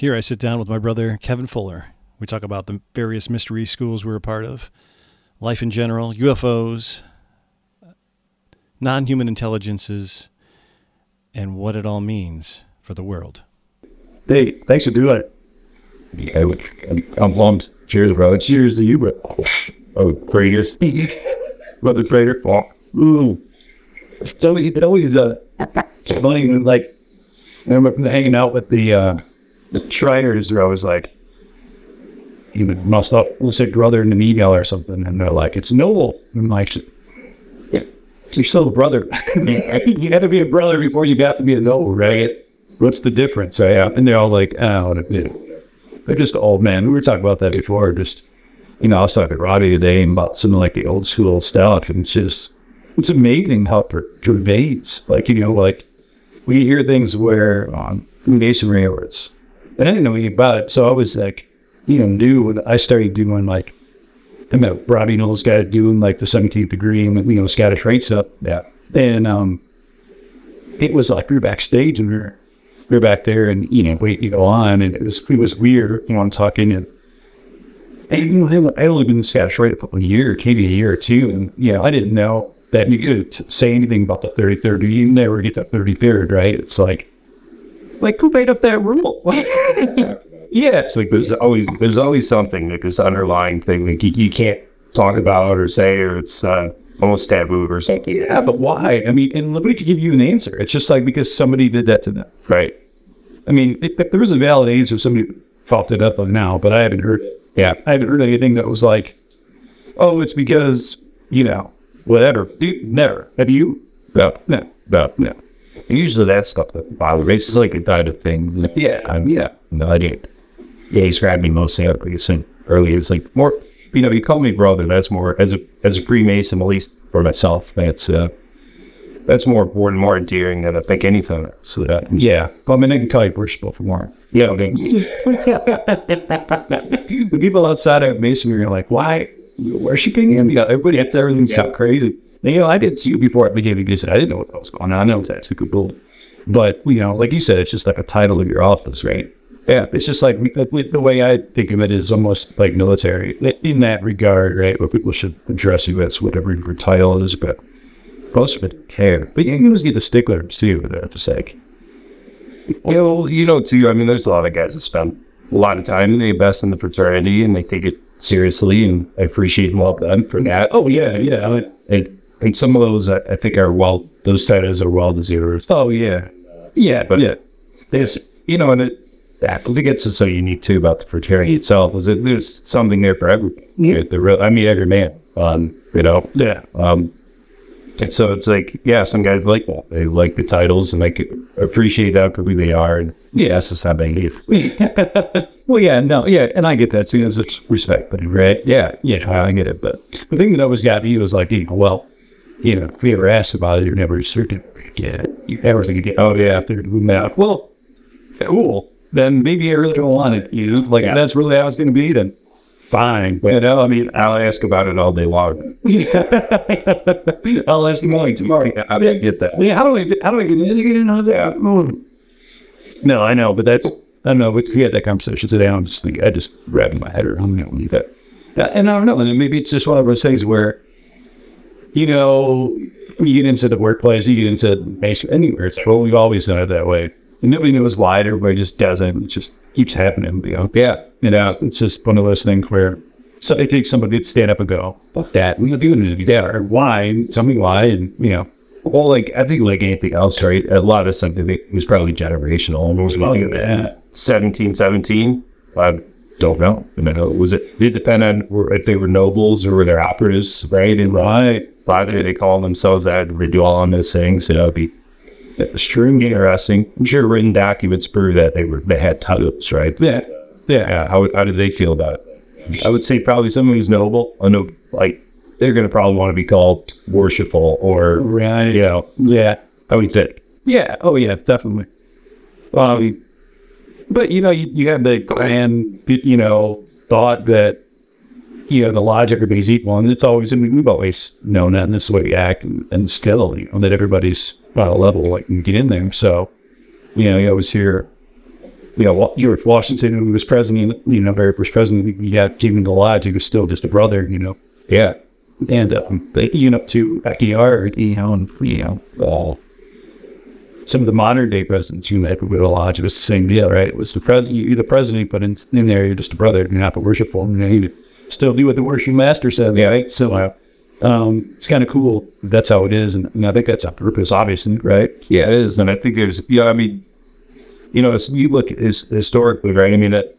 Here I sit down with my brother Kevin Fuller. We talk about the various mystery schools we're a part of, life in general, UFOs, non human intelligences, and what it all means for the world. Hey, thanks for doing it. Yeah, I'm Plums. Cheers, bro. Cheers to you, bro. Oh, Craters. Brother. Oh. Ooh. It's always, it always, uh, it's funny, like, I remember hanging out with the, uh, the Shriners, they're always like, you must not say brother in an email or something, and they're like, it's Noble. I'm like, you're still a brother. you had to be a brother before you got to be a Noble, right? What's the difference? Right? And they're all like, oh, they're just old men. We were talking about that before. Just, you know, I was talking to Robbie today about some like the old school stuff, and it's just, it's amazing how it pervades. Like, you know, like we hear things where um, masonry it's but I didn't know anything about it. So I was like, you know, new when I started doing like, I met Robbie Knowles guy doing like the 17th degree and, you know, Scottish Rite up. Yeah. And um, it was like we were backstage and we were, were back there and, you know, waiting to go on. And it was, it was weird, you know, I'm talking and, and you I only been in Rite a couple of years, maybe a year or two. And, yeah, you know, I didn't know that you could say anything about the 33rd. You never get the 33rd, right? It's like, like who made up that rule? yeah, it's like there's always there's always something like this underlying thing that you, you can't talk about or say, or it's uh, almost taboo or something. Yeah, but why? I mean, and nobody could give you an answer. It's just like because somebody did that to them, right? I mean, if, there was a valid answer, somebody popped it up on now, but I haven't heard. it. Yeah, I haven't heard anything that was like, oh, it's because you know whatever. Dude, never. Have you? No, no, no, no. Usually that stuff that bothers me. It's like a kind of thing. Yeah, um, yeah. No, I didn't. Yeah, he's grabbed me mostly out I said earlier. It's like more, you know, you call me brother. That's more as a as a Freemason, at least for myself. That's uh, that's more important, more endearing than I think anything. So that, uh, yeah. Well, I mean, I can call you worshipful for more. Yeah. Okay. the people outside of Masonry are like, why worshiping him? Yeah, everybody, everything's yeah. so crazy. You know, I didn't see you before at the beginning. I didn't know what was going on. I know that's a good rule. But, you know, like you said, it's just like a title of your office, right? Yeah, it's just like the way I think of it is almost like military in that regard, right? Where people should address you as whatever your title is, but most of it care. But you always get the sticklers too, for the sake. Yeah, well, you know, too. I mean, there's a lot of guys that spend a lot of time and they invest in the fraternity and they take it seriously, and I appreciate them all done for that. Oh yeah, yeah. Mean, and some of those, I, I think, are well, those titles are well deserved. Oh, yeah. Yeah, but yeah. there's, you know, and it, I think it's just so unique too about the fraternity itself is that there's something there for every Yeah. The real, I mean, every man, um, you know? Yeah. Um, and so it's like, yeah, some guys like that. They like the titles and like appreciate that for who they are. And yeah, that's just how they live. well, yeah, no, yeah, and I get that too. There's respect, but right, yeah, yeah, I get it. But the thing that always got me was like, you know, well, you know, if we ever asked about it, you're never certain get You never think you oh yeah, after moving out. Well, cool. Then maybe I really don't want it. You know, like yeah. that's really how it's going to be. Then fine. But, you know, I mean, I'll ask about it all day long. I'll ask you more tomorrow. I get that. Yeah, how do I how do we get into that? No, I know, but that's I don't know. We had that conversation today. I'm just thinking, I just wrapping my head around I don't need that. And I don't know. And maybe it's just one of those things where you know, you get into the workplace, you get into anywhere. It's like, well, we've always done it that way. And nobody knows why. Everybody just does it. It's just keeps happening. You know? Yeah. You know, it's just one of those things where so it takes somebody to stand up and go, fuck that. We're not doing it. Yeah. Or why? Tell me why. And, you know, well, like, I think like anything else, right? A lot of something was probably generational. Almost well, yeah. 1717. I don't know. You know, was it, it depend on if they were nobles or were they operatives, right? And right why did they call themselves that? They do all on those things. So that'd be extremely interesting. I'm sure written documents prove that they were they had titles, right? Yeah. Yeah. yeah. How, how did they feel about it? I would say probably someone who's noble. I know, like they're going to probably want to be called worshipful or right. You know, yeah. How would think? Yeah. Oh yeah, definitely. Um, but you know, you, you have the grand, you know, thought that you know, the lodge, everybody's equal. And it's always, I mean, we've always known that and this is the way we act and, and still, you know, that everybody's on a level, like, can get in there. So, you know, you always hear, you know, George Washington, who was president, you know, very first president, you into the lodge, he was still just a brother, you know. Yeah. And, um, but, you know, to FDR, you know, and, you know, all some of the modern day presidents you met with a lodge, it was the same deal, right? It was the president, you're the president, but in, in there, you're just a brother, you're not the worshipful, you still do what the worship master said, yeah, right? So, um, it's kind of cool. That's how it is. And, and I think that's on purpose, obviously, right? Yeah, it is, and I think there's, yeah, I mean, you know, as you look at his, historically, right? I mean, that,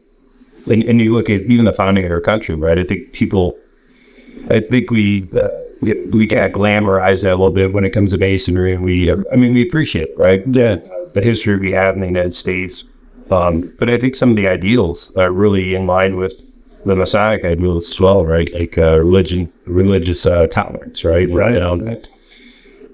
and, and you look at even the founding of our country, right? I think people, I think we uh, we, we kind of glamorize that a little bit when it comes to masonry, and we, I mean, we appreciate, it, right? Yeah. the history we have in the United States. Um, but I think some of the ideals are really in line with the Masonic ideals as well, right? Like uh, religion, religious uh, tolerance, right? Right. You know, you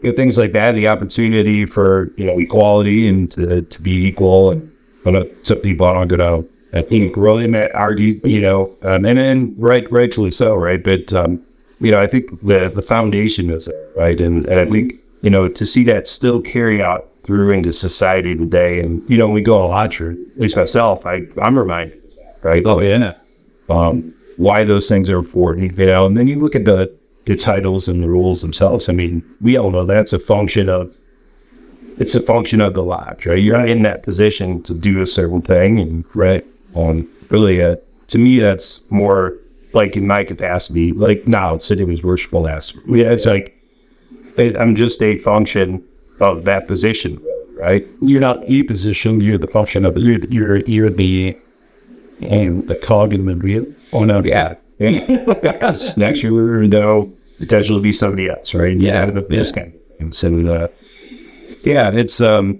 know, things like that, the opportunity for you know equality and to, to be equal, and you know, some people aren't going to. I think really argue, you know, um, and and right, rightfully so, right? But um, you know, I think the the foundation is there, right, and and I think you know to see that still carry out through into society today, and you know, we go a lot, or at least myself, I I'm reminded, right? Oh, yeah. Um, why those things are important, you know. And then you look at the, the titles and the rules themselves. I mean, we all know that's a function of it's a function of the lodge, right? You're in that position to do a certain thing, and right on really, uh, to me, that's more like in my capacity. Like now, it's it was worshipful last. Yeah, it's like it, I'm just a function of that position, right? You're not a position, you're the function of. You're, you're, you're the, and the cog in the wheel. Oh, no, Yeah. yeah. Next year, though, potentially be somebody else, right? Yeah. This kind of. So, uh, yeah, it's, um,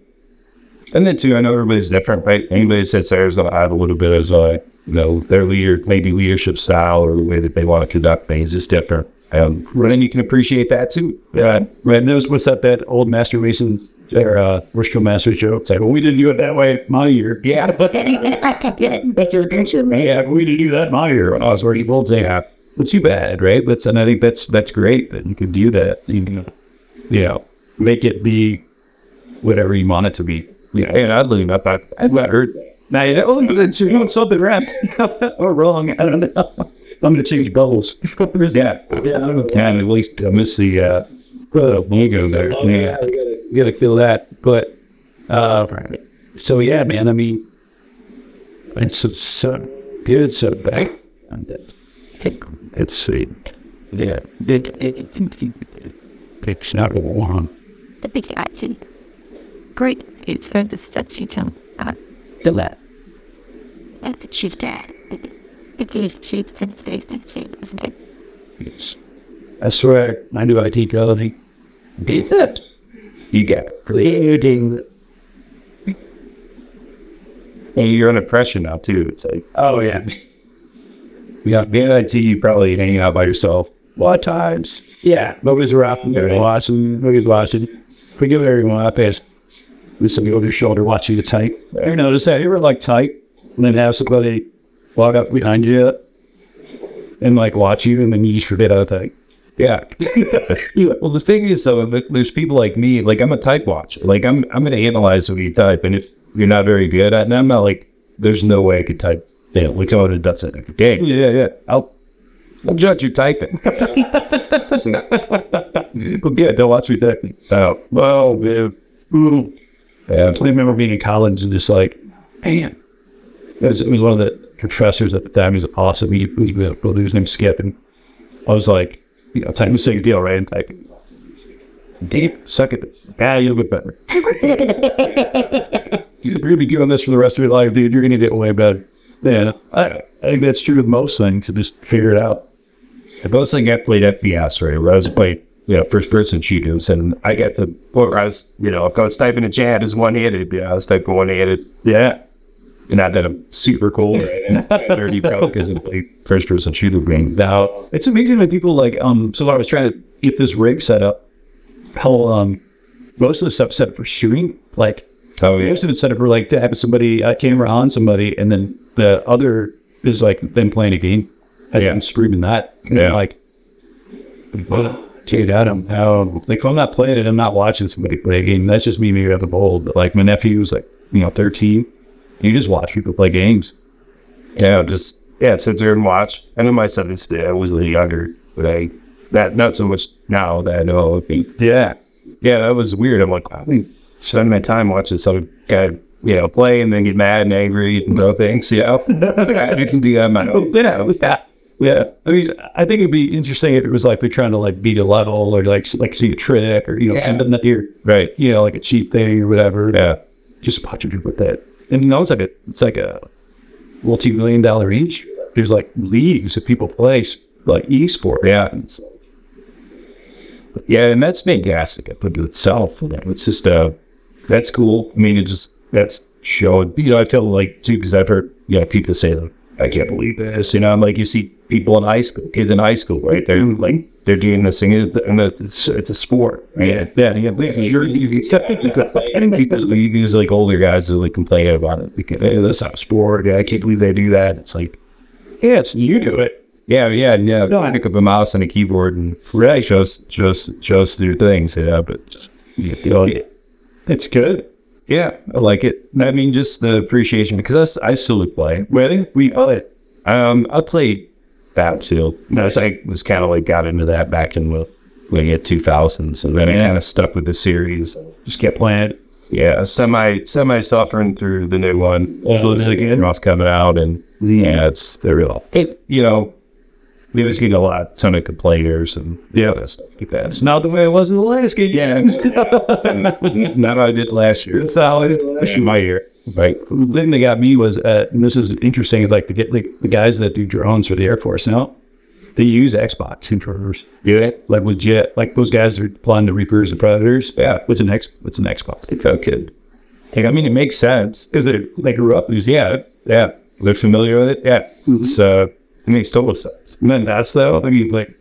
and then too, I know everybody's different, right? Anybody that sits there is going to have a little bit of, uh, you know, their leader, maybe leadership style or the way that they want to conduct things is different. Um, and you can appreciate that too. Yeah, right. Knows what's up that old master mason or uh, worshipful master joke? Like, well, we didn't do it that way my year. Yeah, but That's your attention, man. yeah, we didn't do that my year when I was working full time. Yeah, but too bad, right? But and I think that's that's great that you can do that. You know, you know, make it be whatever you want it to be. Yeah, and oddly enough, I, I've not heard that. Now, yeah, oh, but you're doing something right or wrong. I don't know. I'm going to change goals. yeah, yeah. I don't And at least I miss the, uh, logo there. Yeah. You gotta feel that. But uh, so yeah, man. I mean, it's so, so good. So back on that. It's sweet. Yeah, it, it, it's not long. The big action. Great. It's going to start you to uh, The left. at the chief dad. It is chief and state and state. Yes. I swear, I knew I'd teach other Beat that. You get. Creating. And you're under pressure now, too. It's like, Oh yeah. yeah, being IT, you probably hanging out by yourself. a lot of times? Yeah, nobody's around. Nobody's watching. Nobody's watching. Forgive everyone. I pass. With somebody over your shoulder watching you type. You notice that? You ever like type and then have somebody walk up behind you and like watch you and then you just forget to type? Yeah. well, the thing is, though, there's people like me. Like I'm a type watcher. Like I'm, I'm going to analyze what you type, and if you're not very good at, it, and I'm not like, there's no way I could type. Yeah, like someone who does it every day. Yeah, yeah. I'll, I'll judge your typing. But yeah, don't watch me type. oh, well, man. Ooh. Yeah. I remember being in college and just like, man. Because I mean, one of the professors at the time was awesome. He, he, he was his name Skip, and I was like, you know, time to say a deal, right? And typing. Deep, suck at this. Yeah, you'll get better. You're going to be doing this for the rest of your life, dude. You're going to get way better. Yeah, I, I think that's true with most things. To just figure it out. I both think I played FPS, right? Where I was playing, you know, first person shooters, and I got the, or I was, you know, if I was typing a chat as one handed, yeah, I was typing one handed. Yeah. Not that I'm super cool or dirty pro because I play first person shooter game. Now it's amazing that people like um. So I was trying to get this rig set up. How um, most of the stuff set up for shooting. Like Oh, yeah. most of it's set up for like to have somebody a camera on somebody, and then the other is like them playing a game. And Yeah. Screaming that. Yeah. Like, dude, don't know. Like, when I'm not playing it, I'm not watching somebody play a game. That's just me maybe at the bold. But like, my nephew was like, you know, 13. You just watch people play games. Yeah, just yeah, sit there and watch. I know my son is I was a little younger, but I that not so much now that oh, I know. Yeah. Yeah, that was weird. I'm like, I spend my time watching some guy, you know, play and then get mad and angry and throw things. Yeah, I can do that. my own. Yeah, with that. Yeah, I mean, I think it'd be interesting if it was like they're trying to like beat a level or like like see a trick or you know Yeah. something that you're Right. you know like a cheat thing or whatever. Yeah. just watch it with that. And know, it's like a it's like a multi million dollar each. There's like leagues that people play like esport. Yeah. And Yeah, and that's fantastic. Up into itself. It's just uh, that's cool. I mean, it just that's showing. You know, I feel like too because I've heard you know people say like, I can't believe this. You know, I'm like you see people in high school, kids in high school, right? They're like they're doing this thing, it's it's a sport. Right? yeah, yeah, yeah. You're, you, because these like older guys who like complain about it because hey, that's not a sport. Yeah, I can't believe they do that. It's like, yeah, it's you do it. Yeah, yeah, yeah. No, pick up a mouse and a keyboard and right, just just just do things. Yeah, but just you know, It's good. yeah, I like it. I mean, just the appreciation because I, I still play. Well, I think we all it. Um, I played Battlefield. I was, I was kind of like got into that back in the two thousands, and then I kind of stuck with the series. Just kept playing it. Yeah, semi semi suffering through the new one. Oh, So coming out, and yeah, it's the real. It, you know, we was getting a lot, ton of complainers, and yeah, that stuff like that. It's not the way it was in the last game. Yeah, not how I did last year. That's how it is last year. my year, right? The thing that got me was, uh, and this is interesting, is like get like the guys that do drones for the Air Force now, they use Xbox controllers. Do it. Like legit, like those guys are flying the Reapers and Predators. Yeah. What's an X? What's an Xbox? It felt good. Like, I mean, it makes sense. Because they they grew up Yeah, yeah, they're familiar with it. Yeah, so it makes total sense. And then that's though, I mean, like,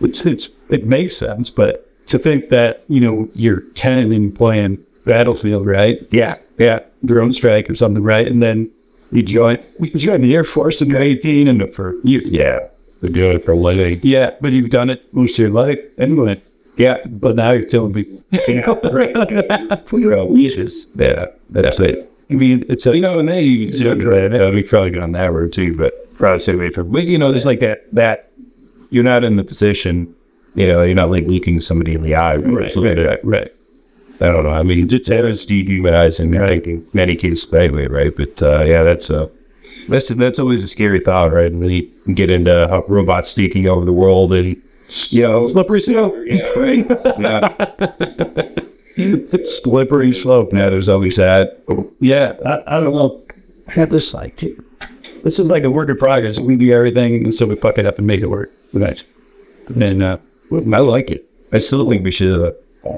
it's, it's, it makes sense, but to think that, you know, you're 10 and playing Battlefield, right? Yeah, yeah. Drone Strike or something, right? And then you join, you join the Air Force in 18 and for you, Yeah, they're doing it for a living. yeah, but you've done it most of your life anyway. Yeah, but now you're telling people, For your own leisures. Yeah, that's it. I mean, it's a, You know, and they you know, we probably gone that road too, but probably stay away from. But you know, there's like that that you're not in the position. You know, you're not like looking somebody in the eye. right, right, right, right. I don't know. I mean, just that is dehumanizing. Think in many cases that way, right? But uh, yeah, that's a that's that's always a scary thought, right? And you get into robots taking over the world, and you know, Slippery slope. yeah, right. yeah. it's slippery slope. yeah, there's always that. Yeah, I, I don't know. I have this like, this is like a work in progress. We do everything, and so we fuck it up and make it work. Right. And uh, I like it. I still think we should uh,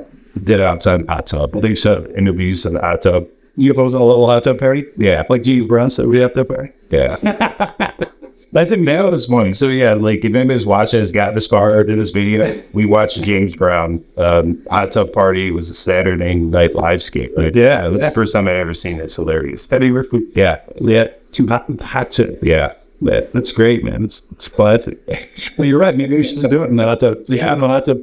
did it outside in the hot tub. I think so. Interviews in the hot tub. UFOs on a little hot tub party, Yeah, like G. Brown said, we have to party. yeah. I think that was funny. So yeah, like if anybody's watching has got this far into this video, we watched James Brown um, hot tub party. It was a Saturday night live skate. Right? Yeah, it was the first time I ever seen it. It's hilarious. Heavy food. Yeah, Yeah, too hot, hot tub. yeah. That's great, man. It's it's classic. well, you're right. Maybe we should do it in the hot tub. Yeah, in the hot tub.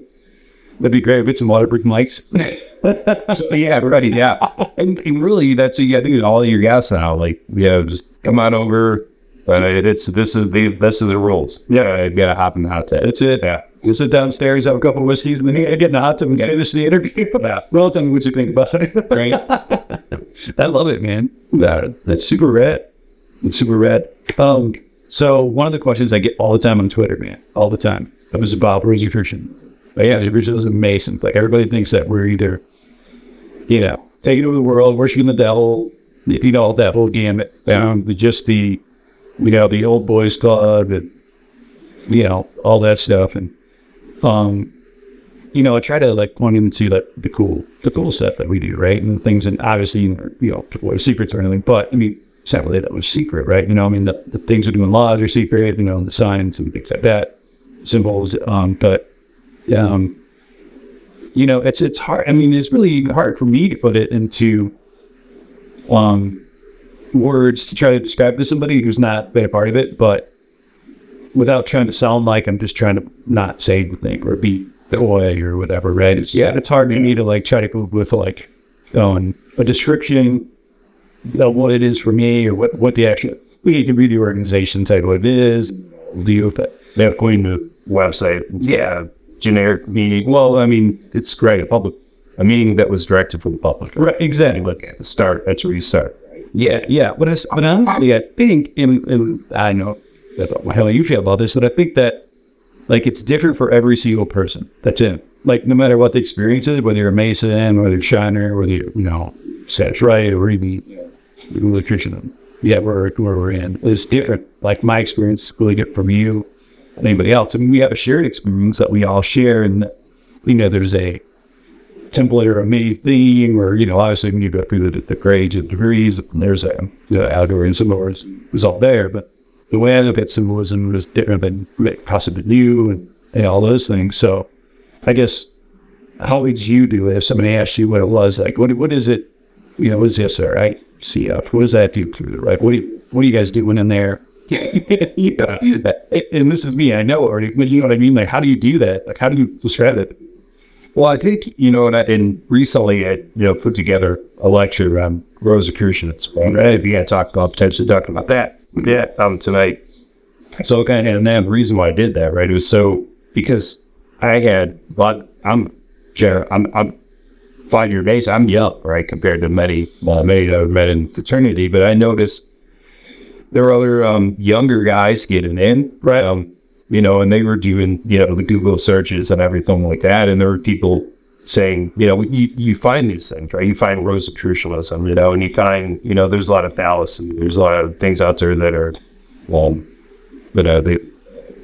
That'd be great. Get some waterproof mics. So, yeah, everybody, yeah. And, and really, that's what you got to do. All your guys now, like, yeah, just come on over. But it's this is the this is the rules. Yeah, you gotta hop in the hot tub. That's it. Yeah. You sit downstairs, have a couple of whiskeys, and then you get in the hot tub and finish the interview. Yeah. Well, tell me what you think about it. Right. I love it, man. That, that's super rad. It's super rad. Um, so one of the questions I get all the time on Twitter, man, all the time, that was about nutrition. But yeah, nutrition is amazing. Like everybody thinks that we're either, you know, taking over the world, worshiping the devil, you know, that whole gamut. Um, the- just the, you know, the old boys club and, you know, all that stuff. And, um, you know, I try to like point into like the cool, the cool stuff that we do, right? And things, and obviously, you know, what secrets or anything, but I mean, really that was secret, right? You know, I mean, the, the things we're doing laws are secret, you know, the signs and things like that, symbols, um, but, um, you know, it's, it's hard. I mean, it's really hard for me to put it into, um, words to try to describe to somebody who's not been a part of it, but without trying to sound like I'm just trying to not say anything or be the way or whatever, right? It's, yeah, it's hard for me to like try to go with like um, a description of what it is for me or what, what the actual, we can read the organization, what it is, deal with it. They're going to website. Yeah, generic meeting. Well, I mean, it's great. A public, A meeting that was directed for the public. right? Exactly. Look at the start. That's where you start. Yeah, yeah. But, but honestly, I think, and, and I know how you feel about this, but I think that like it's different for every single person. That's it. Like no matter what the experience is, whether you're a Mason, whether you're Shiner, whether you you know Seth right or even electrician. Yeah, where where we're in it's different. Like my experience is really different from you anybody else. I mean, we have a shared experience that we all share, and you know, there's a template or a mini theme, or you know, obviously when you go through the, the grades and degrees, there's a the outdoor and symbolism was all there. But the way I look at symbolism was different than possibly you and, and all those things. So I guess how would you do it if somebody asked you what it was? Like, what what is it? You know, what is this? All right, CF. Uh, what does that do through the right? What do you, what are you guys doing in there? yeah, and this is me. I know already, but you know what I mean. Like, how do you do that? Like, how do you describe it? Well, I think, you know, and, I, and recently I, you know, put together a lecture on Rosicrucians. Right? We had talked about potentially talking about that. Yeah, um, tonight. So of, and then the reason why I did that, right, it was so because I had, but I'm, Jared, I'm, I'm five year base. I'm young, right, compared to many, well, many that I've met in fraternity, but I noticed there were other um, younger guys getting in, right? Um, you know, and they were doing, you know, the Google searches and everything like that. And there were people saying, you know, you, you find these things, right? You find Rosicrucianism, you know, and you find, you know, there's a lot of fallacy. There's a lot of things out there that are, well, you know, they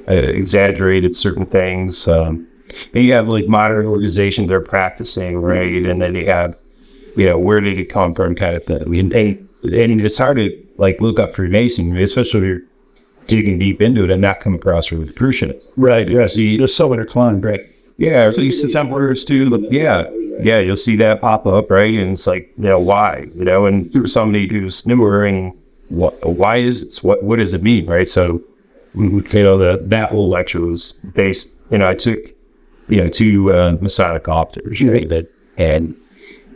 uh, exaggerated certain things. Um, and you have like modern organizations that are practicing, right? And then you have, you know, where did it come from kind of thing. Mean, and, and it's hard to like look up Freemasonry, especially if you're digging deep into it and not come across Rosicrucianism. Right. Yes. They're so intertwined, right? Yeah, so you see some words too. Yeah, yeah, you'll see that pop up, right? And it's like, you know, why? You know, and for somebody who's newer and what, why is this? What, what does it mean, right? So, you know, the that whole lecture was based. You know, I took, you know, two uh, Masonic authors, right? That and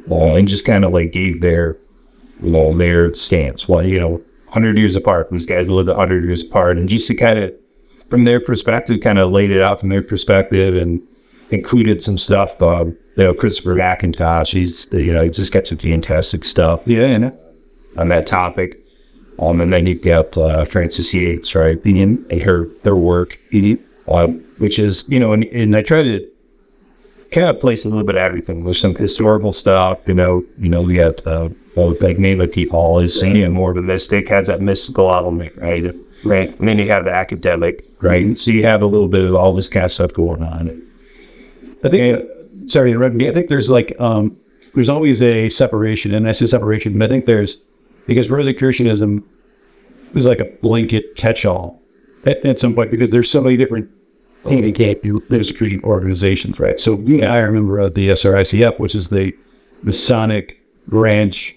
well, and just kind of like gave their, know, their stance. Well, you know, hundred years apart. These guys lived hundred years apart, and just to kind of, from their perspective, kind of laid it out from their perspective and included some stuff. Um, you know, Christopher McIntosh, he's, you know, he just got some fantastic stuff. Yeah, and on that topic. Um, and then you've got uh, Frances Yates, right? And her, their work, uh, which is, you know, and, and I try to kind of place a little bit of everything. There's some historical stuff, you know, you know, we got, uh, like Neva T. Paul is, you know, more of a mystic, has that mystical element, right? Right. And then you have the academic, right? So you have a little bit of all this kind of stuff going on. I think, sorry, to interrupt me. I think there's like, um, there's always a separation, and I say separation, but I think there's, because Rosicrucianism is like a blanket catch-all at, at some point, because there's so many different handicap Rosicrucian organizations, right? So I remember the SRICF, which is the Masonic branch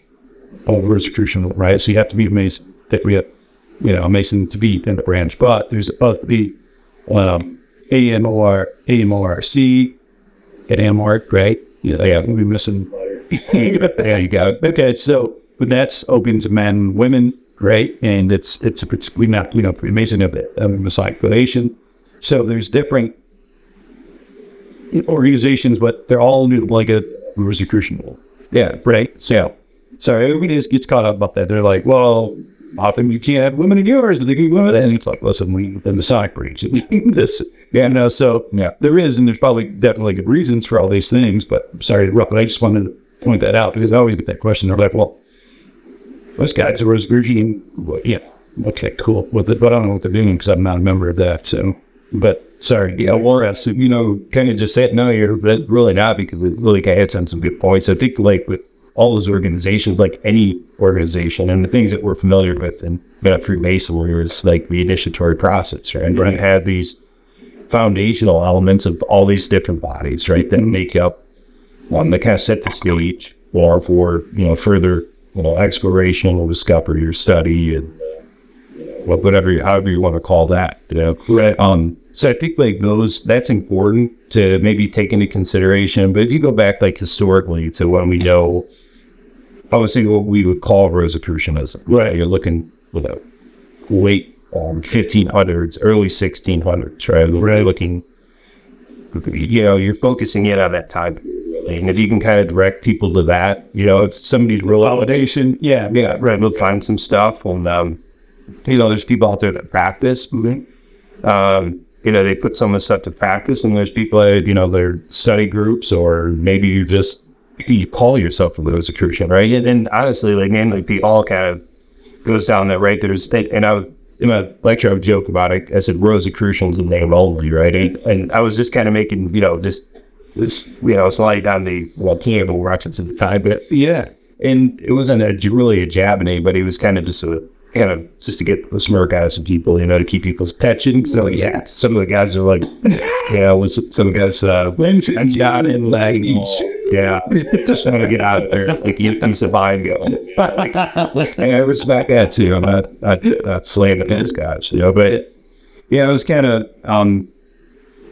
of Rosicrucian, right? So you have to be a Mason, that we have, you know, a Mason to be in the branch, but there's both the be um, AMOR, AMORC, at Amart, right? Yeah, yeah, we're missing. there you go. Okay, so that's open to men, and women, right? And it's it's it's we not you know Mason of the um, Masonic Foundation. So there's different organizations, but they're all new like a Rosicrucian. Yeah, right. So sorry, everybody just gets caught up about that. They're like, well, often you can't have women in yours, but they can women. And it's like, listen, we the Masonic breach. this, yeah, no. So yeah, there is, and there's probably definitely good reasons for all these things. But sorry to interrupt, but I just wanted to point that out because I always get that question. They're like, well, this guy's a Rosicrucian. Well, yeah, okay, cool. With it, but I don't know what they're doing because I'm not a member of that. So, but sorry, Yeah, so, you know, kind of just said, no, you're re- really not because it really kind of hits on some good points. I think, like, with all those organizations, like any organization, and the things that we're familiar with and got Freemasonry was like the initiatory process, right? And you had these foundational elements of all these different bodies, right, that make up one that kind of set the stage or for, you know, further, you know, exploration or discovery or study and whatever, you- however you want to call that. You know? Right. Um, so I think like those, that's important to maybe take into consideration. But if you go back like historically to when we know, obviously what we would call Rosicrucianism. Right. You're looking with a late um, 1500s, early 1600s, right? Right. looking, you know, you're focusing in on that time. period. And if you can kind of direct people to that, you know, if somebody's real Validation. Yeah. yeah, right. We'll find some stuff, and um, you know, there's people out there that practice. Um, you know, they put some of the stuff to practice, and there's people that you know they're study groups, or maybe you just you call yourself a Rosicrucian, right? And, and honestly, like namely, people all kind of goes down that right. There's and I was in my lecture, I would joke about it. I said Rosicrucian's a name only, right? And, and I was just kind of making you know this this you know slide down the well cable reference at the time, but Yeah. and it wasn't a, really a jab at anybody. It was kind of just a kind of just to get the smirk out of some people, you know, to keep people's attention. So yeah, some of the guys are like, yeah, was some of the guys uh, when I'm down like, yeah, just want to get out of there, like get of mind going. and I respect that too. I'm not not, not slandering these guys, you know, but yeah, it was kind of um.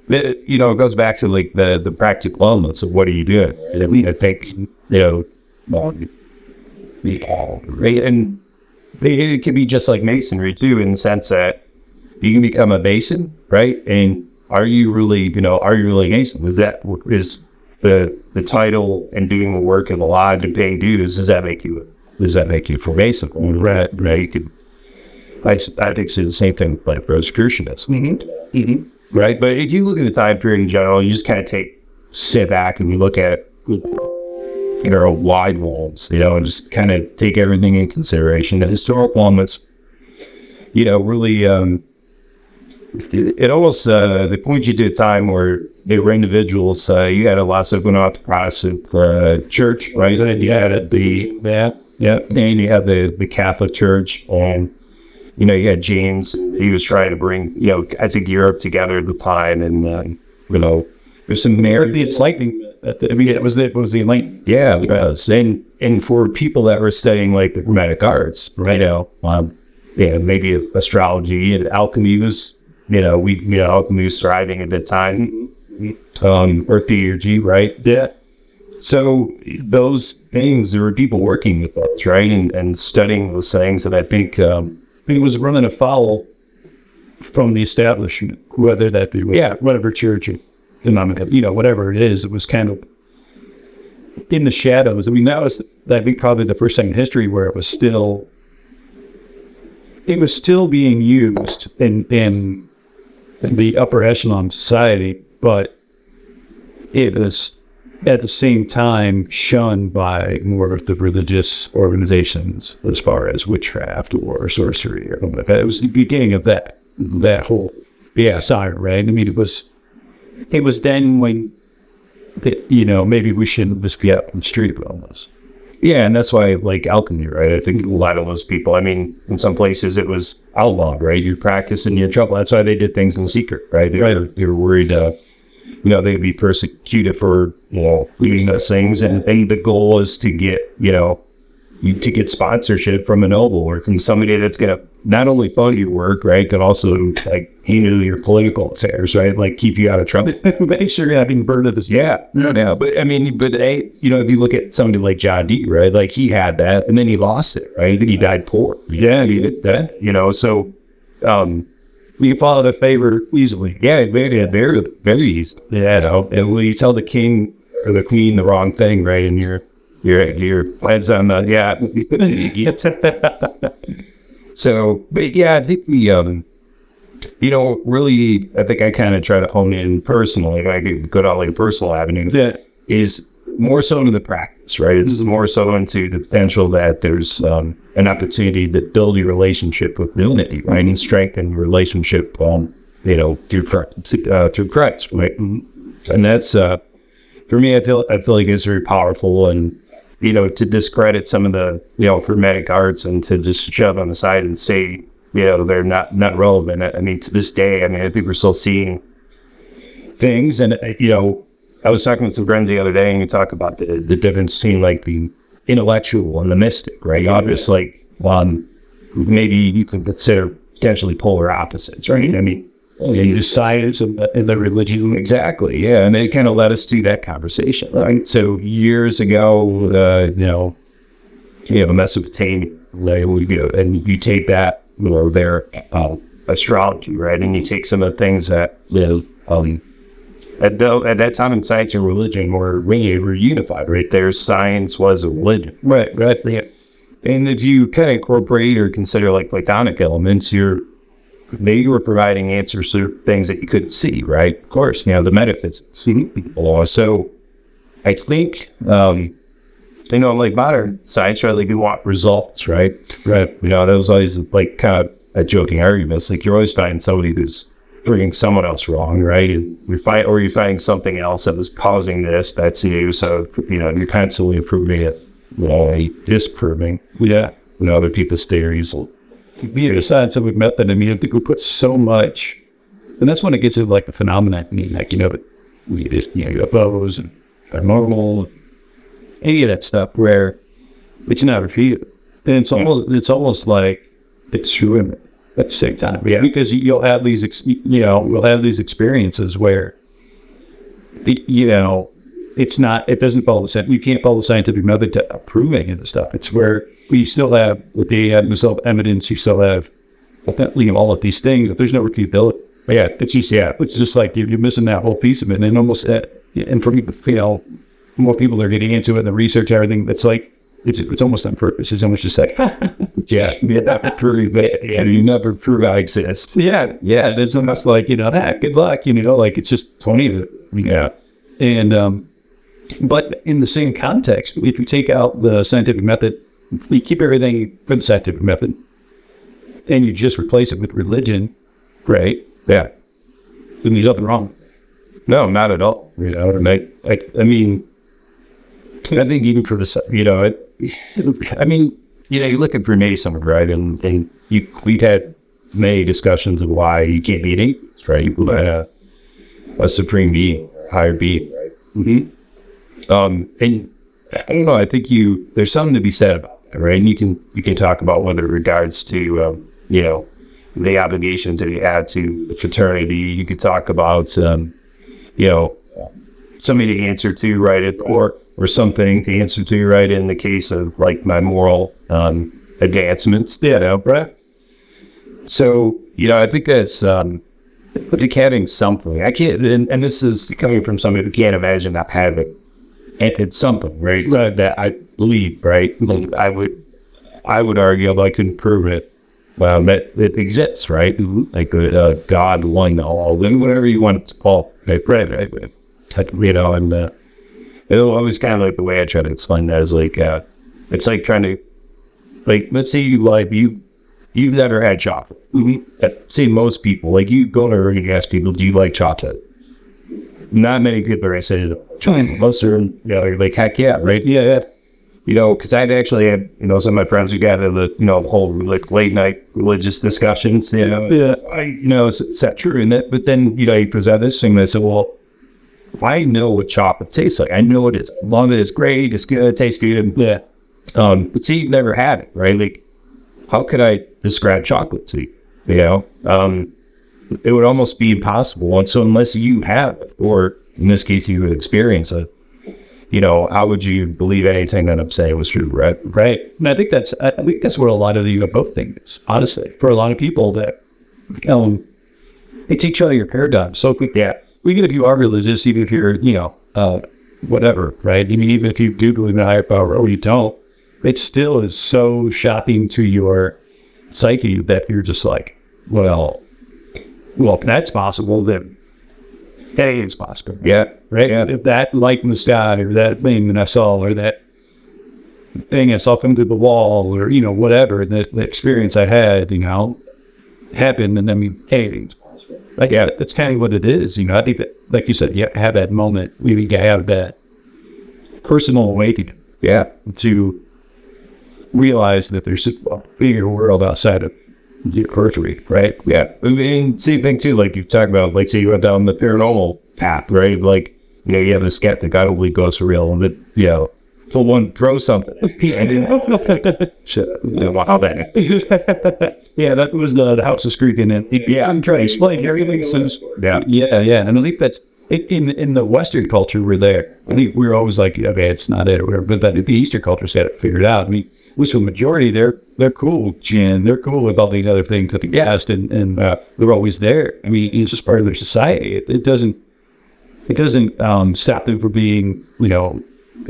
It, you know, it goes back to like the the practical elements of what are you doing. And I think you know, well, right? And it, could be just like masonry too, in the sense that you can become a mason, right? And are you really, you know, are you really a mason? Is that is the the title and doing the work and the lodge and paying dues? Does that make you? Does that make you for mason? Right, right. You could. I, I think it's the same thing with like Rosicrucianists. Mm-hmm. Right, but if you look at the time period in general, you just kind of take sit back and you look at you know wide walls, you know, and just kind of take everything in consideration. The historical elements, you know, really, um, it, it almost uh, they point you to a time where they were individuals. Uh, you had a lot of going with the Protestant uh, church, right? And you had the yeah, yeah, and you had the the Catholic Church, and you know, you had James. He was trying to bring, you know, I think Europe together at the time, and uh, you know, there's some merit. It's lightning. I mean, it was the, it was the lane. Yeah, it was. And and for people that were studying like the Hermetic arts, right? You know, um, yeah, maybe astrology and alchemy was, you know, we you know alchemy was thriving at the time, um, or theurgy, right? Yeah. So those things, there were people working with those, right, and and studying those things, and I think. Um, It was running afoul from the establishment, whether that be yeah, whatever church you know, whatever it is. It was kind of in the shadows. I mean, that was that be probably the first time in history where it was still it was still being used in in, the upper echelon society, but it was at the same time shunned by more of the religious organizations as far as witchcraft or sorcery or like that. It was the beginning of that that whole saga, right? I mean, it was it was then when you know maybe we shouldn't just be out on the street almost. Yeah, and that's why like alchemy, right? I think a lot of those people. I mean, in some places it was outlawed, right? You practice and you're in trouble. That's why they did things in secret, right? They, were, they were worried, uh, you know, they'd be persecuted for you know doing those things, and they, the goal is to get you know to get sponsorship from a noble or from somebody that's gonna not only fund your work, right, but also like handle your political affairs, right? Like keep you out of trouble. Make sure you're not being burned at this. Yeah, yeah, but I mean, but they, you know, if you look at somebody like John Dee, right? Like he had that, and then he lost it, right? He died poor. Yeah, he did that. You know, so um, You follow the favor easily. yeah, very, very, very easy. Yeah, no. And when you tell the king or the queen the wrong thing, right, and your your your head's on the yeah. so, but yeah, I think we um. You know, really, I think I kind of try to hone in personally. I could go down like a personal avenue. That is more so into the practice, right? It's more so into the potential that there's um, an opportunity to build your relationship with divinity, right, and strengthen your relationship, um, you know, through Christ, uh, through Christ, right? And that's uh, for me. I feel I feel like it's very powerful, and you know, to discredit some of the you know hermetic arts and to just shove on the side and say you know they're not not relevant. I mean, to this day, I mean, I think we're still seeing things. And, uh, you know, I was talking with some friends the other day and you talk about the, the difference between like the intellectual and the mystic, right? Obviously, like, um, maybe you can consider potentially polar opposites, right? I mean, And the science and the, and the religion. Exactly. Yeah, and it kind of led us to that conversation. Right? So years ago, uh, you know, you have Mesopotamia, and you take that, you know, their uh, astrology, right, and you take some of the things that you know, um, at, the, at that time in science and religion were were unified, right? Their science was a religion, Right, right. Yeah. and if you kind of incorporate or consider like Platonic elements, you're they you were providing answers to things that you couldn't see, right? Of course, you know, the metaphysics. law. So I think, um, you know, like modern science, right? Like we want results, right? Right. You know, there was always like kind of a joking arguments. Like you're always finding somebody who's bringing someone else wrong, right? And we find, or you're finding something else that was causing this. That's you. So, you know, you're constantly improving it, you know, disproving, Yeah. you know, other people's theories. The scientific method, I mean, I think we put so much, and that's when it gets into like the phenomenon. I mean, like, you know, we just, you know, UFOs and paranormal, any of that stuff where it's not repeated. And it's almost, it's almost like it's true in at the same time. Yeah. Because you'll have these, ex- you know, we'll have these experiences where, the- you know, it's not, it doesn't follow the, scien- you can't follow the scientific method to prove any of the stuff. It's where we still have, the uh, self evidence, you still have, you know, all of these things, there's no repeatability. But yeah, it's just, yeah, it's just like you're, missing that whole piece of it. And almost, uh, and for me, you know, more people are getting into it and the research, and everything, it's like, it's, it's almost on purpose. It's almost just like, Yeah. Never prove it. And you never prove I exist. yeah, yeah. It's almost like, you know, ah, good luck, you know, like it's just 20 of it. Yeah. And, um, but in the same context, if you take out the scientific method, you keep everything for the scientific method, and you just replace it with religion, right? Yeah. Then there's nothing wrong. No, not at all. You know, and I, I, I mean, I think even for the, you know, it, I mean, you know, you look at Freemasonry, right? And, and you, we've had many discussions of why you can't be an atheist, right? You believe in a, a supreme being, higher being, right? Mm-hmm. Um, and I don't know, I think you, there's something to be said about that, right? And you can, you can talk about whether it regards to, um, you know, the obligations that you had to the fraternity. You could talk about, um, you know, somebody to answer to, right? Or or something to answer to, right? In the case of like my moral um, advancements, you know, right? So you know, I think that's um, having something. I can't, and, and this is coming from somebody who can't imagine not having. It's something, right? Right. That I believe, right? Like, I would, I would argue, although I couldn't prove it, well, that it exists, right? Like a, uh God, one, all, then whatever you want to call it, right? right, right. You know, and uh, it always kind of like the way I try to explain that is like, uh, it's like trying to, like, let's say you like you, you've never had chocolate. Uh, Say most people, like you go to and you ask people, do you like chocolate? Not many people are chocolate. Most are, you know, they're like, heck yeah, right? Yeah, yeah you know, because I'd actually had, you know, some of my friends who got into the, you know, whole like late night religious discussions, you know, yeah, I, you know, is, is that true? And that, but then, you know, you present this thing and I said, well, I know what chocolate tastes like, I know it is. Long as it's great, it's good, it tastes good. And, yeah. Um, but see, you've never had it, right? Like, how could I describe chocolate to you? You know, um, it would almost be impossible. And so, unless you have, or in this case, you would experience it, you know, how would you believe anything that I'm saying was true, right? Right. And I think that's I think that's where a lot of the UFO thing is, honestly. For a lot of people that um they take you out of your paradigm so quick. Yeah. Even if you are religious, even if you're, you know, uh whatever, right? I mean even if you do believe in a higher power or you don't, it still is so shocking to your psyche that you're just like, well well, if that's possible, then anything's possible. Yeah. Right? Yeah. If that light in the sky or that thing that I saw or that thing I saw come through the wall or, you know, whatever, the, the experience I had, you know, happened. And I mean, it's possible. Like, yeah, that's kind of what it is. You know, I think that, like you said, you have that moment, we need to have that personal awakening Yeah. to realize that there's a bigger world outside of periphery, right? Yeah. Mean, same thing too. Like you talk about, like say you went down the paranormal path, right? Like, you know, you have the skeptic, I don't believe ghosts are real. And that, you know, for one throw something. Shit, wow, that. yeah, that was the, the house is creaking in. Yeah, I'm trying to explain everything. Since, Yeah. yeah, yeah, and I think that's in in, the Western culture. We're there. I think we're always like, okay, it's not it, or whatever. But the Eastern culture's got it figured out. I mean, which the majority, they're they're cool with jinn. They're cool with all these other things that the guest, and and uh, they're always there. I mean, it's just part of their society. It, it doesn't it doesn't um, stop them from being, you know,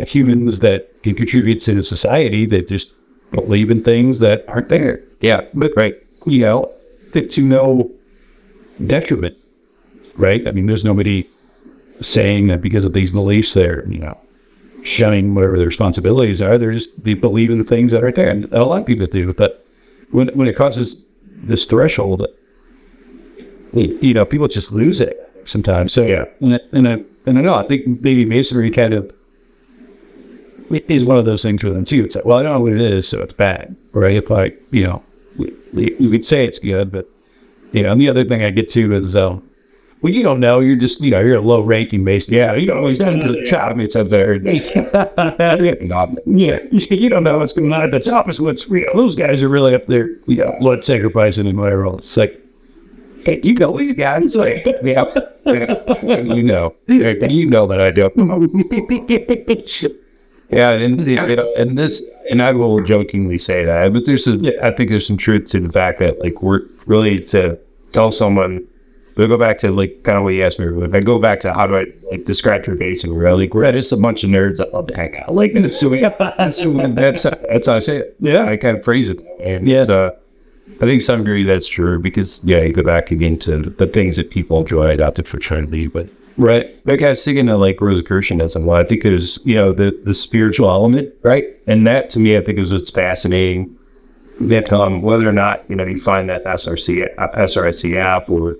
humans that can contribute to the society that just believe in things that aren't there. Yeah, But right, you know, that to no detriment, right? I mean, there's nobody saying that because of these beliefs, they're you know shunning whatever the responsibilities are. They're just they believe in the things that are there, and a lot of people do. But when when it crosses this threshold, you know, people just lose it sometimes. So Yeah. and I, and I, and I know I think maybe masonry kind of it is one of those things for them too. It's like, well, I don't know what it is, so it's bad, right? If I, you know, we- we- could say it's good, but you know, and the other thing I get to is, um, well, you don't know. You're just, you know, you're a low ranking mason. Yeah, you don't send to the top. It's up there. yeah, you don't know what's going on at the top. Is what's real. Those guys are really up there. You know, blood sacrificing and whatever. else. It's like, hey, you know these guys. Like, yeah, you know, you know that I do. Yeah, and you know, and this, and I will jokingly say that, but there's a, I think there's some truth to the fact that like we're really to tell someone. We go back to like kind of what you asked me. If I go back to how do I like describe your basic, we're like we're just a bunch of nerds that love to hang out. Like that's that's that's that's how I say it. Yeah, I kind of phrase it. And Yeah. uh, I think some degree that's true because yeah, you go back again to the things that people enjoy about the fraternity, but right. like I was thinking of like Rosicrucianism. Well, I think there's you know the the spiritual element, right? And that to me, I think is what's fascinating. That um, whether or not you know you find that SRC SRICF or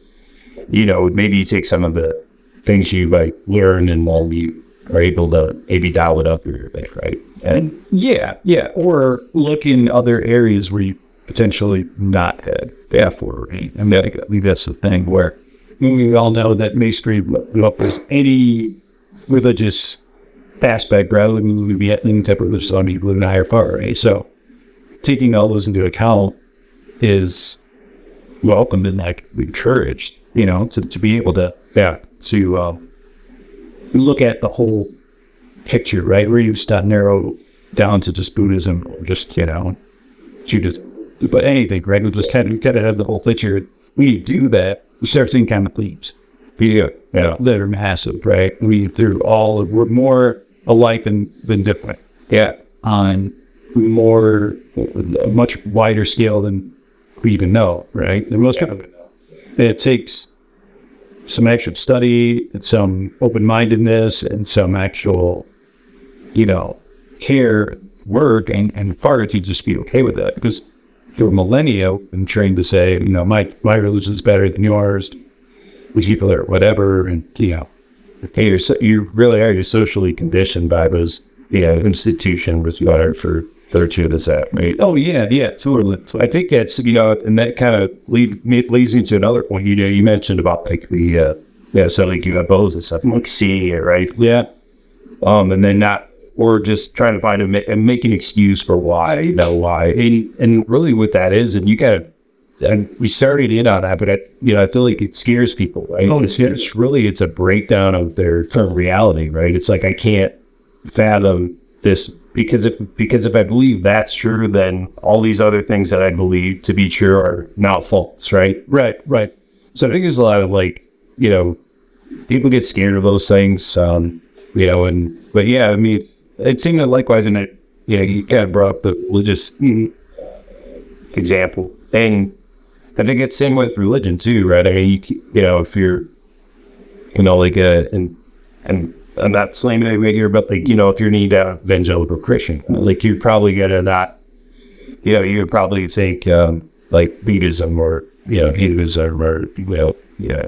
you know maybe you take some of the things you like learn and while you are able to maybe dial it up little bit, right? And Yeah, yeah. Or look in other areas where you potentially not had for. Right? I mean, I think that's the thing where we all know that masonry offers any religious aspect rather than we be any type of religious on people in higher power, right? So taking all those into account is welcomed and like encouraged, you know, to, to be able to yeah, to um, look at the whole picture, right? Where you start narrow down to just Buddhism or just, you know, Judaism, but anything, right? We just kind of, kind of have the whole picture. We do that, we start seeing kind of themes yeah, yeah, that are massive, right? We, they're all, we're more alike than, than different yeah, on more, a much wider scale than we even know, right? And most people, it takes some actual study and some open-mindedness and some actual, you know, care, work, and and far to just be okay with that because for millennia been trained to say, you know, my my religion is better than yours. We people are whatever, and you know, Hey, you're so, you really are. You're socially conditioned by those yeah institution required for of this act, right? oh yeah, yeah, totally. So I think that's you know, and that kind of lead, me- leads me to another point. You know, you mentioned about like the uh, yeah, so like UFOs and stuff, like seeing it, right? yeah, Um, and then not or just trying to find a and make an excuse for why, you know, why, and and really what that is, and you gotta. And we started in on that, but I, you know, I feel like it scares people, right? Oh, it's, it's really it's a breakdown of their current reality, right? It's like I can't fathom this because if because if I believe that's true, then all these other things that I believe to be true are now false, right? right, right. So I think there's a lot of like, you know, people get scared of those things, um, you know, and but yeah, I mean, it seemed that likewise, and it, you know, you kind of brought up the religious example, and I think it's same with religion too, right? I mean, you, you know, if you're, you know, like a and and I'm not slamming anybody here, but like, you know, if you're an evangelical Christian, like you're probably gonna not, you know, you would probably think um, like Buddhism or you know Hinduism or you know, yeah,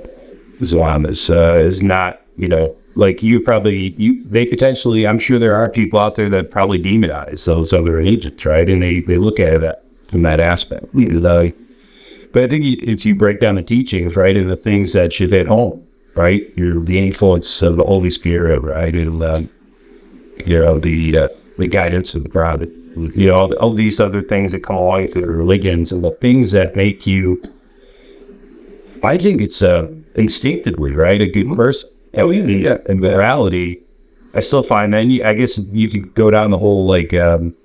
Islam is uh, is not, you know, like you probably you they potentially. I'm sure there are people out there that probably demonize those other agents, right? And they they look at that from that aspect. You know, but I think if you break down the teachings, right, and the things that should hit home, right, you're the influence of the Holy Spirit, right, and uh, you know the uh, the guidance of the crowd, you know, all, all these other things that come along with the religions and the things that make you. I think it's uh, instinctively right a good person. Oh yeah, in morality, I still find that. You, I guess you could go down the whole like, um,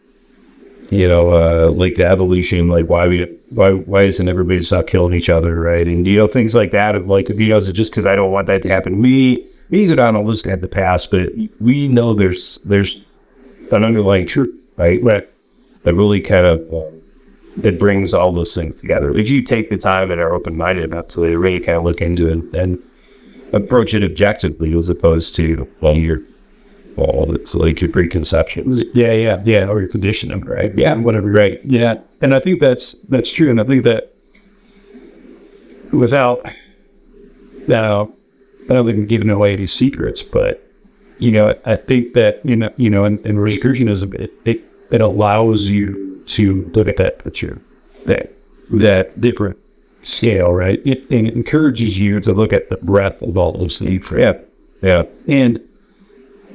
you know, uh, like the evolution, like why we, why, why isn't everybody stop killing each other, right? And you know, things like that. Of like, you know, is it just because I don't want that to happen to me? We go down a list at the past, but we know there's there's an underlying truth, right? That that really kind of um, that brings all those things together. If you take the time and are open minded enough to really kind of look into it and approach it objectively, as opposed to well, you're well, it's like your preconceptions. Yeah, yeah, yeah, or your conditioning, right? Yeah. whatever, right? Yeah, and I think that's that's true, and I think that without, now, I don't think I'm giving away any secrets, but you know, I think that you know, you know, in, in Rosicrucianism, it, it it allows you to look at that picture, that that different scale, right? It, and it encourages you to look at the breadth of all those things. Yeah, yeah, and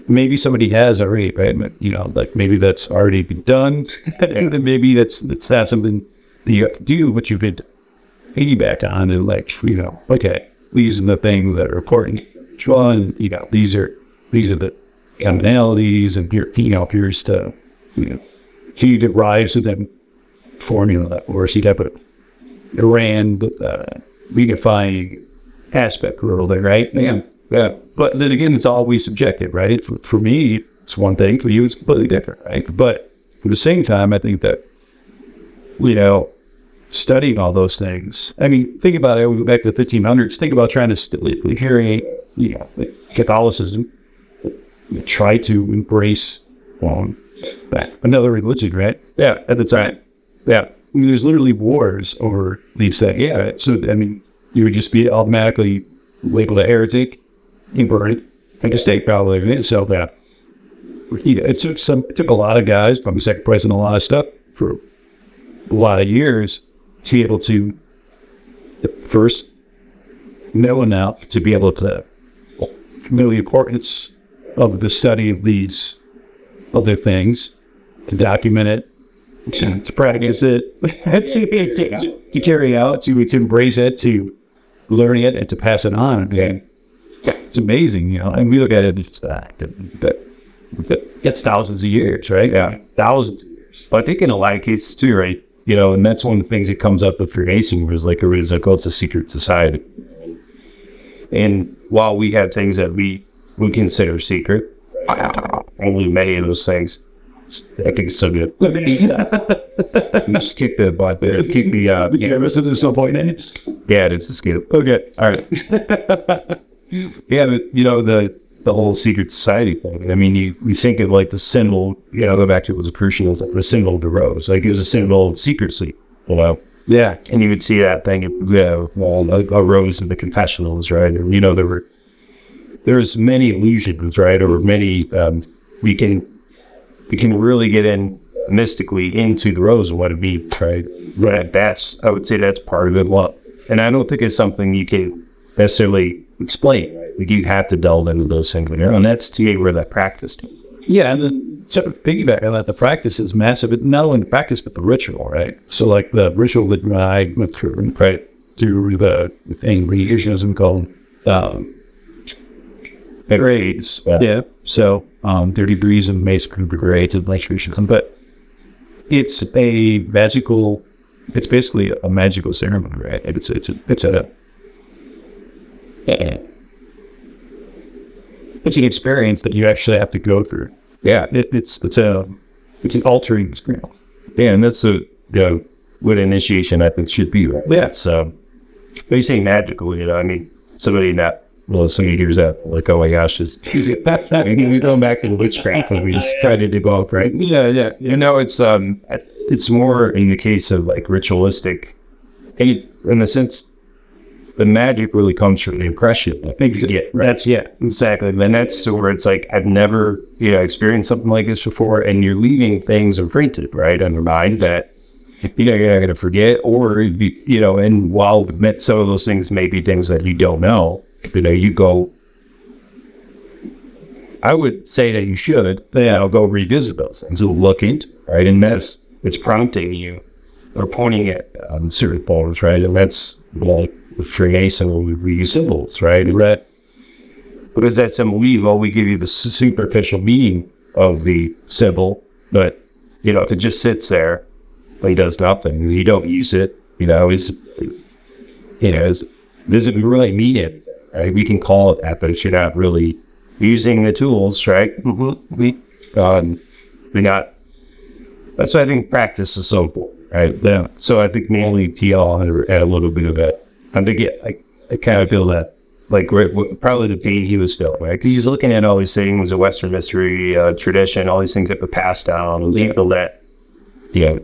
maybe somebody has already, right? But, you know, like maybe that's already been done, and maybe that's that's not something that you have to do, but you could piggyback on and like, you know, okay, these are the things that are important. One, you know, these are these are the commonalities, and here, you know, here's the you know, he derives of them formula, or he have a Iran uh, unifying aspect rule there, right? Yeah. Yeah. But then again, it's always subjective, right? For, for me, it's one thing. For you, it's completely different, right? But at the same time, I think that, you know, studying all those things. I mean, think about it. We go back to the 1500s. Think about trying to st- hear you know, Catholicism. Try to embrace, well, another religion, right? yeah. At the time. Yeah. I mean, there's literally wars over these things. Yeah. So, I mean, you would just be automatically labeled a heretic, inverted, and the state probably in itself that. You know, it took some, it took a lot of guys, I'm sacrificing a lot of stuff for a lot of years to be able to first know enough to be able to know the importance of the study of these other things, to document it, to, to practice it, to, to, to carry out, to, to embrace it, to learn it, and to pass it on. And it's amazing, you know. And we look at it, it's uh, that, gets thousands of years, right? Yeah. thousands of years. But I think in a lot of cases too, right? You know, and that's one of the things that comes up with Freemason was like, it's like, oh, it's a secret society. And while we have things that we we consider secret, only many of those things, I think it's so good. Just kick the butt there. Kick the, uh, Yeah, this is some point in it. yeah, it's a skip. Okay, all right. yeah, but you know the the whole secret society thing. I mean, you, you think of like the symbol. You know, go back to it was a crucial the symbol of the rose. Like it was a symbol of secrecy. You know, Yeah, and you would see that thing. Yeah, well, a, a rose in the confessionals, right? And you know, there were there's many illusions, right? Or many um, we can we can really get in mystically into the rose and what it means, right? Right. That's I would say that's part of it. Well, and I don't think it's something you can necessarily explain. Right? Like you have to delve into those things, and that's to me where that practice comes. Yeah, and then sort of piggyback on that, the practice is massive. But not only the practice, but the ritual, right? So, like the ritual that I went through, right, through the thing reissionism called um, grades. Yeah. Yeah. So, um, 30 degrees of Mason grades of electrocution. But it's a magical, it's basically a magical ceremony, right? It's, it's, a, it's a, it's an experience that you actually have to go through. Yeah, It, it's, it's a, it's an altering experience. yeah, and that's a you know what initiation I think should be. Right? Yeah. So, when you say magical, you know, I mean somebody that well, somebody hears that like, oh my gosh, just I mean, we're going back to witchcraft and we just try to develop, right? Yeah, yeah. You know, it's um, it's more in the case of like ritualistic, in the sense, the magic really comes from the impression. that you Exa- get, That's, yeah. Exactly. And that's where it's like, I've never, you know, experienced something like this before. And you're leaving things imprinted, right, on your mind that, you know, you're not going to forget. Or, you you know, and while some of those things may be things that you don't know, you know, you go, I would say that you should. Yeah, I'll go revisit those things. So look into right, and that's it's prompting you or pointing at um, certain forms, right, and that's like with Freemason we, we use symbols, right, that because that symbol we well we give you the superficial meaning of the symbol, but you know if it just sits there, he does nothing, you don't use it, you know, is you know, is, doesn't really mean it. Right? We can call it that, but you're not really using the tools, right? Mm-hmm. We, um, we got. That's why I think practice is so important, right? Yeah. So I think Manly P. Hall had a little bit of that. I think it, I, I kind of feel that, like probably the pain he was feeling, right? Because he's looking at all these things, a Western mystery uh, tradition, all these things that were passed down, people that, you know,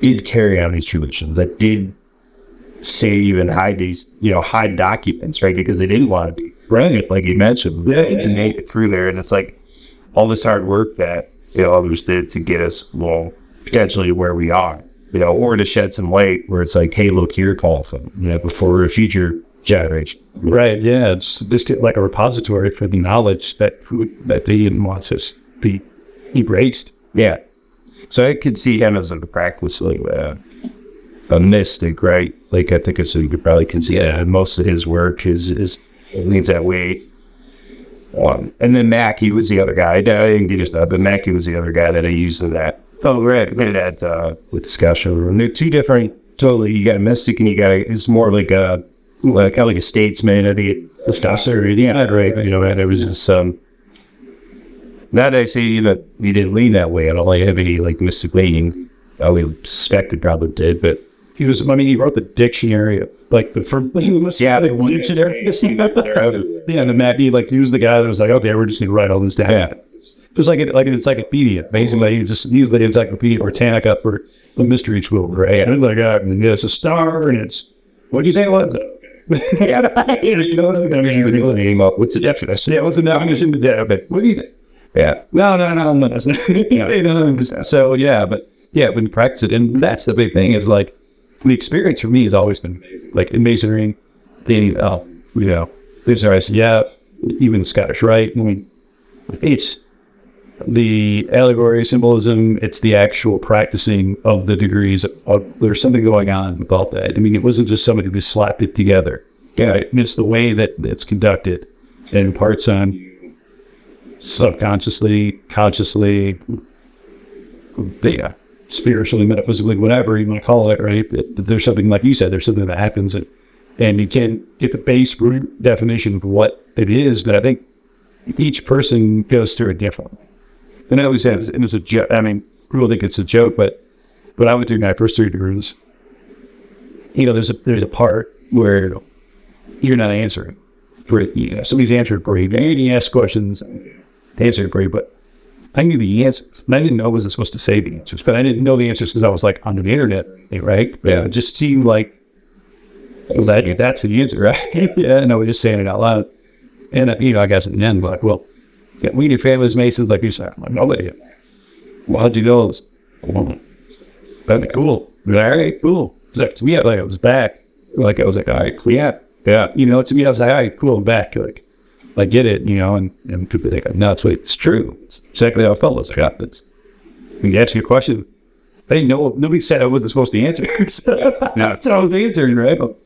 did carry on these traditions, that did save and hide these, you know, hide documents, right? Because they didn't want to be right, like you mentioned, yeah, to make it through there. And it's like all this hard work that you know others did to get us, well, potentially where we are, you know, or to shed some light where it's like, hey, look here, call them, you know, before a future generation. Right. Yeah. It's just like a repository for the knowledge that that they didn't want us to be erased. Yeah. So I could see him as a practice like that a mystic, right? Like I think it's you could probably see yeah. most of his work is is leans that way. Um, and then Mackey was the other guy. I didn't get his but Mackey was the other guy that I used in that. Oh, right, that uh, with discussion. They're two different. Totally, you got a mystic and you got a, it's more like a like kind of like a statesman and a professor. Yeah, right. You know, and it was just um. Not that I say you know he didn't lean that way. I don't like have any like mystic leaning. I would suspect it probably did, but he was, I mean, he wrote the dictionary, like the first, yeah, the dictionary. yeah, and the Matt, he like, he was the guy that was like, okay, we're just going to write all this down. Yeah. It was like, like an encyclopedia. Basically, he just use the encyclopedia Britannica for the mystery school, right? And it's like, uh, yeah, it's a star, and it's, what do you say it was? yeah, you know, I mean, name up. What's the definition? I said, yeah, what's the definition of that? What do you think? Yeah. No, no, no, no. That's not. So, yeah, but yeah, when you practice it, and that's the big thing is like, the experience for me has always been like in masonry. The uh, you know, these are yeah, even Scottish Rite. I mean, it's the allegory symbolism. It's the actual practicing of the degrees. Of, there's something going on about that. I mean, it wasn't just somebody who slapped it together. Yeah, it's the way that it's conducted and imparts on subconsciously, consciously. Yeah, spiritually, metaphysically, whatever you want to call it, right? there's something like you said, there's something that happens, and, and you can't get the base root definition of what it is, but I think each person goes through it differently. And I always say, and it's a joke. I mean, people think it's a joke, but but I went through my first three degrees. You know, there's a there's a part where you're not answering. For you know, somebody's answering for you. And you ask questions, answer for you, but I knew the answers. And I didn't know I wasn't supposed to say the answers, but I didn't know the answers because I was like on the internet, right? Yeah. It just seemed like well, that, that's the answer, right? yeah. And I was just saying it out loud. And, you know, I guess in the end, like, well, we your family's Masons, like you said. I'm like, nobody. Well, how'd you know this? Well, that'd be cool. All right, cool. Like, to me, like, I was back. Like, I was like, all right, yeah, yeah. You know, to me, I was like, all right, cool, I'm back. Like, I get it, you know, and, and people think, no, it's, it's true. It's exactly how I felt. It's like, ah, it's, when you ask your question, they know nobody said I wasn't supposed to answer. no, so I was answering, right? All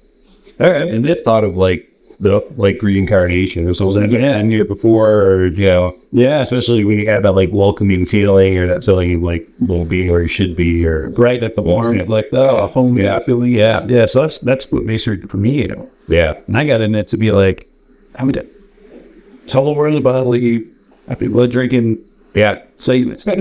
right. And they thought of like the like reincarnation or something. Yeah, I knew it before, or, you know, yeah, especially when you have that like welcoming feeling or that feeling of like will be or should be or right at the warm, like oh, home, yeah, feeling, yeah, yeah. So that's that's what makes it for me, you know. Yeah, and I got in it to be like, I'm gonna tell the world about Lee. Happy blood drinking. Yeah, Satanist.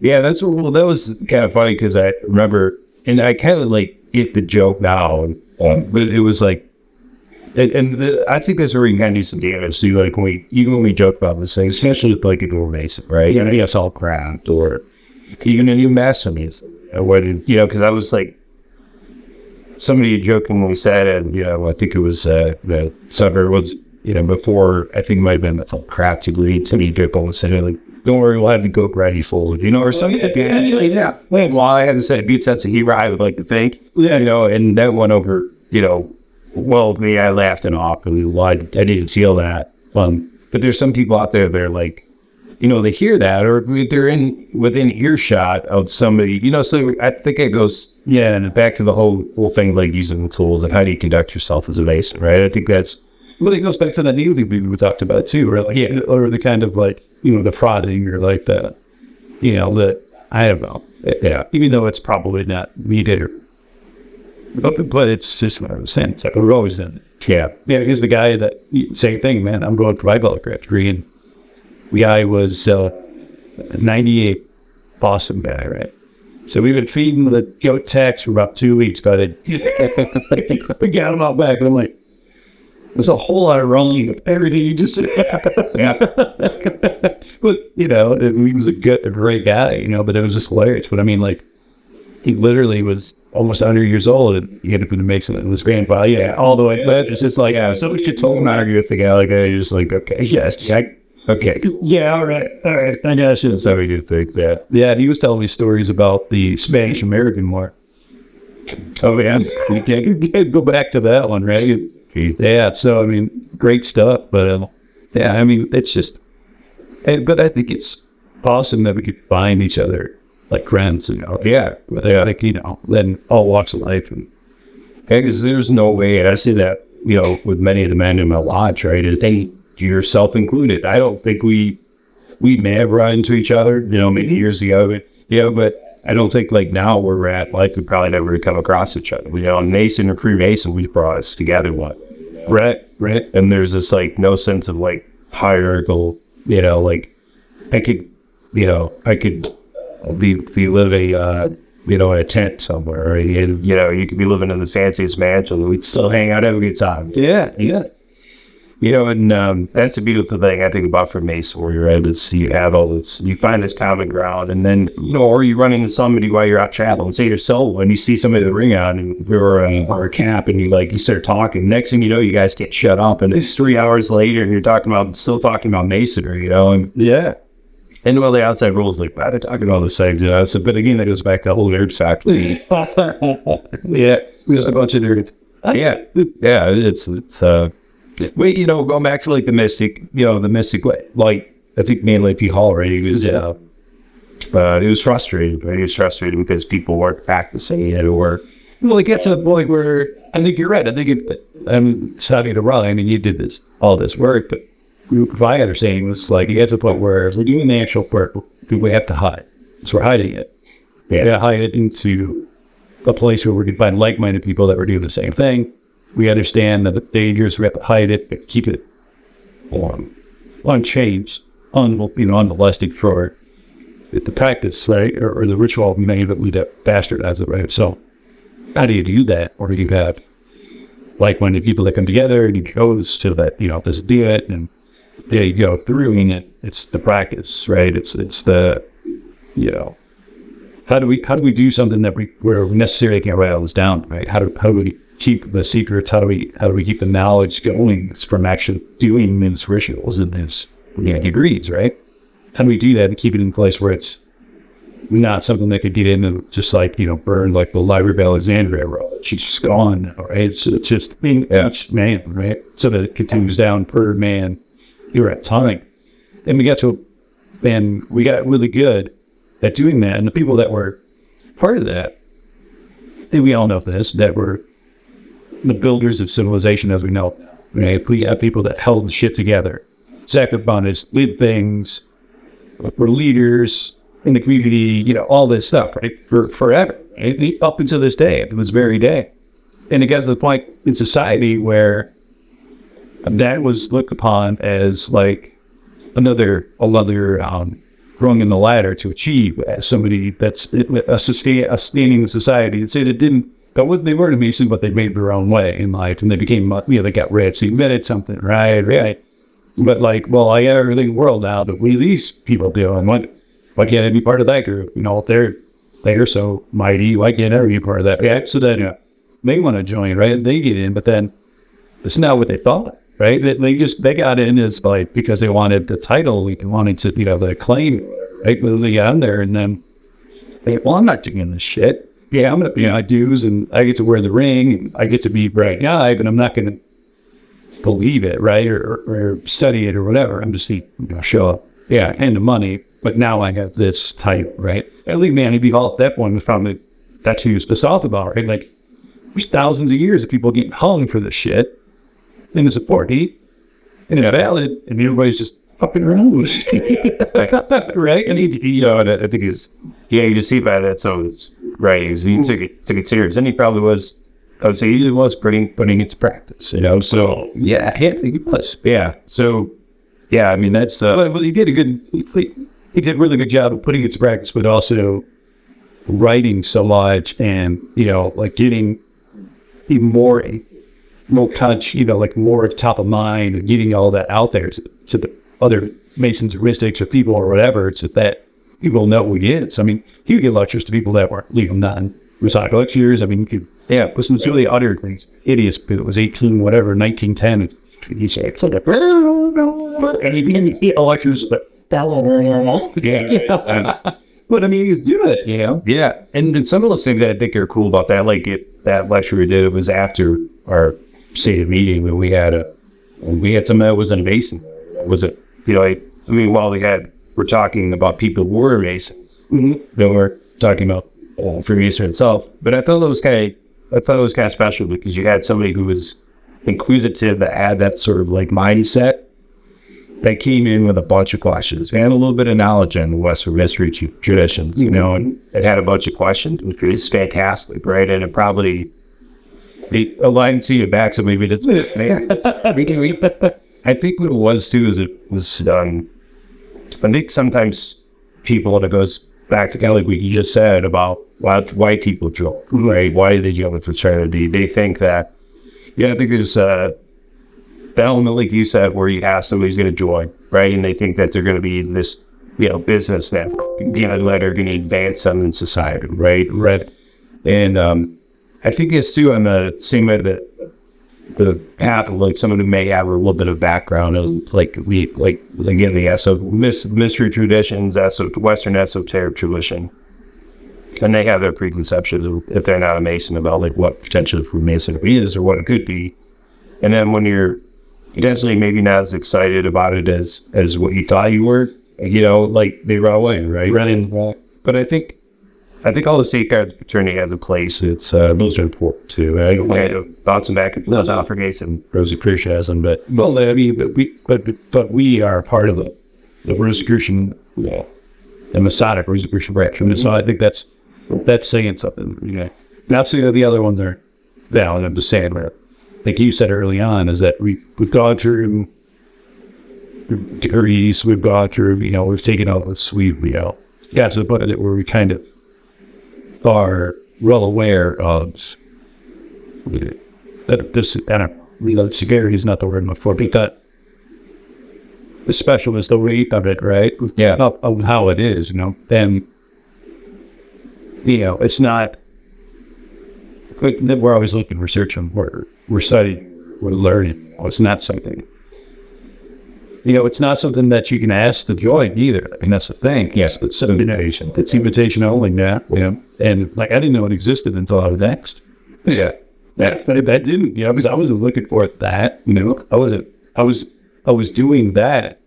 yeah, that's well. That was kind of funny because I remember, and I kind of like get the joke now, um, but it was like, and, and the, I think that's where we of do some damage to like when we even when we joke about this thing, especially with like a door mason, right? You know, yes, all craft or even a new master or what you know, because I was like somebody jokingly said, and you know, I think it was uh, the sucker was you know before I think it might have been the crap to lead to me jokingly said like. Don't worry, we'll have to go ready forward, you know, or something. Yeah, yeah. Well, I had to say, beat sense of humor, I would like to think, yeah, you know, and that went over, you know, well, me, I laughed. I, mean, well, I, I didn't feel that. Um, but there's some people out there that are like, you know, they hear that or they're in within earshot of somebody, you know. So I think it goes, yeah, and back to the whole whole thing like using the tools and how do you conduct yourself as a mason, right? I think that's Well, it goes back to that Neely we we talked about too, like, Yeah. or the kind of like, you know, the or like that, you know, that I don't know. yeah, Even though it's probably not or, but, but it's just what I was saying. It's like we've always done it. yeah, Yeah, here's the guy that same thing, man. I'm going for my Belgrade degree, and the guy was uh, 98 Boston guy, right? So we've been feeding the goat tax for about two weeks, but it. we got him out back, and I'm like, there's a whole lot of wrong with everything you just said. yeah, but you know, he was a good, a great guy, you know. But it was just hilarious. But I mean, like, he literally was almost 100 years old, and he had to make something. It his grandpa, yeah, all the way. But it's just like, yeah. So we should totally argue with the guy like that. You're just like, okay, yes, I, okay, yeah, all right, all right. I guess that's how we do think that. Yeah, he was telling me stories about the Spanish American War. Oh yeah, You can't, you can't go back to that one, right? Yeah, so I mean, great stuff, but uh, yeah, I mean, it's just, and, but I think it's awesome that we could find each other like friends, you know. yeah, But yeah, like you know, then all walks of life, and because there's no way, and I see that, you know, with many of the men in my lodge, right? And they, yourself included. I don't think we, we may have run into each other, you know, many years ago, but, you know, but I don't think like now where we're at, like we probably never come across each other. You know, Mason or Freemason, we brought us together right, right, And there's this like no sense of like hierarchical, you know, like I could, you know, I could be, be living, uh, you know, in a tent somewhere, or, you you know, you could be living in the fanciest mansion, and we'd still hang out, good time. yeah, yeah, You know, and um, that's the beautiful thing I think about for Mason, where you're able to see you have all this, you find this common ground, and then you know, or you run into somebody while you're out traveling, say you're solo, and you see somebody with a ring on and or a, or a cap, and you like you start talking. Next thing you know, you guys get shut up, and it's three hours later, and you're talking about still talking about masonry, you know, and yeah. and well, the outside rules like, why are they talking all the same? You know, so, but again, that goes back to the whole nerd factor. yeah, there's a bunch of nerds. yeah, yeah, it's it's uh, wait, you know, going back to like the mystic, you know, the mystic way, like I think Manly P. Hall, right? He was, uh, uh, he was frustrated, right? He was frustrated because people weren't practicing it or, Well, it gets to the point where I think you're right. I think it, I'm sorry to wrong. I mean, you did this all this work, but if I understand, it's like you get to the point where if we're doing the actual work, we have to hide. So we're hiding it. Yeah. Yeah, hide it into a place where we can find like-minded people that were doing the same thing. We understand that the dangers. We have to hide it, but keep it on, unchanged, un, you know, unmolested for the practice, right, or, or the ritual may that we bastardize it, right? So how do you do that? Or do you have like-minded people that come together and you goes to that, you know, this do it and there you go through it, it's the practice, right? It's, it's the, you know, how do we, how do we do something that we, where we necessarily can't write all this down, right? How do, how do we keep the secrets? How do we, how do we keep the knowledge going from actually doing these rituals and these yeah, degrees, right? How do we do that and keep it in place where it's not something that could get into just like, you know, burn like the Library of Alexandria road. She's just gone now, right? It's, it's just, I mean, each man, right? So that it continues down per man. You're at time. And we got to, and we got really good at doing that. And the people that were part of that, I think we all know this, that were the builders of civilization as we know. Right? We have people that held the shit together. Sacrifices, did things, were leaders in the community, you know, all this stuff, right? For forever, right? up until this day, this very day. And it gets to the point in society where that was looked upon as like another another um, rung in the ladder to achieve as somebody that's a, sustain, a in society. Said it didn't go what they were to Mason, but they made their own way in life, and they became uh, you know they got rich, they invented something, right? Right. But like, well, I got everything in the world now that we these people do, and what why can't I be part of that group? You know, they're they're so mighty, why can't I be part of that? Yeah, so then yeah, they want to join, right? They get in, but then it's not what they thought, right? They, they just they got in as like because they wanted the title, they wanted to you know the claim, right? But they got in there, and then they well, I'm not doing this shit. Yeah, I'm gonna pay my dues, and I get to wear the ring, and I get to be bright eyed, but I'm not gonna believe it, right, or, or, or study it or whatever. I'm just going to show up, yeah, and the money. But now I have this type, right? I think man, if you all that one from it, that's who you're pissed off about, right? Like, there's thousands of years of people getting hung for this shit, and it's important, and it's valid, and everybody's just fucking around with it, right? And he, he, you know, and I think he's, yeah, you just see by that. So it's right. He took it, took it serious. And he probably was, I would say he was putting, putting it to practice, you know? So Yeah, yeah, he was. yeah. So yeah, I mean, that's, uh, But, but he did a good, he, he did a really good job of putting it to practice, but also writing so much and, you know, like getting even more, more touch, you know, like more top of mind getting all that out there to, to the other Masons, heuristics, or people or whatever, so that people know who he is. I mean, he would give lectures to people that weren't legal non recycle lectures. I mean, you could yeah. listen to the other things. Idiots, but it was 18, whatever, 1910. and He said, and he get lectures, but yeah. But I mean, he's doing it, you know? Yeah, and, and some of those things that I think are cool about that, like it, that lecture we did, it was after our stated meeting when we had a, we had someone that was a Mason. Was it, you know, I, I mean, while we had, we're talking about people who were Masons, then we're talking about uh, Freemason itself. But I thought it was kind of, I thought it was kind of special because you had somebody who was inquisitive that had that sort of like mindset that came in with a bunch of questions and a little bit of knowledge in Western mystery tr- traditions, you know, and it had a bunch of questions, which was fantastic, right? And it probably it aligned to your back, so maybe it's I think what it was too is it was um, I think sometimes people and it goes back to of like you just said about why, people join, right? Why they join a fraternity? They think that yeah, I think there's the element, like you said, where you ask somebody's going to join, right? And they think that they're going to be in this, you know, business that, you know, that are going to advance them in society, right? Right. And um, I think it's too on the same way that the path of like someone who may have a little bit of background of like we like again the eso mis- mystery traditions, eso Western esoteric tradition. And they have their preconceptions of, if they're not a Mason about like what potential Freemasonry is or what it could be. And then when you're potentially maybe not as excited about it as as what you thought you were. You know, like they run away, right? Running. But I think I think all the safeguards fraternity has a place. It's uh, those are important too. I don't want to bounce them back and no, not forget some Rosicrucianism, but well, I mean, but we but but we are part of the the Rosicrucian, yeah, the Masonic Rosicrucian branch, and so I think that's that's saying something. You know, not saying that the other ones are down. I'm just saying where like you said early on, is that we, we've gone through degrees, we've gone through, you know, we've taken all this, we've, you know, got to the point that where we kind of are well aware of that this, and I reload security is not the word I'm for, but that the specialness, the rate of it, right? Yeah. Of, of how it is, you know, then, you know, it's not, we're always looking, we're searching, we're, we're studying, we're learning. It's not something, you know, it's not something that you can ask to join either. I mean, that's the thing. Yes. It's invitation. It's invitation only now. Yeah. And like, I didn't know it existed until I was next. Yeah. Yeah. But that didn't, you know, because I wasn't looking for that, you know, I wasn't, I was, I was doing that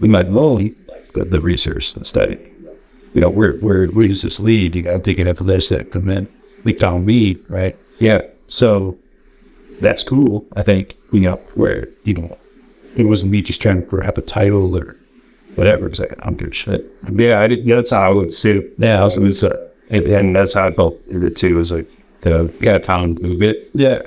with my lonely, the, the research and study. You know, where, where, where does this lead? You got to take it after this that come in. We found me, right? Yeah. So that's cool, I think, you know, where, you know, it wasn't me just trying to grab a title or whatever. It's like, I'm good shit. Yeah, I did. That's how I would see it. Yeah, I was, it was, uh, And, that's how I felt it too. Was like the got found movement. yeah,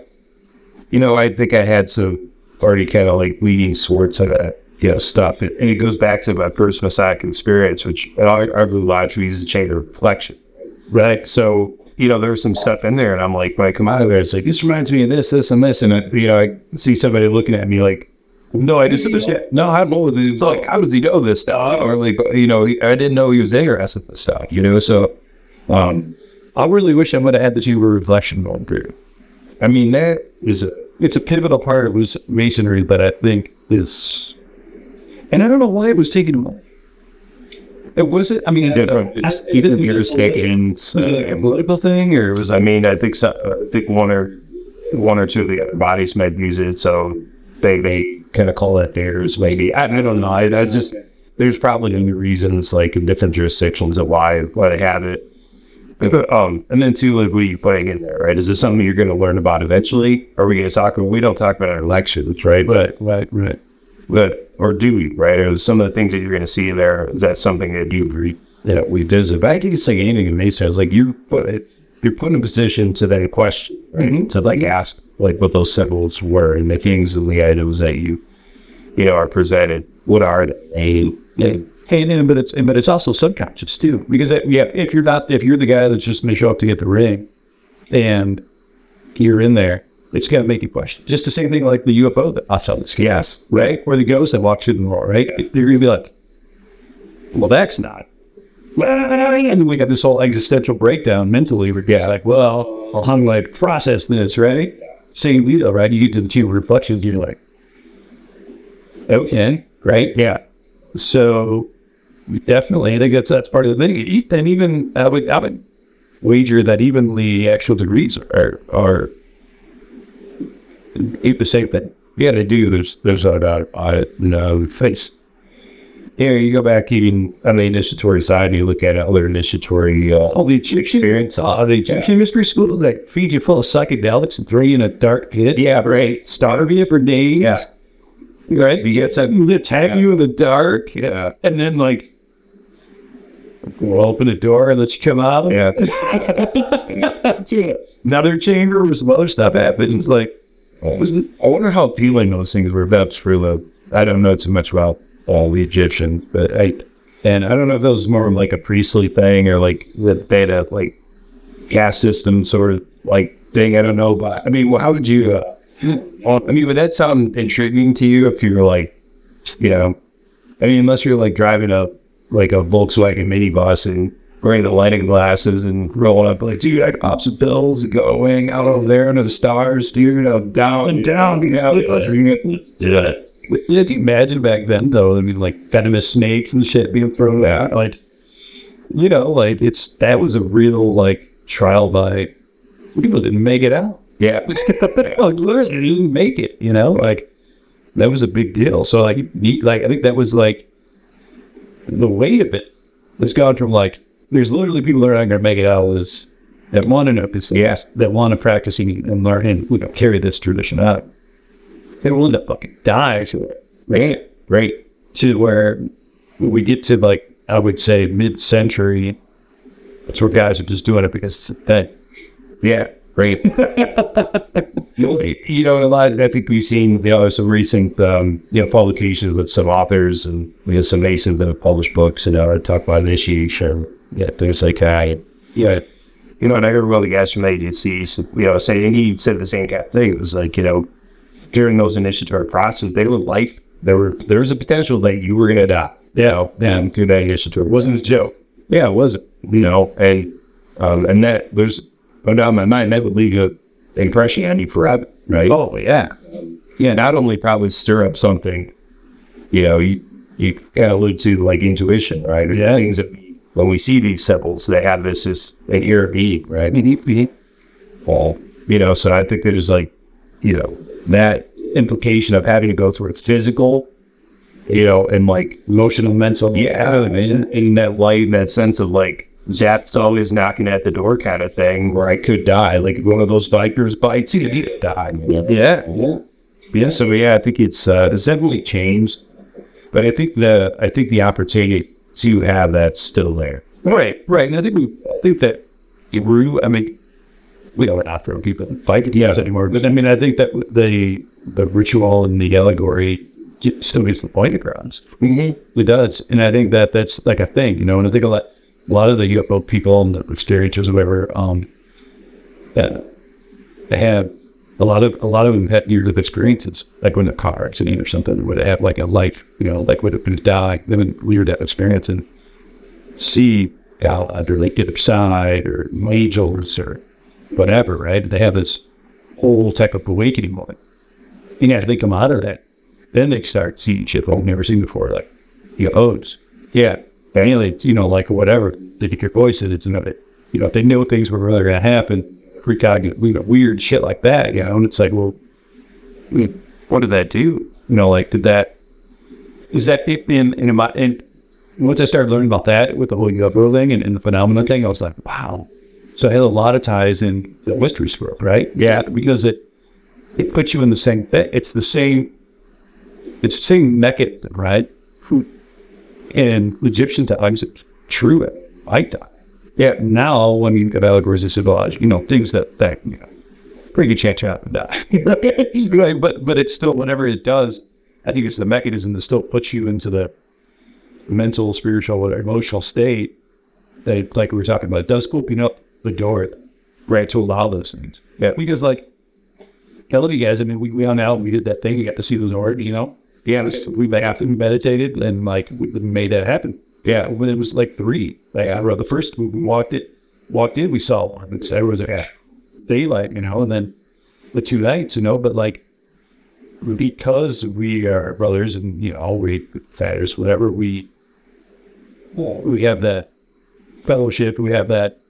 You know, I think I had some already kind of like leading sorts of that, you know, stuff. And, and it goes back to my first Masonic experience, which I argue logically is a chamber of reflection. Right. So, you know, there's some stuff in there, and I'm like, when I come out of there, it's like, this reminds me of this, this, and this. And, I, you know, I see somebody looking at me like, no, I just understand. No, I don't know. It's like, how does he know this stuff? Or like, you know, he- I didn't know he was interested in this stuff, you know? So, um, I really wish I would have had the two reflection going through. I mean, that is a, It's a pivotal part of mas- masonry that I think is, and I don't know why it was taken away. It wasn't. I mean, different. It's I- different jurisdictions. Was a political thing, or was I mean, I think so, I think one or one or two of the other bodies might use it. So they they kind of call that theirs. Maybe I, I don't know. I, I just there's probably be reasons like in different jurisdictions of why why they have it. um, and then two, like, what are you putting in there, right? Is this something you're going to learn about eventually? Are we going to talk? We don't talk about our lections, right? But Right, right. but or do we, right? Or some of the things that you're going to see there is that something that you agree? Yeah, we visit. But I think it's like anything in Mesa. It's like you put it, You're put in a position to then question, right? Mm-hmm. To like mm-hmm. ask like what those symbols were and the things and the items that you, you know, are presented. What are they? Yeah. Hey, and, but it's but it's also subconscious too, because it, yeah, if you're not if you're the guy that's just going to show up to get the ring, and you're in there, it's going to make you question. Just the same thing like the UFO that I saw this, Yes, right, or the ghost that walks through the wall, right? You're going to be like, well, that's not. And we got this whole existential breakdown mentally. We're yeah, like, well, I'm like process this, right? Same deal, right? You get to the two reflections, you're like, okay, right? Yeah. So definitely, I think that's that's part of the thing. And even I would I would wager that even the actual degrees are are even the same thing. they do. There's there's no doubt about it. No face. Here you go back even on the initiatory side, and you look at other initiatory uh, All the experience, all the Egyptian mystery schools that feed you full of psychedelics and throw you in a dark pit. Yeah, right. starve you for days. Yeah. Right? You get some They tag you in the dark. Yeah. And then, like, we'll open the door and let you come out. Yeah. Another chamber where some other stuff happens. Like, Was I wonder how appealing those things were. That's for the. I don't know too much about all the Egyptians, but I and I don't know if that was more of like a priestly thing or like that they had a like caste system sort of like thing. I don't know, but I mean, well, how would you? Uh, I mean, would that sound intriguing to you if you were like, you know, I mean, unless you're like driving a like a Volkswagen minibus and wearing the lighting glasses and rolling up like, dude, I got some pills going out over there under the stars, dude, you know, down and down. Yeah, let's do it. If you imagine back then, though, I mean, like venomous snakes and shit being thrown out, like, you know, like it's that was a real like trial by people didn't make it out. Yeah. like literally didn't make it. You know, like that was a big deal. So like, you- like I think that was like the weight of it has gone from like there's literally people that are not going to make it out is that want to know this, Yes. that want to practice and and learn and you know carry this tradition out. They will end up fucking dying to it, Right. Right. to where we get to like I would say mid-century. That's where guys are just doing it because it's a thing. Yeah. Right. you know, a lot. I think we've seen you know some recent um, you know publications with some authors and we have some Masons that have published books and uh, talk about initiation. Yeah, things like that. Yeah. You know, and I of the guys from ADC, you know, saying he said the same kind of thing. It was like, you know, during those initiatory processes, they were life. There were there was a potential that you were gonna die. You know, and through that initiatory, it wasn't a joke. Yeah, it wasn't. You know, and um, and that there's no doubt in my mind that would leave a impression on you forever, right? Oh yeah, yeah. Not only probably stir up something, you know, you you kind of allude to like intuition, right? Yeah. Things that when we see these symbols, they have this as an ear being, right? I mean we well, you know, so I think there's like, you know, that implication of having to go through a physical, you know, and like emotional, mental. yeah, and in that light, in that sense of like that's always knocking at the door kind of thing, where I could die, like if one of those Vikers bites you, you die. Yeah, yeah, yeah. So yeah, I think it's uh, it's definitely changed, but I think the I think the opportunity to have that's still there. Right, right. And I think we, I think that grew. I mean, we don't throw people in fight Yeah. anymore. But I mean, I think that the the ritual and the allegory still gets the point across. Mm-hmm. It does, and I think that that's like a thing, you know. And I think a lot, a lot of the UFO people and the stereotypes, or whatever, um, that they have a lot of a lot of them had years of experiences, like when a car accident or something, would have like a life, you know, like would have been die, they would weird that experience and see God or like get upside or angels or whatever, right? They have this whole type of awakening moment. And as they come out of that, then they start seeing shit they've never seen before, like UFOs. Yeah. Aliens, you know, like whatever. They get your voices, it's another, you know, if they know things were really going to happen, precognitive, you know, weird shit like that, you know, and it's like, well, what did that do? You know, like did that is that in in my and once I started learning about that with the whole UFO thing and, and the phenomenon thing, I was like, wow. So I had a lot of ties in the mystery world, right? Yeah, because it it puts you in the same. It's the same. It's the same mechanism, right? In Egyptian times, it's true at night time. Yeah, now when you get allegories of civilized, you know, things that that you know, pretty good chance you have to die. but but it's still whatever it does. I think it's the mechanism that still puts you into the mental, spiritual, or emotional state that, like we were talking about, it does open up the door, right, to allow those things. Yeah, because like, you guys. I mean, we, we went out and we did that thing. we got to see the Lord, you know. Yeah, we meditated and like we made that happen. Yeah, when it was like three, like I wrote the first, we walked it, walked in, we saw one. And so it was like daylight, you know, and then the two nights, you know, but like because we are brothers and you know all we fathers, whatever we we have that fellowship, we have that,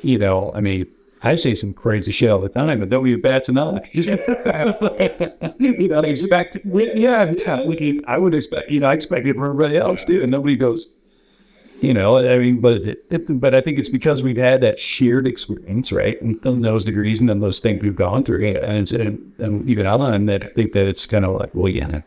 you know, I mean, I say some crazy shit all the time, but nobody bats an eye. you know, expect, yeah, yeah, we, I would expect, you know, I expect it from everybody else too, and nobody goes, you know, I mean, but it, it, but I think it's because we've had that shared experience, right? And those degrees and those things we've gone through, and and, and even outline that I think that it's kind of like, well, yeah,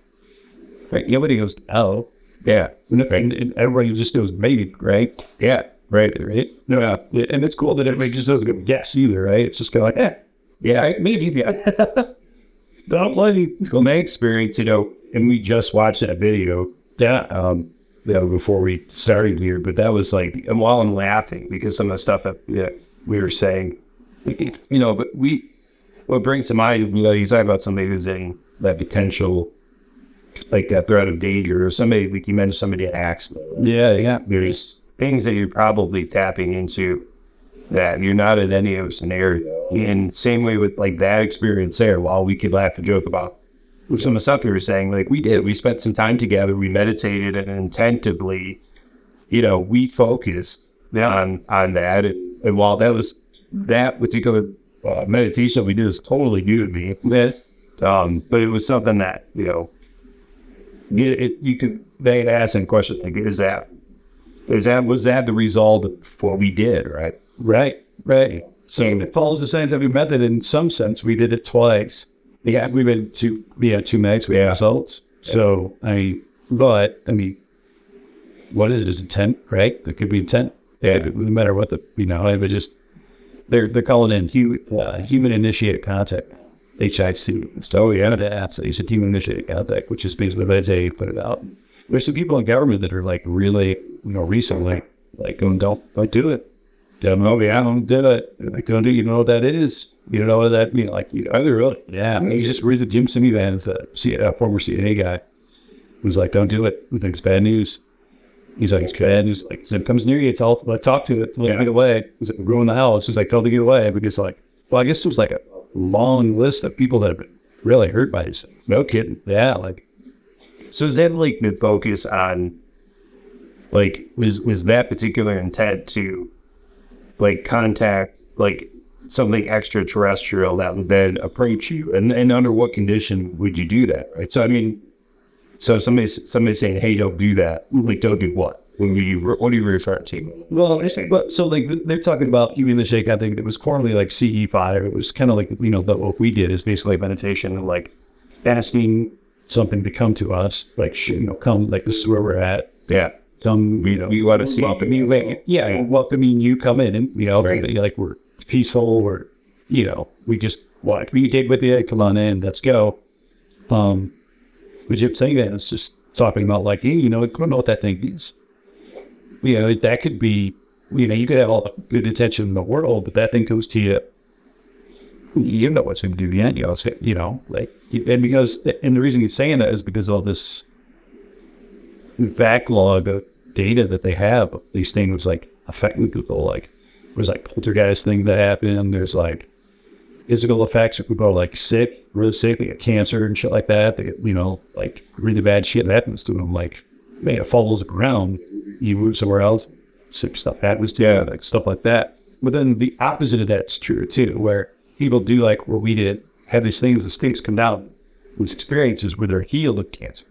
right? Nobody goes, oh, yeah, and, and everybody just knows maybe, right? Yeah, right, right. No, yeah, and it's cool that everybody just doesn't guess either, right? It's just kind of like, eh, yeah, maybe, yeah. Don't let me. From my experience, you know, and we just watched that video. Yeah, um, you know, before we started here, but that was like, and while I'm laughing because some of the stuff that yeah, we were saying, you know, but we, what brings to mind, you know, you talk about somebody who's in that potential, like a threat of danger, or somebody, like you mentioned somebody at accident. Yeah, yeah. There's things that you're probably tapping into that you're not in any of scenario. And same way with like that experience there, while we could laugh and joke about some of the stuff we were saying, like we did, we spent some time together, we meditated and intentively, you know, we focused on on that. And, and while that was that particular uh, meditation we did was totally new to me, but, um, but it was something that you know, it, it, you could they had asked a question like, is that is that was that the result of what we did, right? Right, right. So it follows the scientific method in some sense. We did it twice yeah, we went to we had two mags, we had results. So I but I mean what is it? Is intent, right? It could be intent. Yeah, no matter what the you know, it would just they're they're calling in hu, uh, human initiated contact. HIC. So yeah, that's it's a human initiated contact, which just means when they put it out. There's some people in government that are like really, you know, recently like don't don't do it. Don't know, yeah, don't do it. Like, don't do you know what that is? You know what that mean? Like, you know, really, yeah. He just reads the Jim Semivan's, uh, a, a former CIA guy, who's like, don't do it. Thinks bad news. He's like, it's bad news. Like, if it comes near you, tell, like, talk to it, let yeah. it away. He's like, ruin the house. He's like, tell to get away. Because, like, well, I guess it was like a long list of people that have been really hurt by this. No kidding. Yeah, like. So is that like the focus on, like, was was that particular intent to, like, contact, like, something extraterrestrial that would then approach you, and, and under what condition would you do that, right? So I mean, so somebody somebody saying, "Hey, don't do that." Like, don't do what? When you what are you referring to? Well, but so like they're talking about human the shake. I think it was quarterly like CE five. It was kind of like you know the, what we did is basically meditation and like asking something to come to us, like you know, come like this is where we're at. Yeah. Come, you know, you want to see welcoming, like, yeah, welcoming you come in and you know, right. like we're peaceful or, you know, we just want to communicate with you, come on in, let's go. Um, but you're saying that it's just talking about like, hey, you know, I don't know what that thing is. You know, that could be, you know, you could have all the good intention in the world, but that thing goes to you. You know what's going to do the end, you know, you know, like, and because, and the reason he's saying that is because all this backlog of data that they have, these things like affecting people, like there's like poltergeist thing that happened. There's like physical effects of people like sick, really sick, like cancer and shit like that. They get, you know, like really bad shit happens to them. Like, man, it falls around, you move somewhere else, sick stuff happens to you, like stuff like that. But then the opposite of that's true too, where people do like what we did, have these things, the stakes come down, with experiences where they're healed of cancer,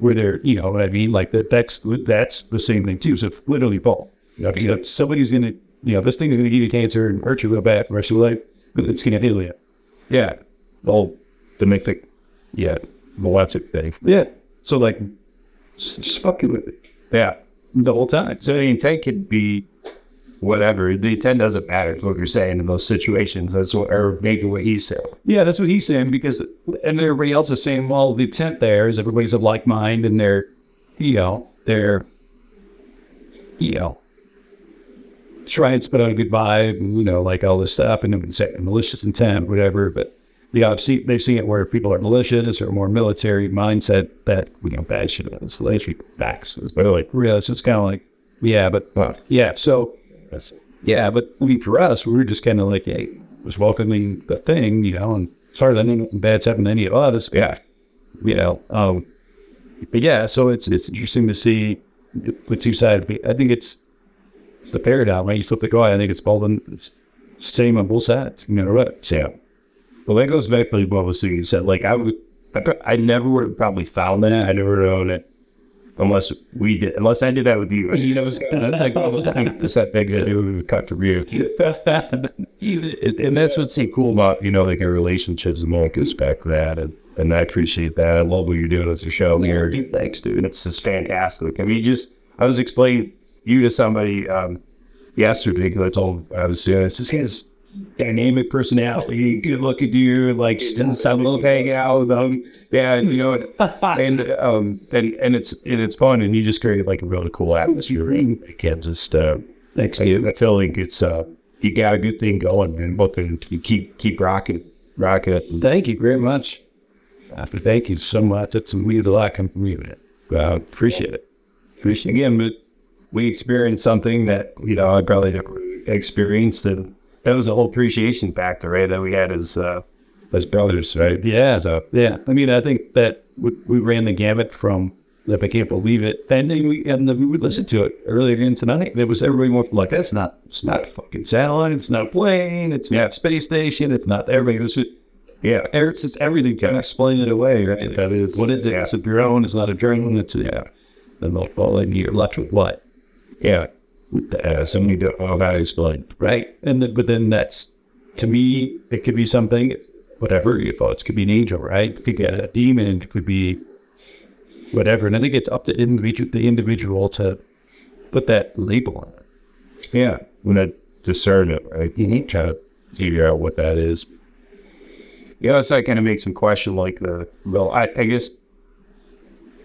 where they're, you know what I mean? Like that, that's, that's the same thing too. So it's literally both. You know, you know, somebody's going to, you know, this thing is going to give you cancer and hurt you real bad for the rest of your life, but it's going to heal you. Yeah. Well, the make the, yeah, malefic thing. Yeah. So like, just, just fucking with it Yeah. the whole time. So the intent could be whatever. The intent doesn't matter. Is what you're saying in those situations. That's what, or maybe what he's saying. Yeah, that's what he's saying because, and everybody else is saying, well, the intent there is everybody's of like mind and they're, you know, they're, you know, trying to put out a good vibe, and, you know, like all this stuff, and then say malicious intent, whatever. But yeah, I've seen they've seen it where people are malicious or more military mindset that you know bad shit about lady backs. But like, really, so it's kind of like, yeah, but yeah, so yeah, but for us, we were just kind of like, hey, was welcoming the thing, you know, and sorry that anything bad's happened to any of us. Yeah. You know, um, but yeah, so it's it's interesting to see the two sides. I think it's the paradigm, right? You flip the coin. I think it's both. in- It's same on both sides. You know what? Yeah. Well, that goes back to what was you said. Like I would, I, I never would have probably found that. I never would known it unless we did. Unless I did that with you. You know, it's, that's like it's that big that we would cut to you. and that's what's so cool about you know like our relationships and goes back that and. And I appreciate that. I love what you're doing as a show here. Thanks, dude. It's just fantastic. I mean, just I was explaining you to somebody um, yesterday because I told I was doing this. This guy's dynamic personality, good looking dude, like just doesn't little hang out with them. Yeah, and, you know, and um and and it's and it's fun, and you just create like a really cool atmosphere. And I can't just uh, thanks. I, I feel like it's uh you got a good thing going, man. But then you keep keep rocking, rocking it. Thank you very much. Uh, Thank you so much. It's a weird a lot come from you. man. Well, appreciate it. Appreciate again, but we experienced something that you know I probably never experienced, and that was a whole appreciation factor, right? That we had as uh, as brothers, right? Yeah, so yeah. I mean, I think that we, we ran the gamut from if I can't believe it. Then we and then we would listen to it earlier in tonight. It was everybody was like, "That's not, it's not a fucking satellite. It's not a plane. It's not a space station. It's not." Everybody was, Yeah, it's just everything. Kind of explain it away, right? That is what is it? Yeah. It's a drone. It's not a drone. It's yeah. Then they'll fall in your with what? yeah. Uh, somebody don't know how to right? And then, but then that's to me, it could be something, whatever you thought. It could be an angel, right? It could be a demon. It could be whatever. And I think it's up to individual, the individual to put that label on it. Yeah, when I discern it, right? You need to figure out what that is. Yeah, that's that kind of makes some question like the well, I, I guess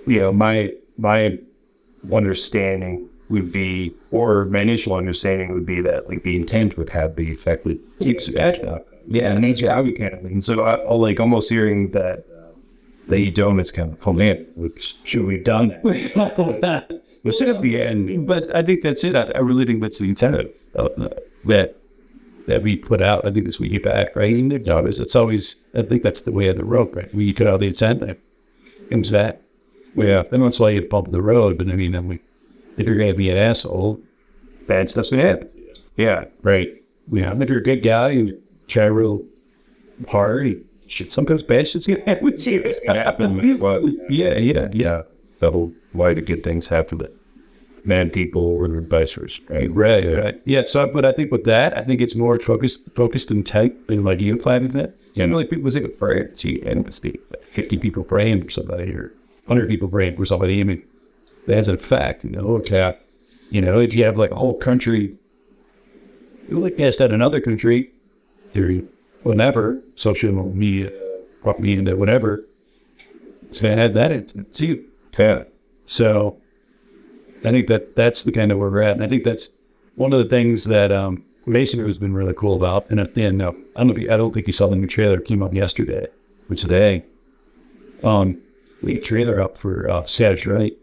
you know my my understanding would be, or my initial understanding would be that like the intent would have the effect that keeps it up. Yeah, and that's how we kind of. So I, I like almost hearing that uh, that you don't. It's kind of oh man, which should we have done that? Was at the end, but I think that's it. I, I really think that's the intent of uh, that that we put out. I think that's what you back, right? And the job is it's always. I think that's the way of the road, right? We put out the intent, comes back. Yeah, Then once why you bump the road, but I mean, then we, if you're gonna be an asshole, bad stuff's gonna happen. Yeah, right? Yeah, if you're a good guy, you try real hard. Shit, sometimes bad shit's gonna happen with you. happen. Well, Yeah, yeah, yeah. the whole why do good things happen to bad people or vice versa, right? Right, right. Yeah, so but I think with that, I think it's more focused focused and tight and like you planning that. Yeah. You know, like people say afraid see and fifty people praying for somebody or hundred people praying for somebody. I mean that's a fact, you know, okay. You know, if you have like a whole country you look past that another country, through whatever, social media, propaganda, whatever, it's gonna have that in see Yeah, so I think that that's the kind of where we're at. And I think that's one of the things that um, Masonry has been really cool about. And at the end, uh, I don't know if you, I don't think you saw the new trailer came up yesterday, but today, um, we trailer up for uh, Saturday night.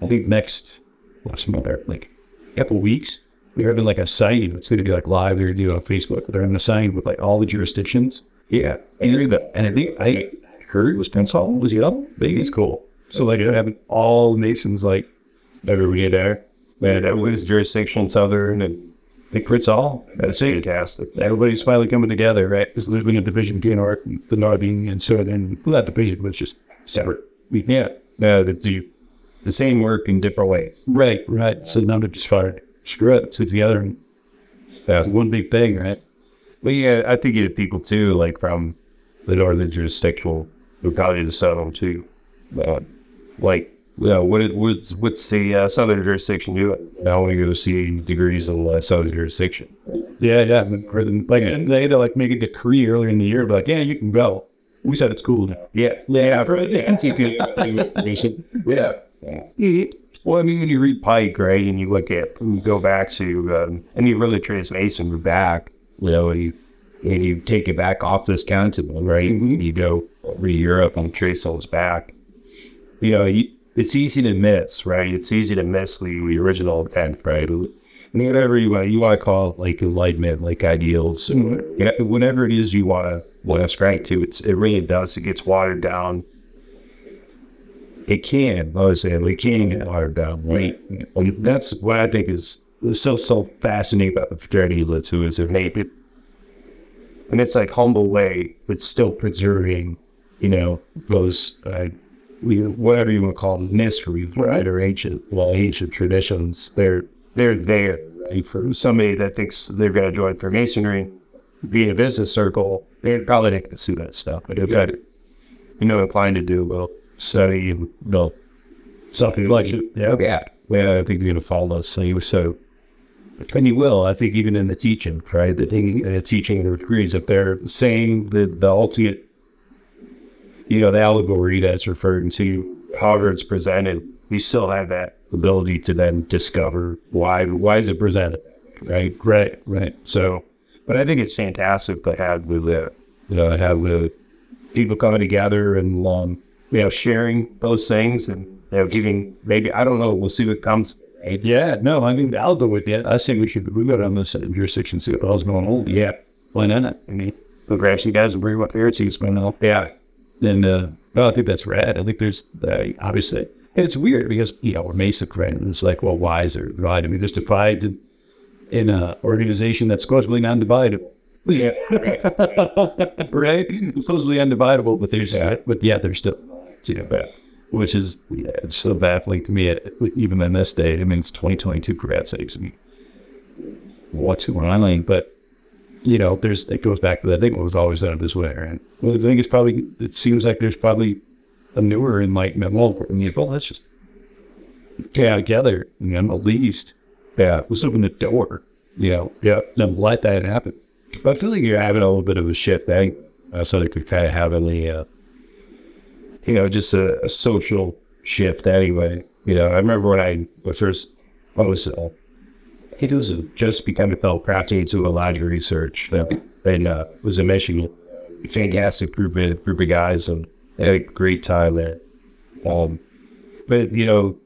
I think next, what's the matter, like a couple weeks, we're having like a signing. It's going to be like live. They're going to do it on Facebook. They're having a sign with like all the jurisdictions. yeah, And, and I think I heard was Prince Hall was the other. Maybe it's cool. So like they're having all nations like everybody there. Man, it was jurisdiction southern and think Prince Hall. That's fantastic. Everybody's finally coming together, right? Because there's been a division between North, the Northing, and so then well, that division was just separate. We, yeah, uh, the, the the same work in different ways. Right, right. So now they're just fired. Screw it, sit together and uh, one big thing, right? But yeah, I think you have people too, like from the northern jurisdiction, who probably the southern too. Uh, like, yeah, what it, what's what's the uh, southern jurisdiction do? I only go see degrees in the southern jurisdiction. Yeah, yeah. Like and they had to like make a decree earlier in the year, but like, yeah, you can go. We said it's cool now. Yeah, yeah. For the Well, I mean, when you read Pike, right, and you look at, you go back to, um, and you really trace Mason back, you know, and you, and you take it back off this continent, right? You go over to Europe and trace those back. You know, you, it's easy to miss, right? It's easy to miss the, the original intent, right? And whatever you want, you want to call it like enlightenment, like ideals, yeah, whatever it is you want to want to ascribe to, it's it really does. It gets watered down it can, I was saying, it can get watered down, right? That's what I think is, so, so fascinating about the fraternity lit who is innate. It, and it's like humble way, but still preserving, you know, those, uh, we, whatever you want to call them, mysteries, right? Or ancient, well, ancient traditions. They're, they're there, right? For somebody that thinks they're going to join Freemasonry, be in a business circle, they're probably not going to see that stuff. But if that, you know, inclined to do, well, study, you know, something like it. Yeah. Yeah. Well, I think you're going to follow us. So, you- so, and you will, I think, even in the teaching, right? The thing, uh, teaching the degrees, if they're saying the, the ultimate, you know, the allegory that's referring to, however it's presented, you still have that ability to then discover why, why is it presented, right? Right, right. So, but I think it's fantastic to have the, you know, have the people coming together and um, you know, sharing those things and you know, giving maybe I don't know. We'll see what comes. Yeah, no, I mean I'll go with that. I think we should we got on this jurisdiction see what all's going on. Yeah, why not? I mean, we'll grab you guys and bring what heresies going on. Yeah, then uh, no, I think that's rad. I think there's uh, obviously it's weird because you know we're Mesa and it's like well why is there right? I mean there's divides in, in an organization that's supposedly non-dividable. Yeah, right. It's supposedly undividable, but there's but yeah, there's still you which is yeah, so baffling to me. Even in this day, I mean, it's 2022 for God's sakes. I what's going? But you know, there's it goes back to that thing. It was always done this way, and well, the thing is probably it seems like there's probably a newer enlightenment. Well, I mean, well, let's just get together, you know, at least, yeah, let's open the door, you know, yeah, then let that happen. But I feel like you're having a little bit of a shift, eh? Uh, so they could kind of have a, uh, you know, just a, a social shift anyway. You know, I remember when I was first, I was, uh, it was just becoming felt crafty to a lot of research and uh, was in Michigan. Fantastic group of, group of guys and had a great time there. Um, but, you know,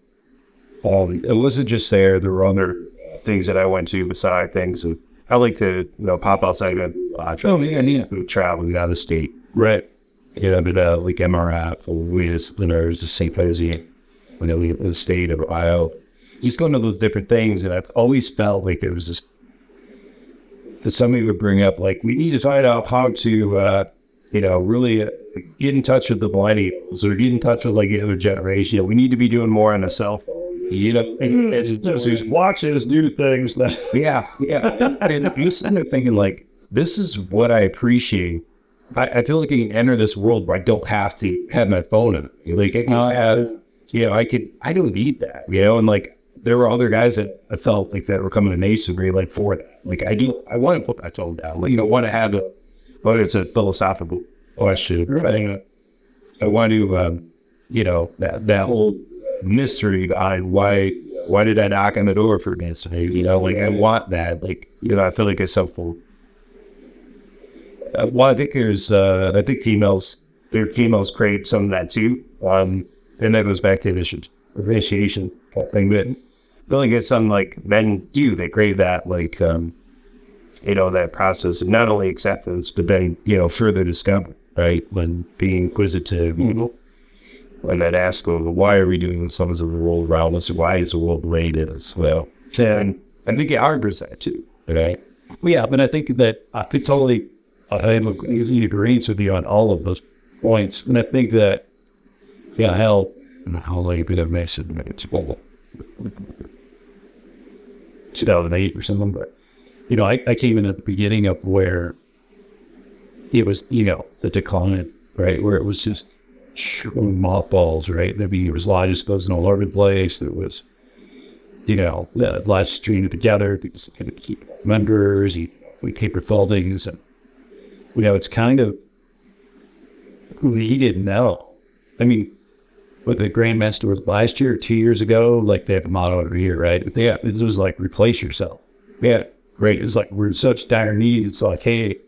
um, it wasn't just there. There were other things that I went to beside things. And I like to, you know, pop outside and watch. Oh, yeah, yeah. Traveling out of the state. Right. You know, but uh, like MRF or we just, you know, the St. When they leave the state of Ohio. He's going to those different things. And I've always felt like there was this, that somebody would bring up, like, we need to find out how to, uh, you know, really uh, get in touch with the millennials or get in touch with like the other generation. We need to be doing more on the cell phone. You know, and it's just these watches, new things. That, yeah, yeah. and I'm sitting there thinking, like, this is what I appreciate. I, I feel like I can enter this world where I don't have to have my phone in it. Like, I can have, you know, I could, I don't need that, you know, and like, there were other guys that I felt like that were coming to masonry like for that. Like, I do, I want to put my phone down. Like, you know, want to have a, whether it's a philosophical question, right? I want to, um, you know, that that whole mystery behind why why did I knock on the door for this? You know, like I want that. Like you know, I feel like it's helpful. Uh, well, I think there's, uh, I think females, their females crave some of that too. Um, and that goes back to initiation, initiation thing. But like it's something like men do. They crave that, like, um, you know, that process of not only acceptance, but then, you know, further discovery, right? When being inquisitive, when that asks, well, why are we doing some of the world around us? Why is the world the way it is? Well, then I think it harbors that too, right? Well, yeah, but I think that I could totally, I am in agreement with you on all of those points. And I think that, yeah, hell, and how late did I miss it? It's well, 2008 or something. But, you know, I, I came in at the beginning of where it was, you know, the decline, right? Where it was just mothballs, right? I mean, it was lodges goes all over the place. There was, you know, the lodges stringing together because kind of keep members, you, we paper foldings, and, you know, it's kind of, we didn't know. I mean, what the Grandmaster was last year or two years ago, like they have a motto every year, right? Yeah, this was like replace yourself. Yeah, great. It's like we're in such dire need. It's like, hey,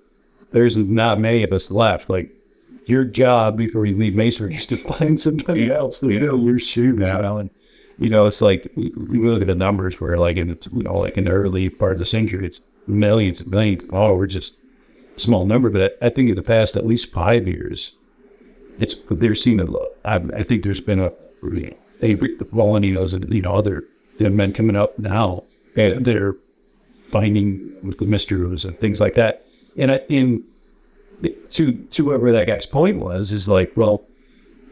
there's not many of us left. Like your job before you leave masonry is to find somebody else to fill your shoe now. And you know, it's like we we look at the numbers where like in the, you know like in the early part of the century, it's millions and millions. Oh, we're just small number, but I, I think in the past at least five years, it's they're seeing a lot. I, I think there's been a a the Volaninos and you know other the men coming up now, and they're finding with the mysteries and things like that. And I, in to to whoever that guy's point was is like, well,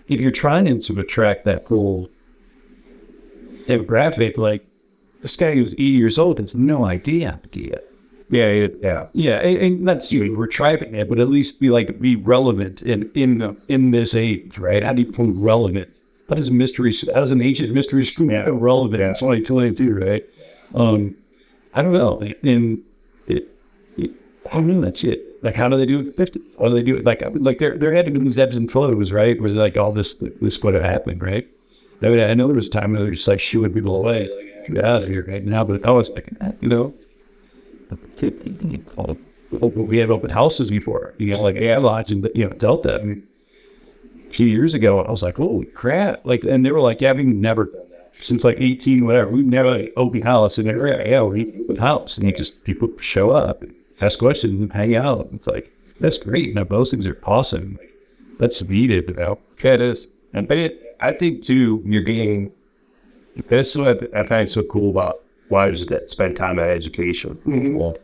if you're trying to attract that full demographic, like this guy who's 80 years old has no idea. idea. Yeah, yeah, yeah. Yeah, and, and that's you. We're trying it, but at least be like be relevant in in the, in this age, right? How do you become relevant? How does mystery? How does an ancient mystery school become relevant in 2022, right? Um, I don't know. And it, it, I don't know. That's it. Like, how do they do it? 50? How do they do it? Like, like there, there had to be these ebbs and flows, right? Where like all this, this would have happened, right? I, mean, I know there was a time where they were just like shooing people away, like, get out of here right now. But I was like, you know, Oh, we had open houses before, you know, like Air Lodge and, you know, Delta. I a few years ago, I was like, holy crap. Like, and they were like, yeah, we've never done that since like 18, whatever. We've never like, open house. And they're like, yeah, we open house. And you just, people show up, ask questions, hang out. It's like, that's great. Now, those things are awesome. Like, that's needed, you know? Yeah, it is. And but it, I think too, you're getting. That's what I find so cool about wives that spend time at education. Mm-hmm. Well,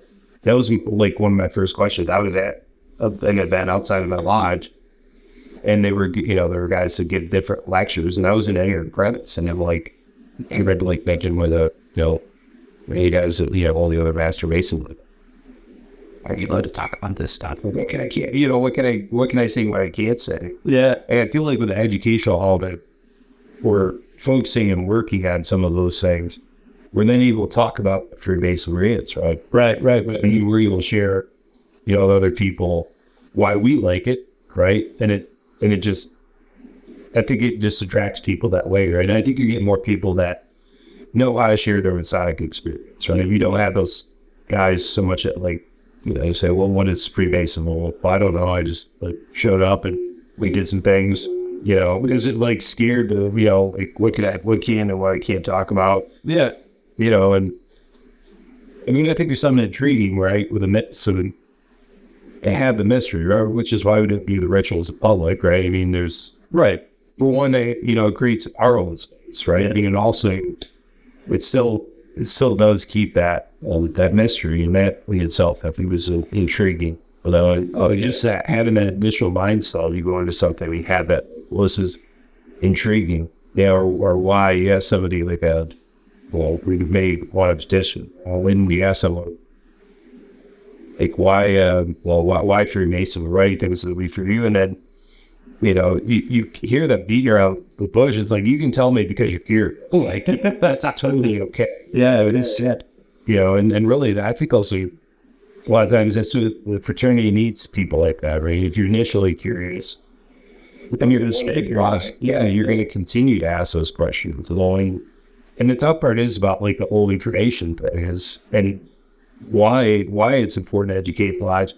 that was like one of my first questions. I was at a, an event outside of my lodge, and they were, you know, there were guys that give different lectures, and I was in air credits, and I'm like, he read like mention with a, you know, he does, you know, all the other master mason. Are you allowed to talk about this stuff? What can I can't, you know, what can I, what can I say? What I can't say? Yeah. And I feel like with the educational hall that we're focusing and working on some of those things, we're then able to talk about Freemasonry is, right? Right, right. right. And we're able to share, you know, with other people why we like it, right? And it and it just I think it just attracts people that way, right? And I think you get more people that know how to share their Masonic experience, right? If you don't have those guys so much at like you know, you say, Well, what is Freemason? Well, I don't know. I just like showed up and we did some things, you know, is it like scared of, you know, like what can I what can and what I can't talk about? Yeah. You know, and I mean, I think there's something intriguing, right, with the so to have the mystery, right, which is why we didn't view the rituals in public, right? I mean, there's Right. for one, they you know it creates our own space, right? I mean, and also it still it still does keep that uh, that mystery, and that in itself, I think, was uh, intriguing. Although, oh, just that having that initial mindset, you go into something, we have that. Well, this is intriguing, yeah, or, or why? You have somebody like that. Well, we made one edition. Well, when we ask someone, like, why? Uh, well, why, why Freemason? Right? Things that we for you, and then you know, you, you hear that beat around the bush. It's like you can tell me because you're curious. Like that's totally okay. Yeah, it is sad. You know, and, and really, I think also a lot of times that's what the fraternity needs people like that, right? If you're initially curious, and you're going to stay curious, yeah, you're going to continue to ask those questions. Along, and the tough part is about like the whole information thing is, and why why it's important to educate the lives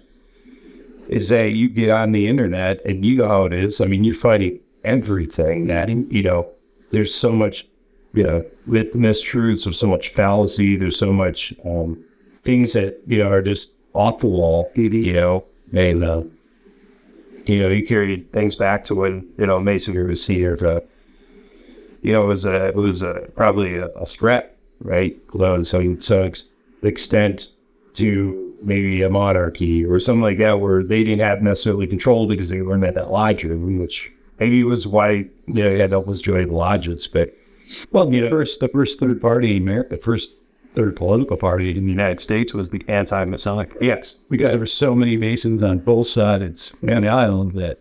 is that you get on the internet and you know how it is. I mean, you're finding everything that, you know, there's so much, you know, with mistruths, there's so much fallacy, there's so much um, things that, you know, are just off the wall, you know, and, uh, you know, you carry things back to when, you know, Masonry was here. Uh, you know, it was a, it was a, probably a, a threat, right? Well, so, so ex- extent to maybe a monarchy or something like that, where they didn't have necessarily control because they learned that that lodge, which maybe was why you know you had to always join the lodges. But well, you know, first the first third party in America, the first third political party in the United States was the anti-Masonic. Yes, because there were so many Masons on both sides of the island that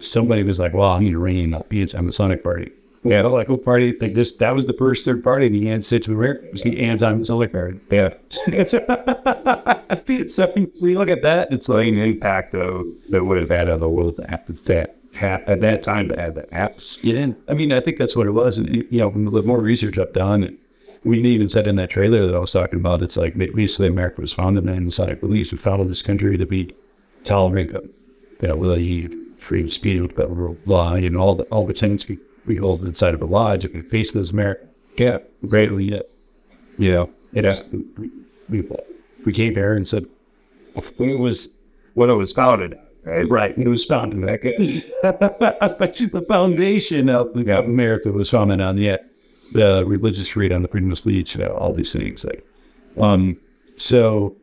somebody was like, "Well, I need to rein up the anti-Masonic party." Yeah, like local party, like this, that was the first third party the States of America. It was the anti-Masonic party. Yeah. so we look at that, it's like an impact of, that would have had on the world that that at that time to have that. You didn't, I mean, I think that's what it was. And, you know, the more research I've done, we even said in that trailer that I was talking about, it's like basically America was founded in Masonic beliefs. We founded this country to be tolerant of, you know, really free speech, federal law, and all the, all the things we we hold inside of a lodge and we face this America. Yeah, greatly yet. You know, it has, we, we came here and said, it was, when it was founded, right? Right. It was founded back the foundation of, of America was founded on the, the religious freedom, the freedom of speech, you know, all these things. Like, um, so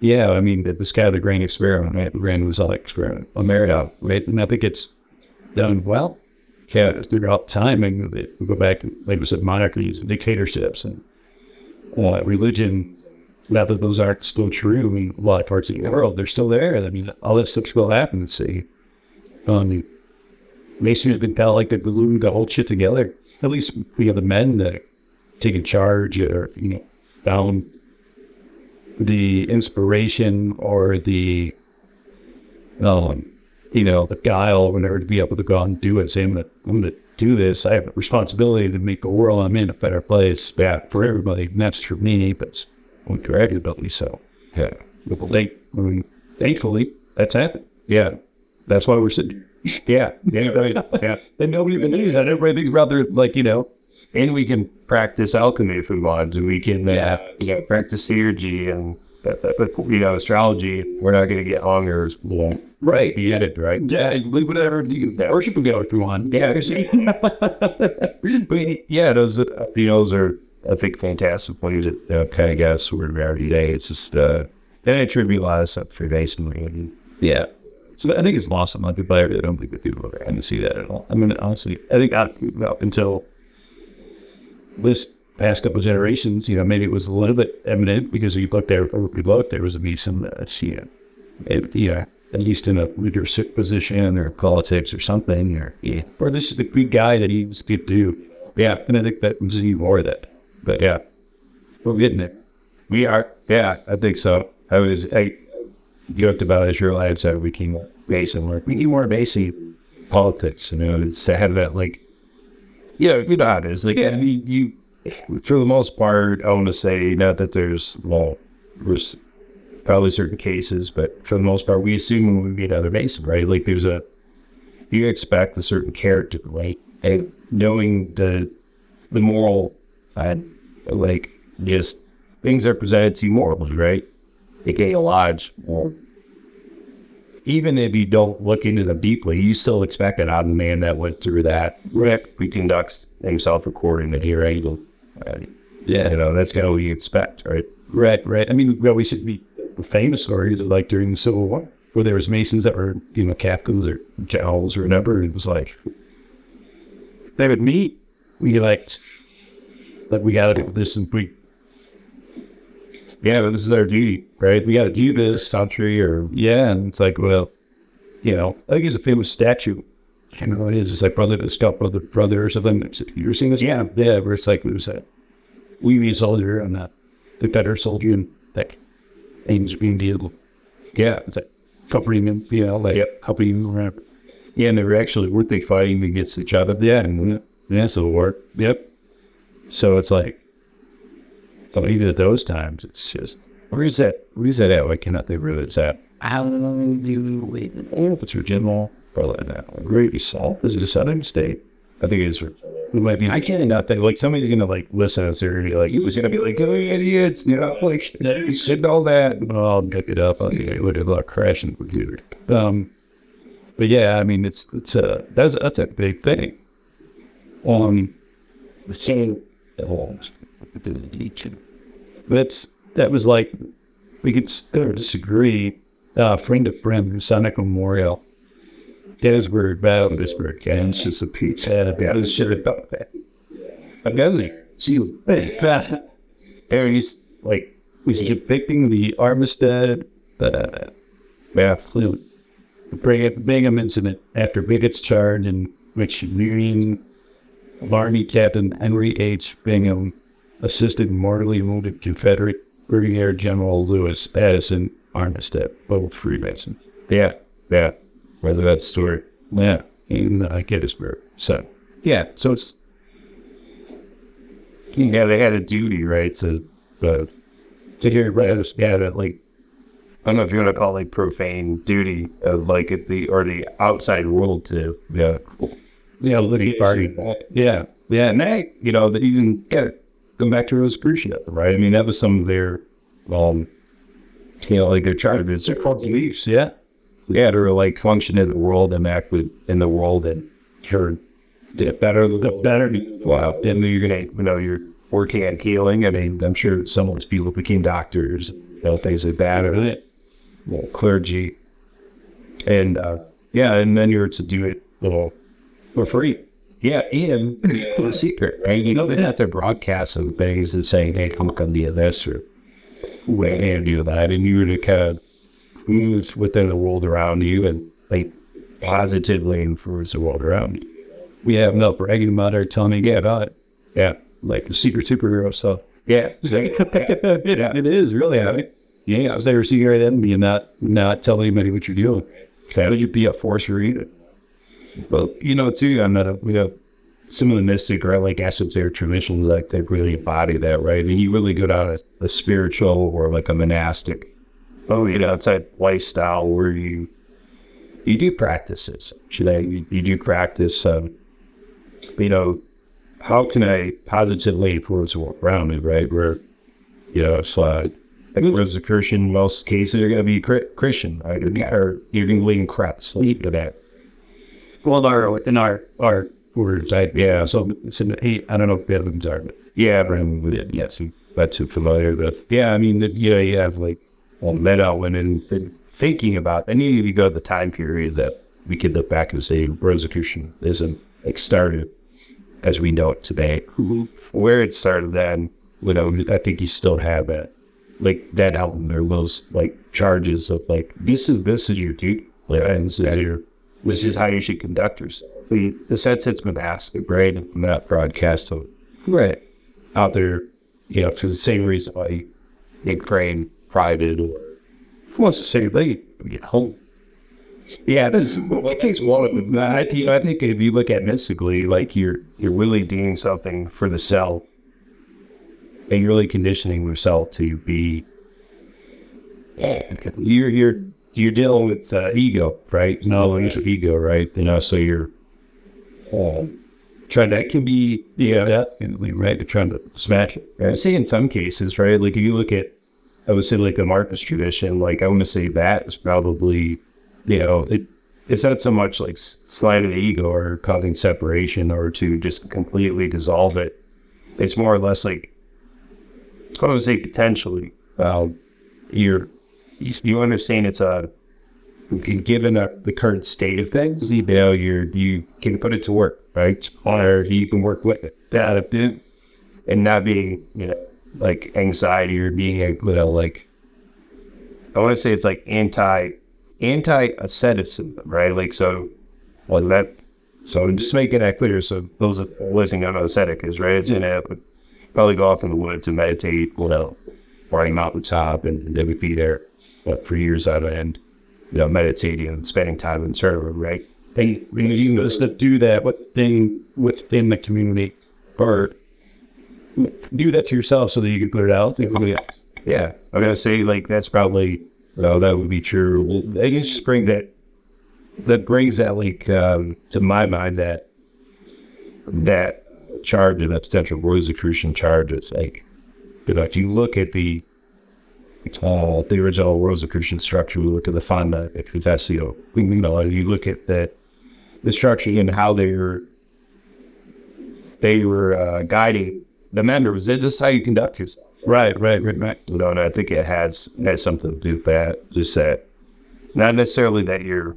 yeah, I mean, it was kind of a grand experiment, right? The grand was all experiment. America, right? And I think it's done well yeah, throughout time, and we go back, like we said, monarchies and dictatorships and uh, religion. Not that those aren't still true in a lot of parts of the world, they're still there. I mean, all this stuff still happens. See, um, Mason has been kind of like the glue the whole shit together. At least we have the men that taking charge or you know found the inspiration or the um you know, the guile whenever to be able to go out and do it. Say, I'm going I'm to do this. I have a responsibility to make the world I'm in a better place. Yeah, for everybody. And that's for me, but for everybody. So, yeah. But they, I mean, thankfully, that's happened. Yeah. That's why we're sitting Yeah. Yeah. Right. yeah. And nobody even knows that. Everybody thinks rather like, you know, and we can practice alchemy if we want. And we can, uh, you know, practice theurgy and but you know, astrology, we're not going to get hung or well, right. Be it, right? Yeah, leave whatever you can worship go if you want. Yeah, but yeah, those uh, you know, those are I think fantastic ways that uh, kind of got sort of every day. It's just uh, and I attribute a lot of stuff for basically. Yeah. So I think it's lost on my people. I really don't think that people are going to see that at all. I mean, honestly, I think I, up until this past couple of generations, you know, maybe it was a little bit evident because you looked there, we looked, there was a be some, uh, you know, it, yeah, at least in a leadership position or politics or something, or yeah, or this is the good guy that he was good to. Yeah, and I think that was even more of that. But yeah, we're getting it. We are. Yeah, I think so. I was. I joked about as your lives that we came work. We need more basic politics. You know, it's to have that like. Yeah, you know how it is. Like, yeah, I mean, you for the most part, I want to say not that there's well, there's probably certain cases, but for the most part, we assume when we meet other Mason, right? Like there's a you expect a certain character, right? And knowing the the moral, uh, like just things are presented to you morally, right? AKA a lodge. Well, even if you don't look into them deeply, you still expect an a man that went through that. Rick, who conducts himself according to here, able Right? Yeah, you know that's how we expect, right? Right, right. I mean, well, we should be famous stories like during the Civil War, where there was Masons that were, you know, captains or jowls or whatever. It was like they would meet. We like, like we got to do this, and we, yeah, but this is our duty, right? We got to do this country, or yeah, and it's like, well, you know, I think it's a famous statue you know, it is like brother to scout brother brother or something. You ever seen this? Yeah, yeah. Where it's like it was a we be soldier and that the better soldier and like aims being deal. Yeah, it's like covering him, you know, like yep. helping him around. Yeah, and they were actually were they fighting against each other? Yeah, and yeah, so it worked. Yep. So it's like, but even at those times, it's just where is that? Where is that at? Why cannot they really? Is that? How do you wait? It's your general probably not. Gravy salt. Is it a southern state? I think it is. I mean, I can't not think like somebody's gonna like listen to. They're like, he was gonna be like, oh, idiots, you know, like shit all that. Well, I'll pick it up. I'll see it would have like crashing computer. Um, but yeah, I mean, it's it's a that's that's a big thing. Um, the same. That's that was like we could still disagree. Uh, friend of friend, Sonic Memorial. Gettysburg Battle, Gettysburg, Kansas, a pizza, about this shit about that. I got there. See, Harry's like, was depicting the Armistead, uh, yeah. Bring Bingham incident after Pickett's charge in which Union Army Captain Henry H. Bingham assisted mortally wounded Confederate Brigadier General Lewis Addison Armistead, both Freemasons. Yeah, yeah. Whether that story, yeah, in uh, Gettysburg. So, yeah, so it's yeah, they had a duty, right, to uh, to hear right, yeah, to, like I don't know if you want to call it like profane duty of like at the or the outside world to yeah, yeah, party, yeah, yeah, and they, you know, that even get come back to Rosicrucianism, right? I mean, that was some of their, um, you know, like their charters, their beliefs, yeah, yeah, to like function in the world and act with in the world and you're the better, the better. Wow, and you're gonna, you know, you're working at healing. I mean, I'm sure some of those people became doctors, you know, things like that, or you know, clergy, and uh, yeah, and then you're to do it, you know, for free. Yeah, and the secret, right? You know, they have to broadcast some things and saying, hey, come come do this or way and do that. And you were to kind of move within the world around you and like positively influence the world around you. We have no bragging about our tummy. Yeah, not, yeah, like a secret superhero So, Yeah, yeah, it is really. I mean, yeah, I was never seeing right enemy and not not tell anybody what you're doing. How do you be a force reader? But you know, too, I'm not a we have some of the mystic or like esoteric traditions like they really embody that, right? I And you really go down a, a spiritual or like a monastic, oh, you know, outside lifestyle where you you do practices. You, you do practice. Um, you know, how can I positively influence the world around me, right? Where you know, it's like. Like, as a Christian, most cases are going to be Christian, right? Or you're going to believe in Christ, lead to that well, our within our our words, I, yeah. So it's. I don't know if Bedouins are, but yeah, Abraham with it. Yes, that's too familiar. But yeah, I mean, you know, you have like well, men out women been thinking about. I And you go to the time period that we could look back and say Rosicrucianism like started as we know it today. Mm-hmm. Where it started then, you know, I think you still have that, like that album. There those like charges of like this is this is your duty, like, and this is your this is how you should conduct yourself. The, the sense it's been asked, right, from that broadcast of, right, out there, you know, for the same reason why you train private or who wants to say they get home. Yeah, that's well, I think one of them. I, you know, I think if you look at mystically, like you're you're really doing something for the self, and you're really conditioning yourself to be. You're you're you're dealing with uh, ego, right? No, ego, right? You know, so you're uh, trying to, that can be, yeah, definitely, right? Trying to smash it. I see in some cases, right? Like if you look at, I would say like a Marcus tradition, like I want to say that is probably, you know, it, it's not so much like sliding the ego or causing separation or to just completely dissolve it. It's more or less like, I would say potentially, uh, you're you understand it's a given a, the current state of things, you know, you're you can put it to work, right? Or you can work with it. That and not being you know like anxiety or being you know, like I want to say it's like anti anti asceticism, right? Like so, like that. So just making that clear, so those listening on ascetic is right. It's in it. Probably go off in the woods and meditate, you know, riding mountaintop, and they would be there what, for years out of end, you know, meditating and spending time in server, right? And you just to do that within within the community, or do that to yourself so that you can put it out. Yeah, I'm gonna say like that's probably know, that would be true. I guess just bring that that brings that like um, to my mind that that charge of that potential Rosicrucian charge. is like you know, if you look at the uh, the original Rosicrucian structure. We look at the Fama. We, you know, and you look at the the structure and how they were they were uh, guiding the members. This is how you conduct yourself. Right, right, right, right. You know, and I think it has has something to do with that. Just that, not necessarily that you're,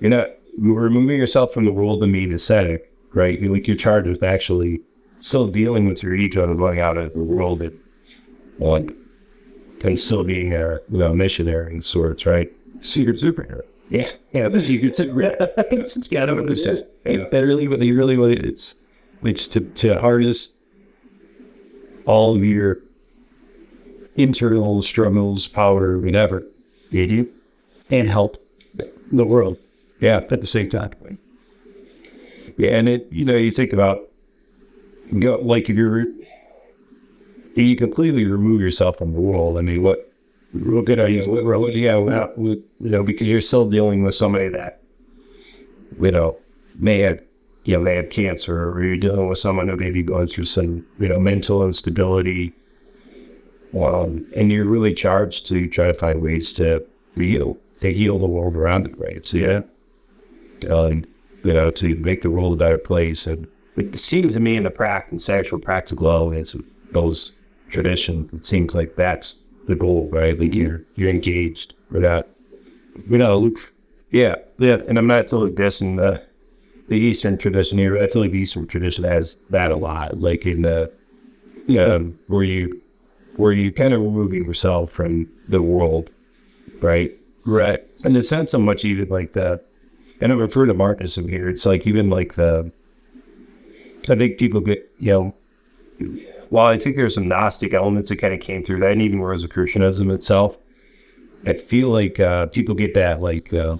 you're not you're removing yourself from the world and being ascetic, right? You like you're charged with actually still dealing with your ego and going out into the world and like and still being a you know missionary of sorts, right? Secret superhero. Yeah, yeah, the secret secret. it's of what it says. Yeah, that really, really, what it's, it's to, to harness all of your internal struggles, power, whatever, Mhm. and help the world. Yeah, at the same time. Yeah, and it you know you think about you go like if you're you completely remove yourself from the world. I mean, what what good are you? What, what, yeah, what, what, you know, because you're still dealing with somebody that you know may have you know may have cancer, or you're dealing with someone who may be going through some you know mental instability. Um, and you're really charged to try to find ways to heal, to heal the world around it, right? So yeah, um, you know, to make the world a better place. And it seems to me in the practice, actual practical level, it's those traditions. It seems like that's the goal, right? Like you're you're engaged for that. You know, yeah, yeah. And I'm not totally dissing the the Eastern tradition here. I feel like the Eastern tradition has that a lot, like in the yeah, where you where you kind of removing yourself from the world, right? Right. And it's not so much even like the, and I've referred to Martinism here. It's like even like the, I think people get, you know, while I think there's some Gnostic elements that kind of came through that, and even Rosicrucianism itself, I feel like uh, people get that like uh,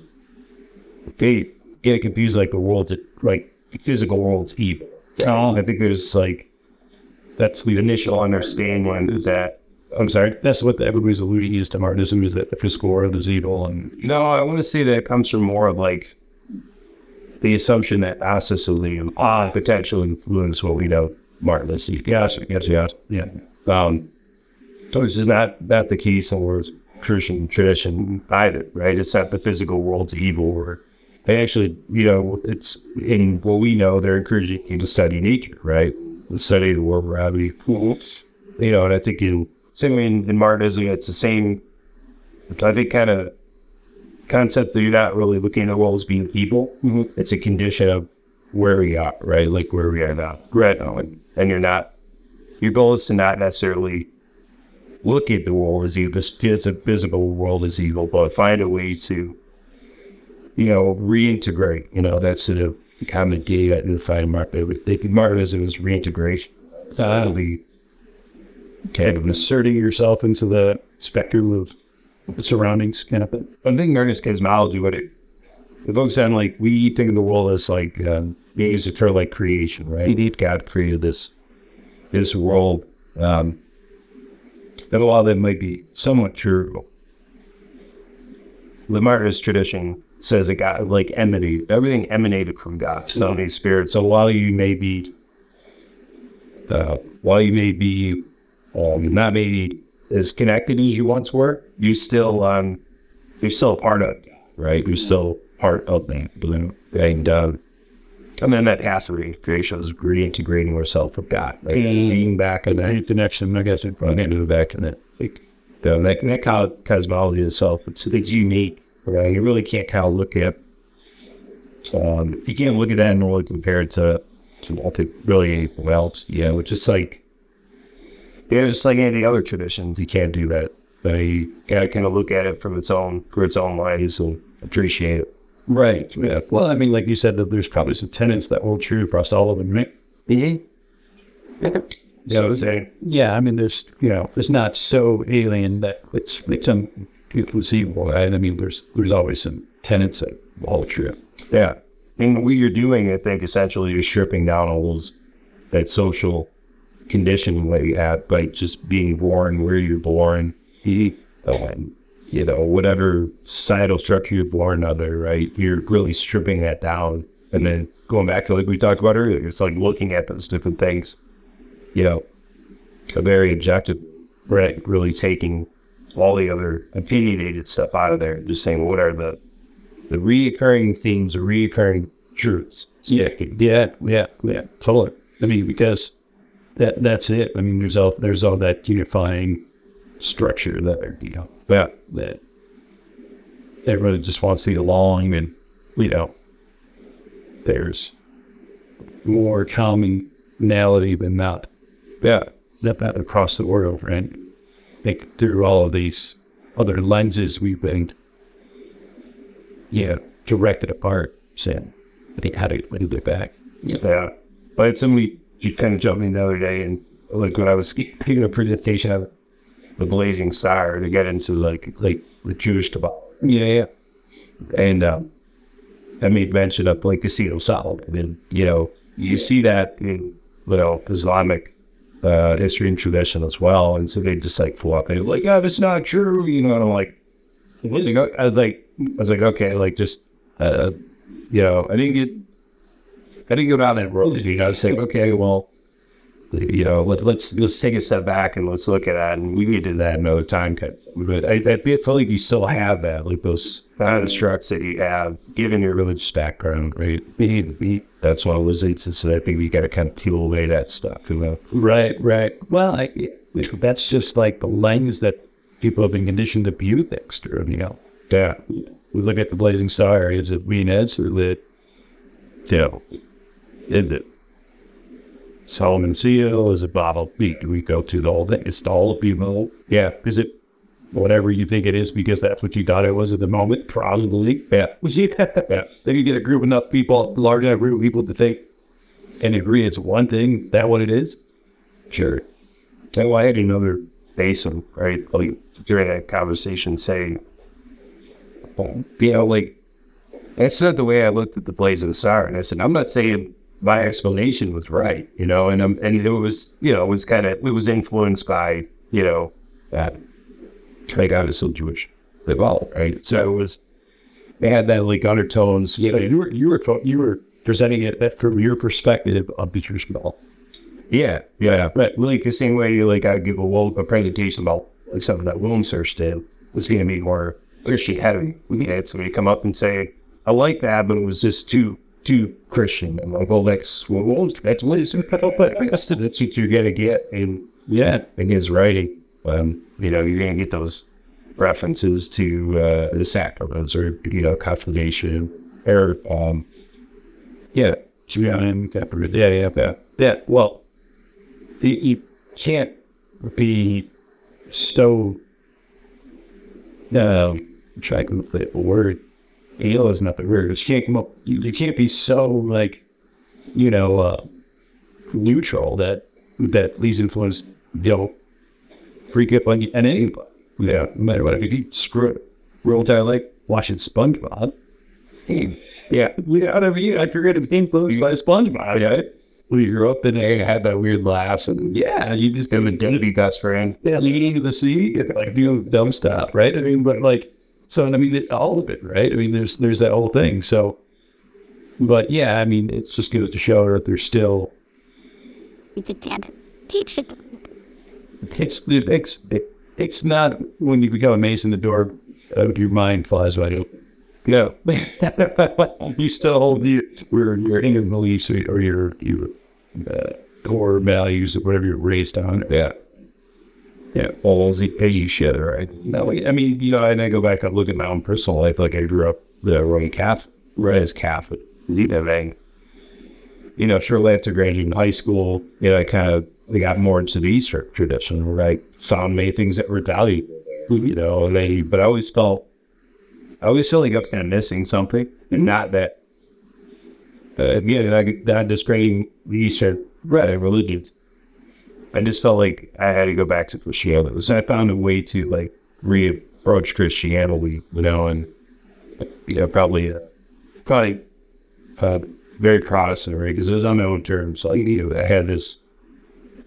they get confused like the world's like physical world's evil. Oh. I think there's like that's the initial understanding is that I'm sorry. That's what everybody's alluding is to Martinism is that the physical world is evil and No, I want to say that it comes from more of like the assumption that Gnosticism ah potentially influence what we know Martinism. Yes, yes, yes, yeah. Um, so it's just not not the case in Christian tradition either, right? It's not the physical world's evil, or they actually, you know, it's in what we know. They're encouraging you to study nature, right? The study of the world around you. You know, and I think in same way in, in Martinism, it's the same. I think kind of concept that you're not really looking at the world as being evil. Mm-hmm. It's a condition of where we are, right? Like where we are now, right now, and, and you're not. Your goal is to not necessarily look at the world as evil, the physical world as evil, but find a way to, you know, reintegrate. You know, that's sort of kind of gay identified Martin. Martinism is reintegration. Uh, the kind of asserting yourself into the spectrum of the surroundings kind of thing. I think Ernest cosmology, what it, it focuses on, like, we think of the world as like, um, we use the term like creation, right? Indeed, God created this, this world. Um, and while that might be somewhat true, the Martinist tradition says it got like emanated, everything emanated from God, so many spirits. So while you may be, uh, while you may be um, not maybe as connected as you once were, you still um, you're still a part of it, right? You're still part of that balloon, and uh, and then that has to be creation is reintegrating yourself with God, right? Being back in that connection, I guess, into back in it. Like, the, that, that cosmology itself, it's, it's unique, right? You really can't kind of look at, um, you can't look at that and really compare it to, to, really anything else, you know, it's just like, yeah, just like any other traditions, you can't do that. They you gotta kind of look at it from its own, for its own ways and appreciate it. Right. Yeah. Well, I mean, like you said, that there's probably some tenets that hold true across all of them? Mm-hmm. Yeah, saying. Yeah. I mean, there's, you know, it's not so alien that it's, it's inconceivable. Right? I mean, there's, there's always some tenets hold true. Yeah. And what you're doing, I think, essentially, you're stripping down all those, that social conditioning that you had by just being born where you're born. And, you know, whatever societal structure you're born under, right? You're really stripping that down. And then going back to like we talked about earlier, it's like looking at those different things, you know, a very objective, right? Really taking all the other opinionated stuff out of there, and just saying what are the the reoccurring themes, the reoccurring truths. Yeah. Yeah. Yeah. Yeah. Totally. I mean, because that that's it. I mean, there's all there's all that unifying structure there, you know, that that everybody just wants to get along, and you know, there's more commonality than not. Yeah, that that across the world, I think through all of these other lenses we've been, yeah, directed apart. Saying, I think how to move it back. Yeah. But I had somebody you kind of jumped me the other day, and like when I was giving a presentation of the Blazing Star to get into like like the Jewish Kabbalah. Yeah, yeah. And um, I made mention of like Casino Solomon. And, you know, you see that in, you know, Islamic uh, history and tradition as well. And so they just like flew up and they're like, yeah, that's not true. You know, and I'm like, I was like, I was like, okay, like just, uh, you know, I didn't get, I didn't go down that road. You know, I was like, okay, well, you know, let, let's let's take a step back and let's look at that. And we did that another time. But I, I feel like you still have that, like those constructs that you have, given your religious background, right? Mm-hmm. Me, me, that's why it's so I think we got to kind of peel away that stuff, you know? Right, right. Well, I, that's just like the lens that people have been conditioned to view things through. You know, Yeah, we look at the blazing star. Is it being edged or lit? yeah. Is it Solomon Seal? Is it Bible Beat? Do we go to the whole thing? It's the whole people. Yeah. Is it whatever you think it is because that's what you thought it was at the moment? Probably. Yeah. yeah. Then you get a group of enough people, large enough group of people to think and agree it's one thing. Is that what it is? Sure. And I had another basin, right? Like during that conversation say, you know, like, that's not the way I looked at the blaze of the star. And I said, I'm not saying my explanation was right, you know, and um, and it was, you know, it was kind of, it was influenced by, you know, that like I was still Jewish, they all right. So it was, they had that like undertones. Yeah, you were you were you were presenting it that from your perspective of the Jewish ball. Yeah, yeah, but like the same way, you like I give a, wo- a presentation about like something that William Search did was going to be more Christian heavy. We had somebody come up and say, "I like that, but it was just too too Christian." And I'm like, "Well, that's well, that's what it's but that's that's what you're gonna get in yeah in his writing. Um, you know, you're gonna get those references to uh, the sacraments or you know confirmation or um, yeah, Julian Yeah, yeah, yeah. Yeah. Well, you, you can't be so. No, I'm trying to flip a word. Ill is not the word. You can't come up. You, you can't be so like, you know, uh, neutral that that these influences don't freak up on you and anybody. Yeah, no matter what. If you screw it, real entire life watching SpongeBob. Hey, yeah, without ever you, I forget to be influenced by SpongeBob. Yeah, we grew up and they had that weird laughs, and yeah, you just have identity best friend. yeah, leading to the sea, like doing dumb stuff, right? I mean, but like, so I mean, it, all of it, right? I mean, there's there's that whole thing. So, but yeah, I mean, it's just goes to show that there's still It's a dead teacher. It's it's it's not when you become a mason, the door of your mind flies wide open. No, you still hold your your, your Indian beliefs or, your your uh, core values or whatever you're raised on. yeah, yeah. Well, was he you shit, right? No, I mean, you know, and I go back and look at my own personal life. Like I grew up the Roman Catholic, raised Catholic. You know. You know, shortly after graduating high school, you know, I kind of I got more into the Eastern tradition I found many things that were valuable. You know, and they, but I always felt, I always felt like I was kind of missing something, and not that. Uh, again, I not discrediting the Easter right, religions. I just felt like I had to go back to Christianity. So I found a way to like reapproach Christianity, you know, and you know, probably, uh, probably, uh, very Protestant, right? Because it was on my own terms. Like, you know, I had this,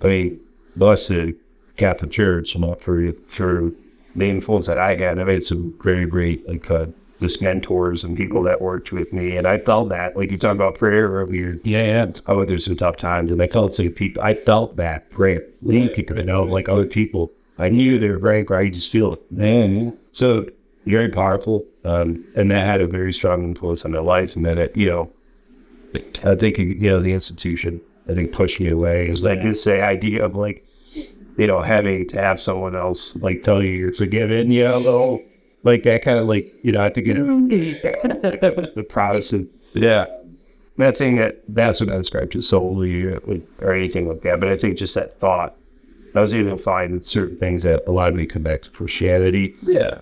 I mean, blessed Catholic Church, know, for for the influence that I had. I had some very great like uh, just mentors and people that worked with me, and I felt that. Like you talked about prayer earlier. Yeah, I went through some tough times, and I felt some people. I felt that prayer, you know, like other people. I knew they were praying for. I just feel it. man. So very powerful, um, and that had a very strong influence on my life. And then, it, you know, I think you know the institution I think push me away is like this idea of like, you know, having to have someone else like tell you you're forgiven, you know, like that kind of like, you know, I think it, the Protestant, yeah. Not saying that that's what I described to solely or, anything like that, but I think just that thought. I was able to find certain things that allowed me to come back to Christianity. Yeah.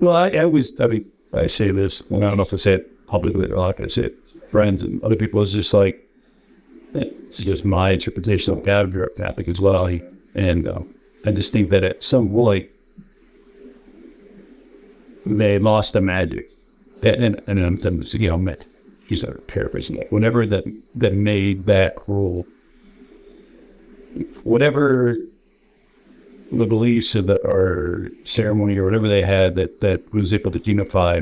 Well, I, I was, I mean, I say this, and I don't know if I say it publicly or not, I say it friends and other people. It's just like, it's just my interpretation of Catholic as well. He, and um, I just think that at some point, they lost the magic. And, and, and, you know, he's a paraphrasing it. Whatever that, that made that rule, whatever the beliefs of the, or ceremony or whatever they had that, that was able to unify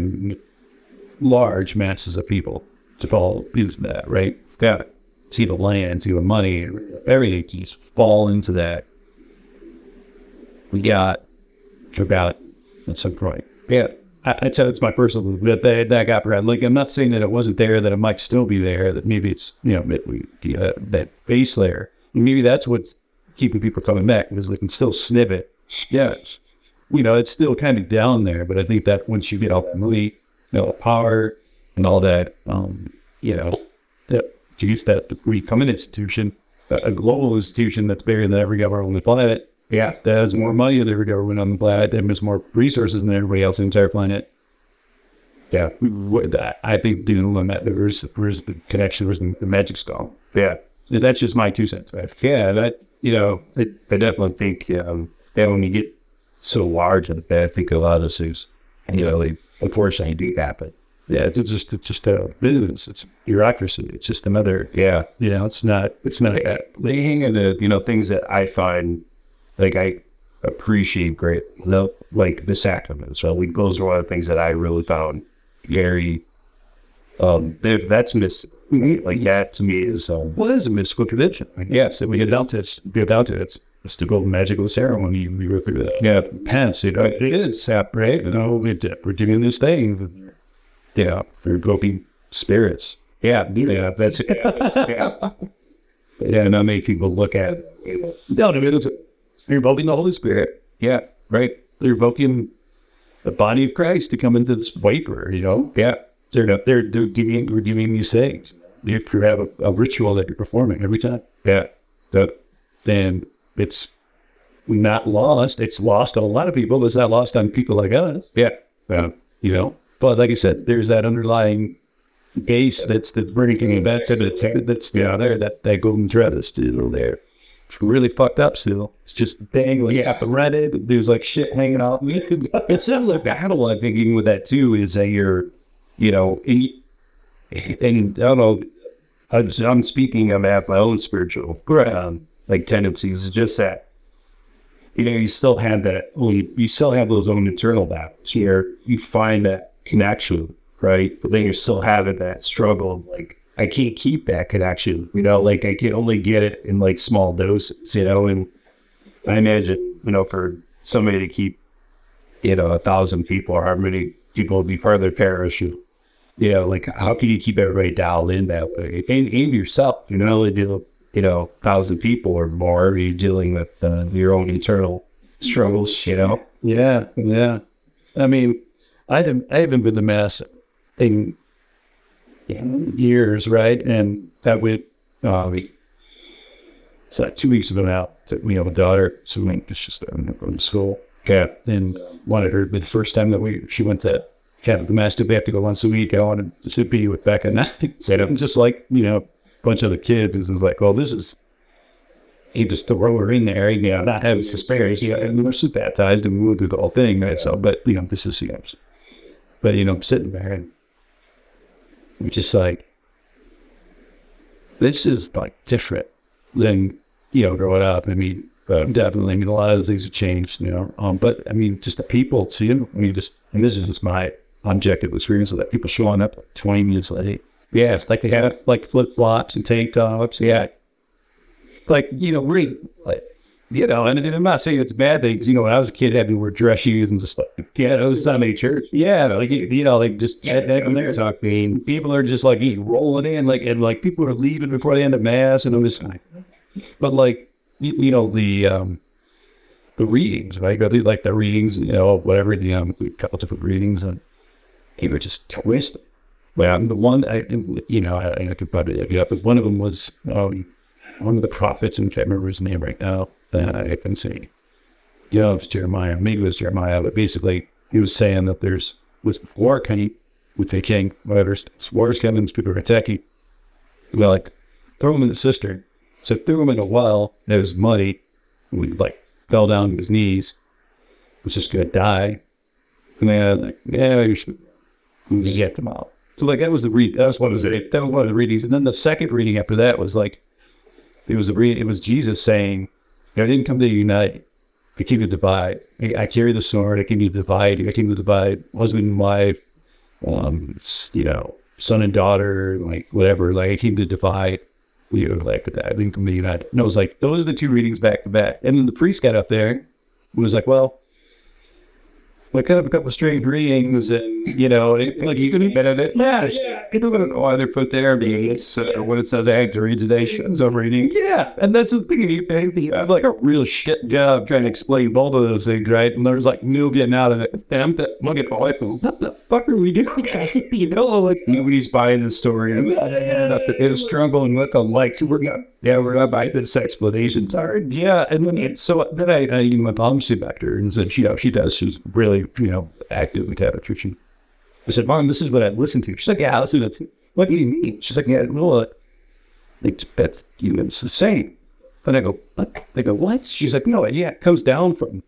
large masses of people to fall into that, right? Yeah. See the land, see the money, everything just fall into that. We got about at some point. Yeah. I, I'd say it's my personal that that, that got Brad. Like I'm not saying that it wasn't there, that it might still be there, that maybe it's you know it, we, uh, that base layer. Maybe that's what's keeping people coming back because they can still snip it. Yes, you know it's still kind of down there, but I think that once you get ultimately, you know, power and all that, um, you know, that to use that to become an institution, a global institution that's bigger than every government on the planet yeah, that has more money than every government on the planet. That has more resources than everybody else on the entire planet. Yeah, I think the limit there's there's the connection, there's the magic skull. Yeah, that's just my two cents. Right? Yeah, that you know, I, I definitely think um, that when you get so large, I think a lot of things, you know, like, unfortunately do happen. Yeah, it's just it's just a business. It's bureaucracy. It's just another. Yeah, you know, it's not. It's not. They hang in the you know things that I find like I appreciate great the like the sacrament. So like those are one of the things that I really found very um that's mystical. Like that to me is um, well, it is a mystical tradition. Yes, we get down to it. Get down to it. It's mystical magical ceremony. We through that. Yeah, pants. You know, it is separate. You know, we, we're doing this thing. Yeah, we're groping spirits. Yeah, yeah, that's it. yeah. yeah, not many people look at it. No, I mean, it's, you're invoking the Holy Spirit. Yeah, right. They're invoking the body of Christ to come into this wafer, you know? Yeah. They're not, they're, they're giving, we're giving these things. If you have a, a, ritual that you're performing every time. Yeah. That, then it's not lost. It's lost on a lot of people, but it's not lost on people like us. Yeah. Uh, you know, but like I said, there's that underlying base that's the bringing back to the that's yeah. there, that, that golden thread is still there It's really fucked up still. It's just dangling. Yeah, but Reddit, there's like shit hanging off. it's similar battle, I'm thinking, with that too, is that you're, you know, and, and I don't know, I'm, I'm speaking about my own spiritual um, like tendencies. It's just that, you know, you still have that, you, you still have those own internal battles here. You find that connection, right? But then you're still having that struggle of like, I can't keep that connection. You know, like I can only get it in like small doses. You know, and I imagine you know for somebody to keep you know a thousand people or how many people would be part of their parish. You, know, like how can you keep everybody dialed in that way? And, and yourself, you know, only deal you know thousand people or more. You're dealing with uh, your own internal struggles. You know. Yeah, yeah. I mean, I haven't I haven't been the mass in years, right? And that went, uh, we, so two weeks ago now, that we have a daughter, so we it's just um, from school. Yeah. And wanted her, but the first time that we, she went to Catholic Mass, we have to go once a week. I wanted to be with Becca. And I said, I'm just like, you know, a bunch of the kids. And was like, well, this is, he just throw her in there, you know, not having to spare. Know, and we were baptized and we would do the whole thing, right? So, but, you know, this is, you know, but, you know, I'm sitting there and I'm just like, this is like different than, you know, growing up. I mean, uh, definitely, I mean, a lot of things have changed, you know. Um, but I mean, just the people seeing, I mean, just, and this is just my objective experience of that people showing up 20 minutes late. Yeah, like they had like flip flops and tank tops. Yeah. Like, you know, really, like, you know, and, and I'm not saying it's bad things. You know, when I was a kid, having to wear dress shoes and just like, yeah, it was Sunday church. Yeah, like you know, like just that, that there. I mean, people are just like rolling in, like and like people are leaving before the end of mass, and I'm just like, but like you, you know the um the readings, right? Like the readings, you know, whatever the um a couple different readings, and he would just twist. Well, the one I, you know, I, I could probably look it up, but one of them was um, one of the prophets, and I can't remember his name right now. That I can see. Yeah, it was Jeremiah. Maybe it was Jeremiah, but basically he was saying that there's was war coming with the king, whatever. War's coming, people are attacking. Well, like throw him in the cistern. So threw him in a well. It was muddy. We like fell down to his knees. Was just gonna die. And then I was like, yeah, you should get them out. So like that was the read. That was what was it. That was one of the readings. And then the second reading after that was like, it was a read. It was Jesus saying, I didn't come to unite. I came to divide. I, I carry the sword. I came to divide. I came to divide husband and wife, um, you know, son and daughter, like whatever. Like I came to divide. You know, like that. I didn't come to unite. And it was like those are the two readings back to back. And then the priest got up there was like, well, like of a couple of strange readings, and you know, it, like you can admit it. Yeah, yeah. People don't know why they're put there. Being it's uh, when it says I have to read today, so reading. Yeah, and that's the thing. You have like a real shit job trying to explain both of those things, right? And there's like no getting out of it. And I'm th- look at my wife. What the fuck are we doing? you know, like nobody's buying this story. And they're struggling with them. Like we're not. Yeah, we're not buying this explanation. Sorry. Yeah, and then it's so then I, I know, my mom stood back to her and said, you know, she does. She's really you know active with. And I said, Mom, this is what I listen to. She's like, Yeah, I listen to that. What do you mean? She's like, Yeah, uh, like that you it's the same. And I go, What? They go, What? She's like, No, yeah, it comes down from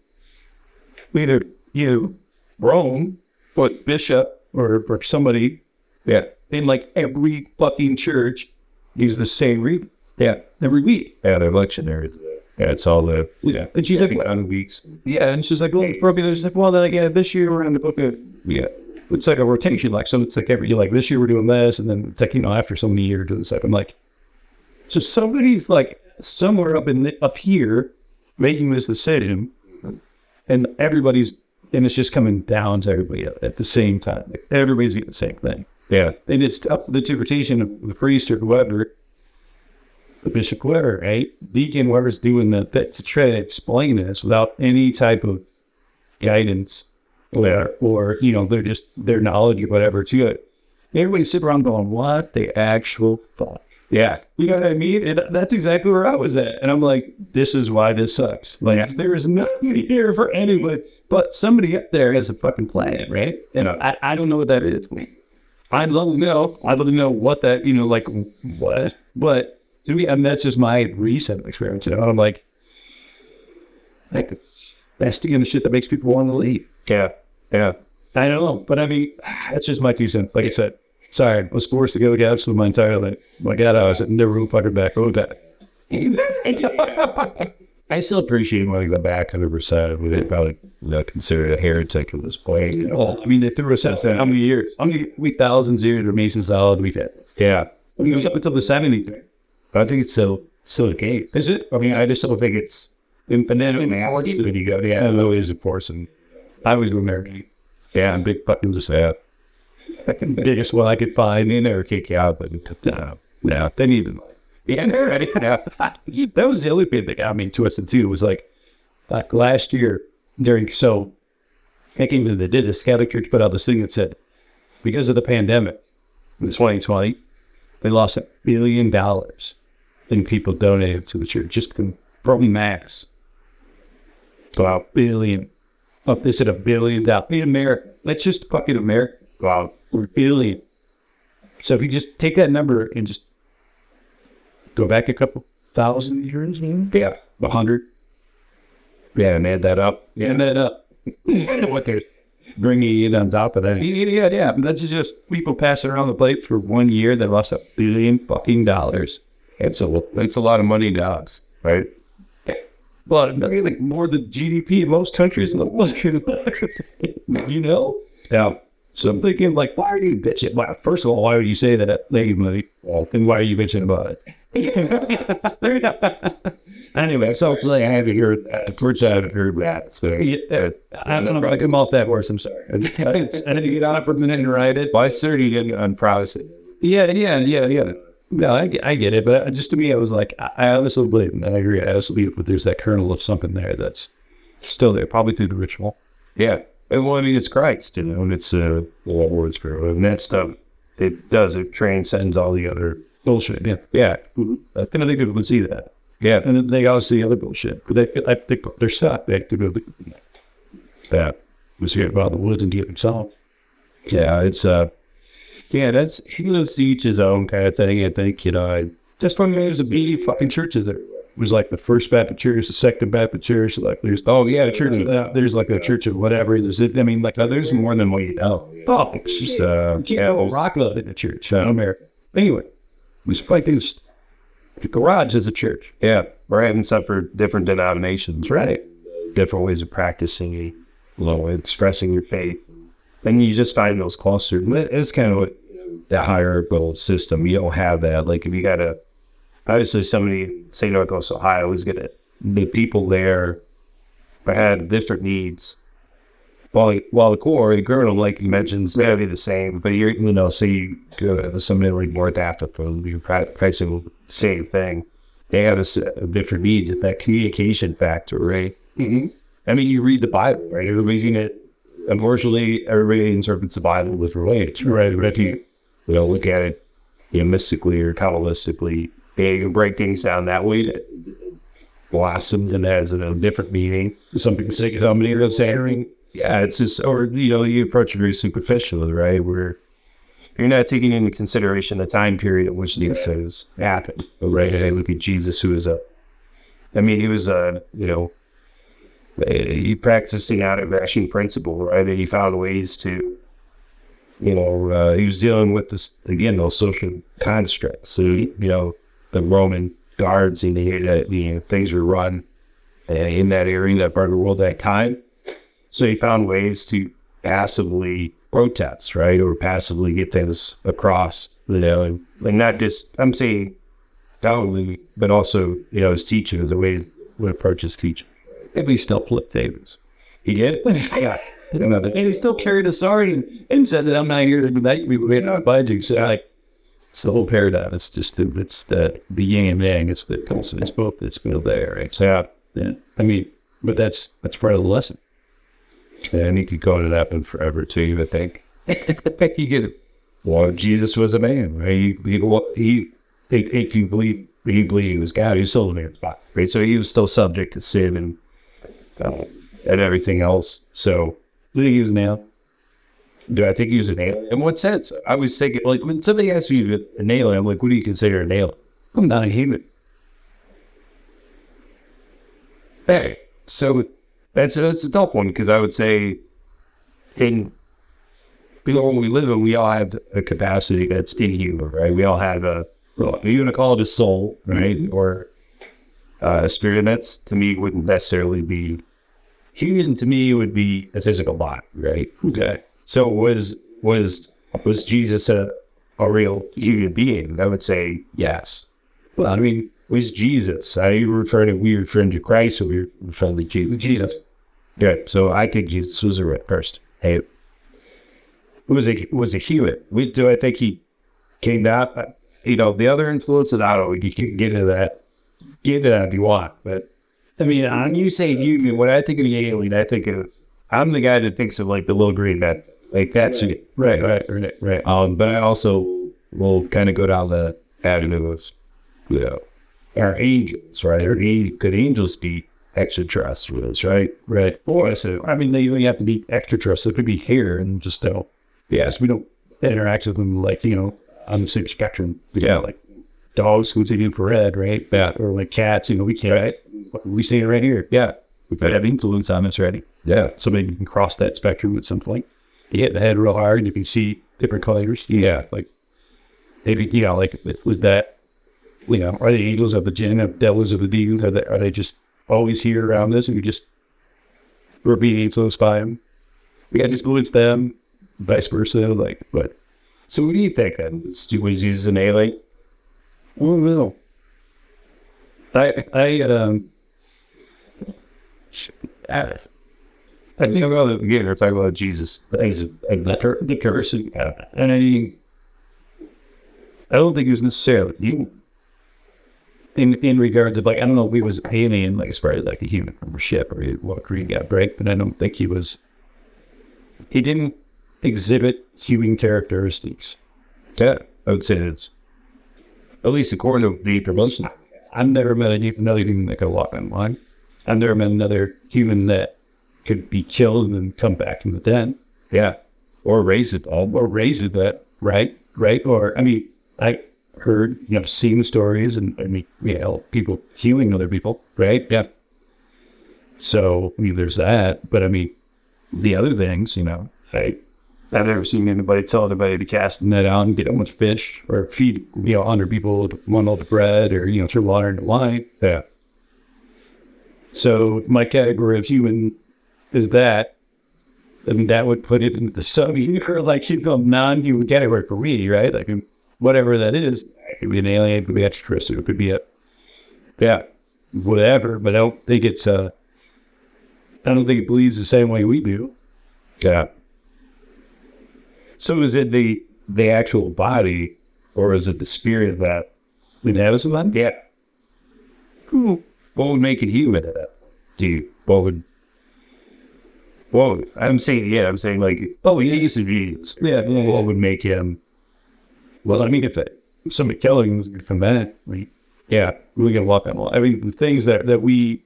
either you, Rome, or bishop or, or somebody. Yeah, in like every fucking church use the same read. Yeah, every week. Yeah, the lectionaries. Yeah, it's all the Yeah, and she's like, on weeks. yeah, and she's like, well, it's probably there's like, well, then like, yeah, this year we're in the book of Yeah. it's like a rotation, like so it's like every year, like this year we're doing this, and then it's like you know after so many years doing this stuff. I'm like, so somebody's like somewhere up in the, up here making this decision, and everybody's and it's just coming down to everybody at the same time. Like everybody's getting the same thing. Yeah. And it's up to the interpretation of the priest or whoever, bishop, whoever, right? Deacon, whoever's doing the, that to try to explain this without any type of guidance or, or you know, they're just their knowledge or whatever to it. Everybody sit around going, what the actual fuck? Yeah. You know what I mean? And that's exactly where I was at. And I'm like, this is why this sucks. Like, there is nothing here for anyone, but somebody up there has a fucking plan, right? And I, I don't know what that is. I'd love to know. I'd love to know what that, you know, like what. But to me, mean, that's just my recent experience. You know, I'm like, like that's the kind of shit that makes people want to leave. Yeah. Yeah. I don't know, but I mean, that's just my two cents. Like I said, sorry, I was forced to go to with my entire life. My God, I was never going to back. Go back. I still appreciate when we go back 100% with it. Probably you know, considered a heretic at this point. You know? I mean, they threw us out. How many years? How many we thousands of years of Mason's Solid we had? Yeah. I mean, it was up until the 70s. I think it's still still the case. Is it? I mean, I just don't think it's And, and then when you go. Yeah, no, it is, of course. And I was American. yeah, and big fucking just that. Biggest one I could find. They never kick you out, but uh, No, they didn't even. Yeah, they're ready. that was the other bit that got me twisted too. Was like, like last year during so, I came to the did the Catholic Church put out this thing that said, because of the pandemic, in 2020, they lost a billion dollars in people donated to the church just from from mass. Wow, billion. Oh, they said a billion dollars in America. That's just fucking America. wow. Or billion. So if you just take that number and just go back a couple thousand years, yeah, a hundred, Yeah, and add that up. and then up. what they're bringing in on top of that. Yeah, yeah, yeah. That's just people passing around the plate for one year. They lost a billion fucking dollars. It's a it's a lot of money to us, right? Well, I mean, like more than GDP in most countries in the world. you know? Yeah. So I'm thinking, like, why are you bitching? Well, first of all, why would you say that lady money? Well, then why are you bitching about it? Anyway, so like, I had to hear that. First, I had heard that. So Yeah, I don't know if I come off that horse. I'm sorry. I had to get on it for a minute and ride it. Well, I you didn't um, unpromise it. Yeah, yeah, yeah, yeah. No, I, get- I get it, but just to me, I was like, I, I honestly believe, and I agree, I honestly believe, but there's that kernel of something there that's still there, probably through the ritual. Yeah. And well, I mean, it's Christ, you know, and it's uh, the Lord's Spirit. And that stuff, it does, it transcends all the other. Bullshit, yeah. Yeah. I think other people would see that. Yeah. And then they also see other bullshit. But they, I think they're stuck. They have to go, That. was here about the woods and get themselves. Yeah. It's, uh, yeah, that's, he to each his own kind of thing. I think, you know, I, Just when there's a beady fucking churches there. It was like the first Baptist church, the second Baptist church. Like there's oh, yeah, church, uh, there's like a church of whatever. There's, I mean, like Uh, there's more than what you know. oh, It's just, uh, you yeah, know, rock love in the church in America. Anyway, we spiked this. The garage is a church. yeah, we're having stuff for different denominations, right? Different ways of practicing, you know, expressing your faith. And you just find those clusters. It's kind of what the hierarchical system. You don't have that. Like if you got a, obviously somebody, say Northwest Ohio, is to, the people there had different needs. While, while the core, the kernel, like you mentioned, is to be the same, but you're, you know, so you go to somebody like more adaptive, you're pra- practicing the same thing. They have a, different needs at that communication factor, right? Mm-hmm. I mean, you read the Bible, right? Everybody's in it. Unfortunately, everybody interprets the Bible different ways, right? But if you, you know, look at it, you know, mystically or kabbalistically, yeah, you can break things down that way. That blossoms and has a different meaning. Some people say Somebody else saying, yeah, it's just, or you know, you approach it very superficially, right? Where you're not taking into consideration the time period in which these things happened, right? It would be Jesus who was a, I mean, he was a, you know, he practicing out of action principle, right? And he found ways to, you know, uh, he was dealing with this again those social constructs. So you know, the Roman guards and the, uh, the things were run uh, in that area, in that part of the world that time. So he found ways to passively protest, right, or passively get things across, you know, and, and not just I'm saying doubtly, but also you know his teaching, the way he would approach his teaching. Maybe he still flipped Davis. He did, yeah. And he still carried a sword and, said that I'm not here to do that. We on by you. So like, it's the whole paradigm. It's just the, it's the, the yin and yang. It's the, it's, it's both. It's both there. Right? So yeah. I mean, but that's, that's part of the lesson. and he could go to that one forever too. I think. he could. Well, Jesus was a man. Right? He he he. He, he, he believed he believed he was God. He was still a man, right? So he was still subject to sin and uh, and everything else. So Did he use an ale? do I think he was an alien? In what sense? I was thinking, like, when somebody asks me an alien, I'm like, what do you consider an alien? I'm not a human. Hey, so that's that's a tough one because I would say in the world we live in, we all have a capacity that's inhuman, right? We all have a well, you're gonna call it a soul, right, or uh, a spirit. And that's to me wouldn't necessarily be human. To me, would be a physical body, right? Okay. So was was was Jesus a a real human being? I would say yes. Well, I mean, Was Jesus? Are you referring to we referring to Christ or we referring to Jesus? Jesus. Yeah, so I think Jesus was a person. Hey, was a was a human. We do. I think he came down. You know, the other influences. I don't. You can get into that. Get into that if you want. But I mean, when you say human, when I think of the alien, I think of I'm the guy that thinks of like the little green man. Like that's it. Right, right, right, right. Um, but I also will kind of go down the avenue of, you know, our angels, right? Or could angels be extraterrestrials, right? Right. Or so I mean, they you have to be extraterrestrial. They could be here and just don't. Yes, we don't interact with them like, you know, on the same spectrum. Yeah. Like dogs who see infrared, right? Yeah. Or like cats, you know, we can't. We see it right here. yeah, We could have influence on us already. yeah, Somebody can cross that spectrum at some point. You hit the head real hard and you can see different colors. yeah. Like maybe, you know, like with, that, you know, are the angels of the jinn, of devils of the demons? Are they, are they just always here around us and we just, we're being influenced by them? We got to influence them, vice versa. Like, but So what do you think then? Was Jesus an alien? Oh, no. I, I, um, I, I think about it again, we're talking about Jesus, things of of the, the curse, and, uh, I I don't think he was necessarily human. In, in regards of like, I don't know if he was alien, like as far as like a human from a ship or he what Korean got break, but I don't think he was, he didn't exhibit human characteristics. Yeah, I would say it's, at least according to the promotion. I've never met another human that could walk on line. I've never met another human that could be killed and then come back from the den. Yeah. Or raise it all. Or raise it that, right? Right? Or, I mean, I heard, you know, seen stories and, I mean, know, people healing other people, right? Yeah. So, I mean, there's that. But I mean, the other things, you know, I, I've never seen anybody tell anybody to cast a net out and get a bunch of fish or feed, you know, 100 people one loaf of bread or, you know, throw water into wine. Yeah. So my category of human is that, and that would put it into the sub or like you know non-human category for me, right? Like whatever that is, it could be an alien, it could be extraterrestrial, it could be a yeah, whatever. But I don't think it's uh, I don't think it believes the same way we do. Yeah. So is it the the actual body, or is it the spirit that inhabits it? Yeah. Who? What would make it human? uh, Do you? What would? Well, I'm saying, yeah, I'm saying like, oh, he is a genius. Yeah, what would make him? Well, I mean, if, it, if somebody killing from that, we, yeah, we can walk on. I mean, the things that that we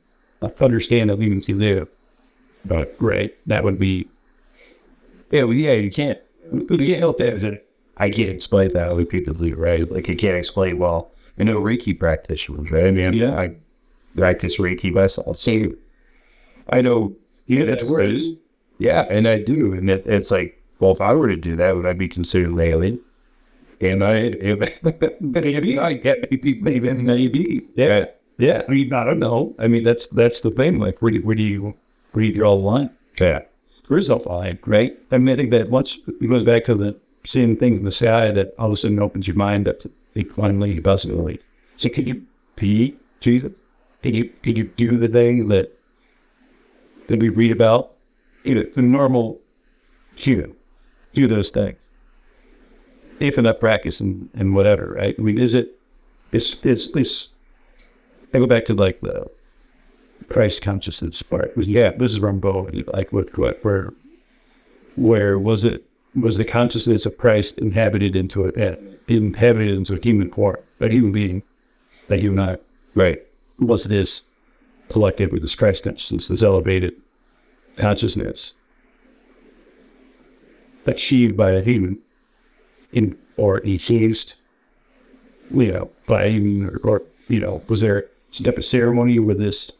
understand that humans can do, but right, that would be. Yeah, well, yeah, you can't. You can't help that. Is it? I can't explain that people right? Like, you can't explain. Well, I know Reiki practitioners, right? I mean, yeah, I practice Reiki myself. So I know, yeah, it is. Yeah, and I do. And it, it's like, well, if I were to do that, would I be considered an alien? Am I? Am I maybe I get maybe maybe maybe yeah yeah. I mean, I don't know. I mean, that's that's the thing. Like, where do where do you where do you draw the line? Yeah, there's no line, right? I mean, I think that once it goes back to the seeing things in the sky, that all of a sudden opens your mind up to the finally possibility. So, can you pee, Jesus? Can you can you do the thing that that we read about? You know, the normal human do those things. If enough practice and, and whatever, right? I mean, is it, it's, it's, I go back to like the Christ consciousness part. Yeah, this is Rambo, like what, what, where, where was it, was the consciousness of Christ inhabited into it, inhabited into a human form, a human being, that you and I, right? Was this collective with this Christ consciousness, this elevated consciousness achieved by a human in or achieved, you know, by a human or, or you know, was there some type of ceremony where this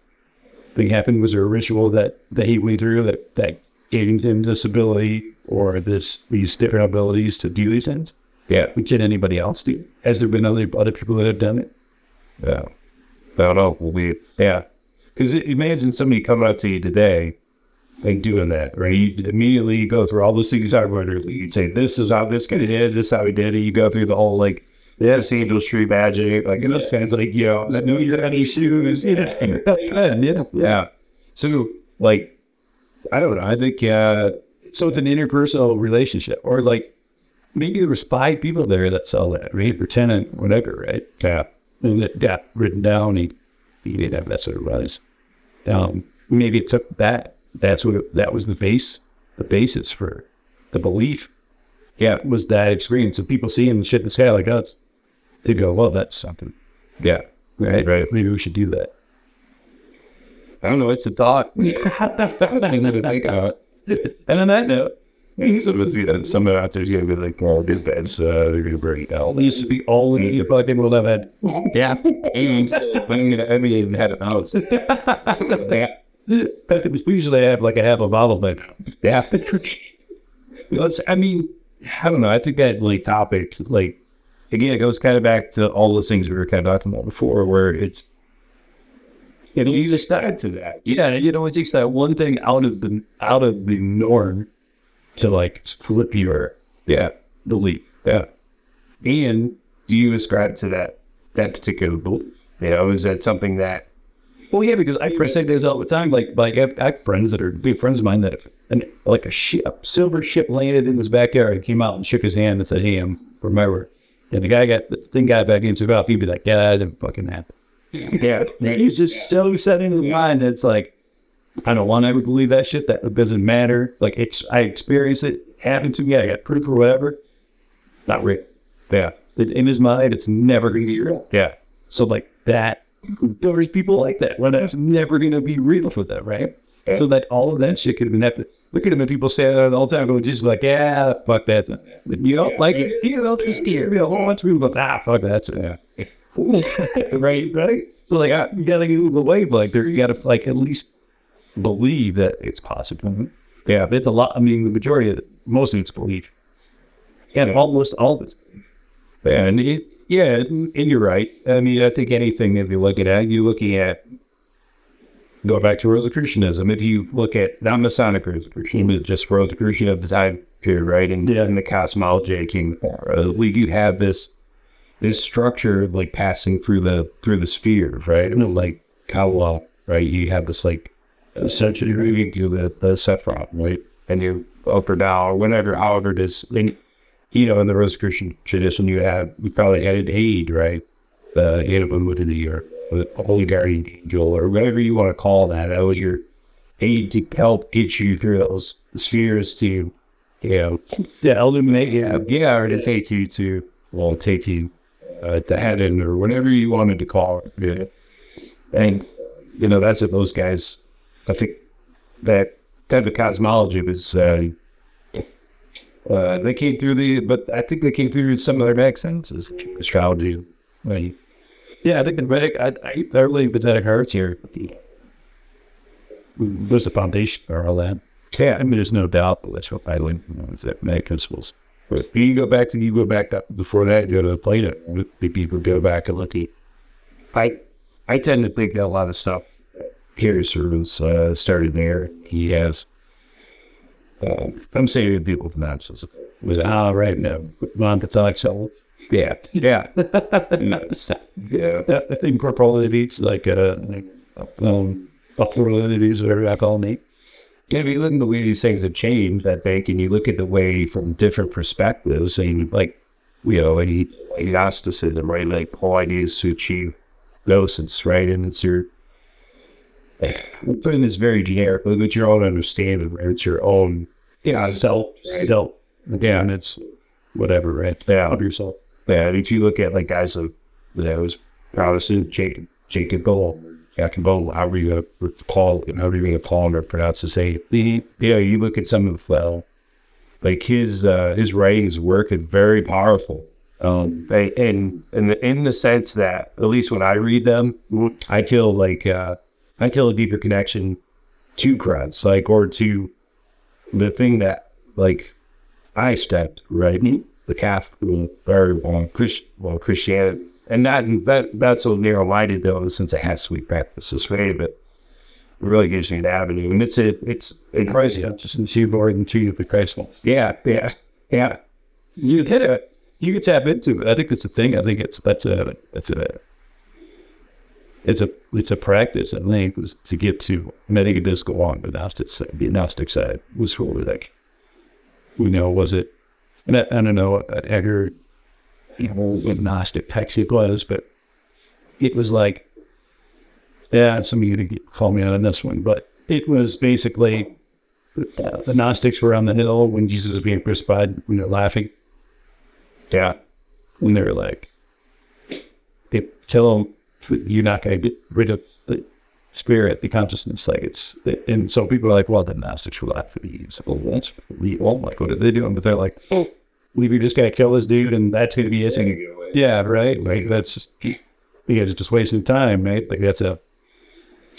thing happened? Was there a ritual that, that he went through that, that gave him this ability or this these different abilities to do these things? Yeah. Can anybody else do? Has there been other other people that have done it? Yeah. I don't know. We, yeah. Because imagine somebody coming up to you today like doing that, right? You immediately go through all the things I wrote. You'd say, "This is how this guy did it. This is how he did it." You go through the whole like the Criss Angel Street Magic, like and those kinds, like you know, that no you any shoes, yeah, yeah, yeah. So like, I don't know. I think uh, so. It's an interpersonal relationship, or like maybe there was five people there that saw that, right? Or tenant, whatever, right? Yeah, it got written down. He, he did have that's what it was. Um, maybe it took that that's what it, that was the base, the basis for the belief. Yeah, it was that experience of people seeing shit in the sky like us. They go, well, that's something. Yeah, right, right. Maybe we should do that. I don't know. It's a thought. I never think of it. And on that note, some of you know, some out there's gonna be like, oh, this bad's uh, they're gonna it out. It used to be all the fucking will have had. Yeah, and I mean, even had a house. it usually have like a half a bottle, but yeah. It's, I mean, I don't know. I think that like topic, like again, it goes kind of back to all those things we were kind of talking about before, where it's you know, you just started to that. Yeah, and you know, it takes that one thing out of the out of the norm to like flip your yeah belief. Yeah, and do you ascribe to that that particular belief? You know, is that something that Well, yeah, because I say this all the time. Like, like I have, friends that are big friends of mine that, and like a ship, silver ship landed in his backyard. He came out and shook his hand and said, "Hey, I'm from my. And the guy got the thing got back into about. He'd be like, "Yeah, that didn't fucking happen." yeah, He's just so set in his mind. It's like, I don't want to believe that shit. That doesn't matter. Like it's, I experienced it, happened to me. I got proof or whatever. Not real. yeah, In his mind, it's never going to be real. yeah, So like that, there's people like that. Well, that's never going to be real for them, right? So that all of that shit could have been happening. Look at them and people say that all the time, going just like, yeah, fuck that. You don't like it, you know, just hear a whole bunch of people go, ah, fuck that. Yeah. right, right. So like, uh, you gotta get away, like there, you gotta like at least believe that it's possible. Yeah, it's a lot. I mean, the majority of it, most of it's belief, and almost all of it's and it, yeah, and you're right. I mean, I think anything that you're looking at, you're looking at. Going back to Rosicrucianism. If you look at not Masonic Rosicrucianism, but just Rosicrucian of the time period, right, and Yeah. in the cosmology uh, we you have this this structure of like passing through the through the sphere, right? And like uh, right, you have this like essentially moving through the the Sephiroth, right, and you up or down or whatever, however it is. And, you know, in the Rosicrucian tradition, you had, you probably had an aid, right? The aid of immunity or the holy guardian angel or whatever you want to call that. That was your aid to help get you through those spheres to, you know, to illuminate. yeah, yeah, or to take you to, well, take you uh, to heaven or whatever you wanted to call it. Yeah. And, you know, that's what those guys, I think that type of cosmology was, uh, uh, they came through the, but I think they came through some of their accents as astrology. Like, Yeah, I think the Vedic, I, I, really Vedic hearts here. Was the foundation for all that. yeah, I mean, there's no doubt that that's what I learned from the Vedic principles. But you go back to you go back up before that, you go to Plato. The people go back and look at. I I tend to think that a lot of stuff here sort of uh, started there. He has. Um, I'm saying people from that. So, With ah, right now, non-Catholic soul. yeah, yeah, yeah. That, I think corporal entities, like, uh, like um, entities, whatever I call them. If you look at the way these things have changed, I think, and you look at the way from different perspectives, and like, you know, any agnosticism, right? Like, all ideas to achieve gnosis, right? And it's your, putting this very generic, but it's your own understanding, right? It's your own, Yeah, self, self. Yeah, and it's whatever, right? Yeah. Of yourself. yeah. And if you look at like guys of, you know, as Protestant, Jacob, Jacob Bull, Jacob Bull, however you uh, call, however you call him or pronounce his name. You know, you look at some of, well, like his uh, his writings work is very powerful. Um, and in in the, in the sense that at least when I read them, I feel like uh, I feel a deeper connection to Christ, like or to the thing that like I stepped right mm-hmm. the Catholic very well Christ, well Christianity, and that that that's so narrow minded though since it has sweet practices, right? But it really gives me an avenue, and it's a it's it's crazy. Yeah, just in you more than two of the Christ. Yeah, yeah, yeah. You hit it. You can tap into it. I think it's a thing. I think it's that's a that's a it's a it's a practice. I think was to get to. Think go on. The Gnostic side, the Gnostic side was really like, you know, was it? And I, I don't know. I, I heard, you know, what Gnostic text it was, but it was like, yeah, some of you can call me out on this one, but it was basically uh, the Gnostics were on the hill when Jesus was being crucified, when they're laughing, Yeah, and they're like, they tell them you're not going to get rid of the spirit, the consciousness. Like it's, and so people are like, well, the Gnostics were laughing at you. So, well, that's well, like, what are they doing? But they're like, oh, we just got to kill this dude, and that's going to be it. And, yeah, right. Like that's just, you guys just wasting time, right? Like that's a,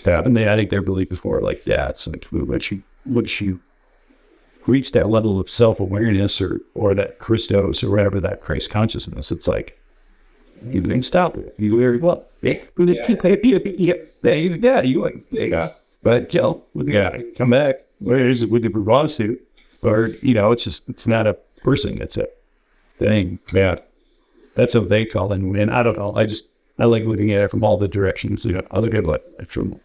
yeah. And they, I think their belief is more like that. So once you, once you reach that level of self awareness or or that Christos or whatever that Christ consciousness, it's like you can stop it. You very well. Yeah, yeah, you like yeah. But Joe, yeah, come back. Where is it with the bra suit? Or you know, it's just it's not a person. It's a thing. Yeah, that's what they call it. And I don't know. I just I like looking at it from all the directions. You know, other people like from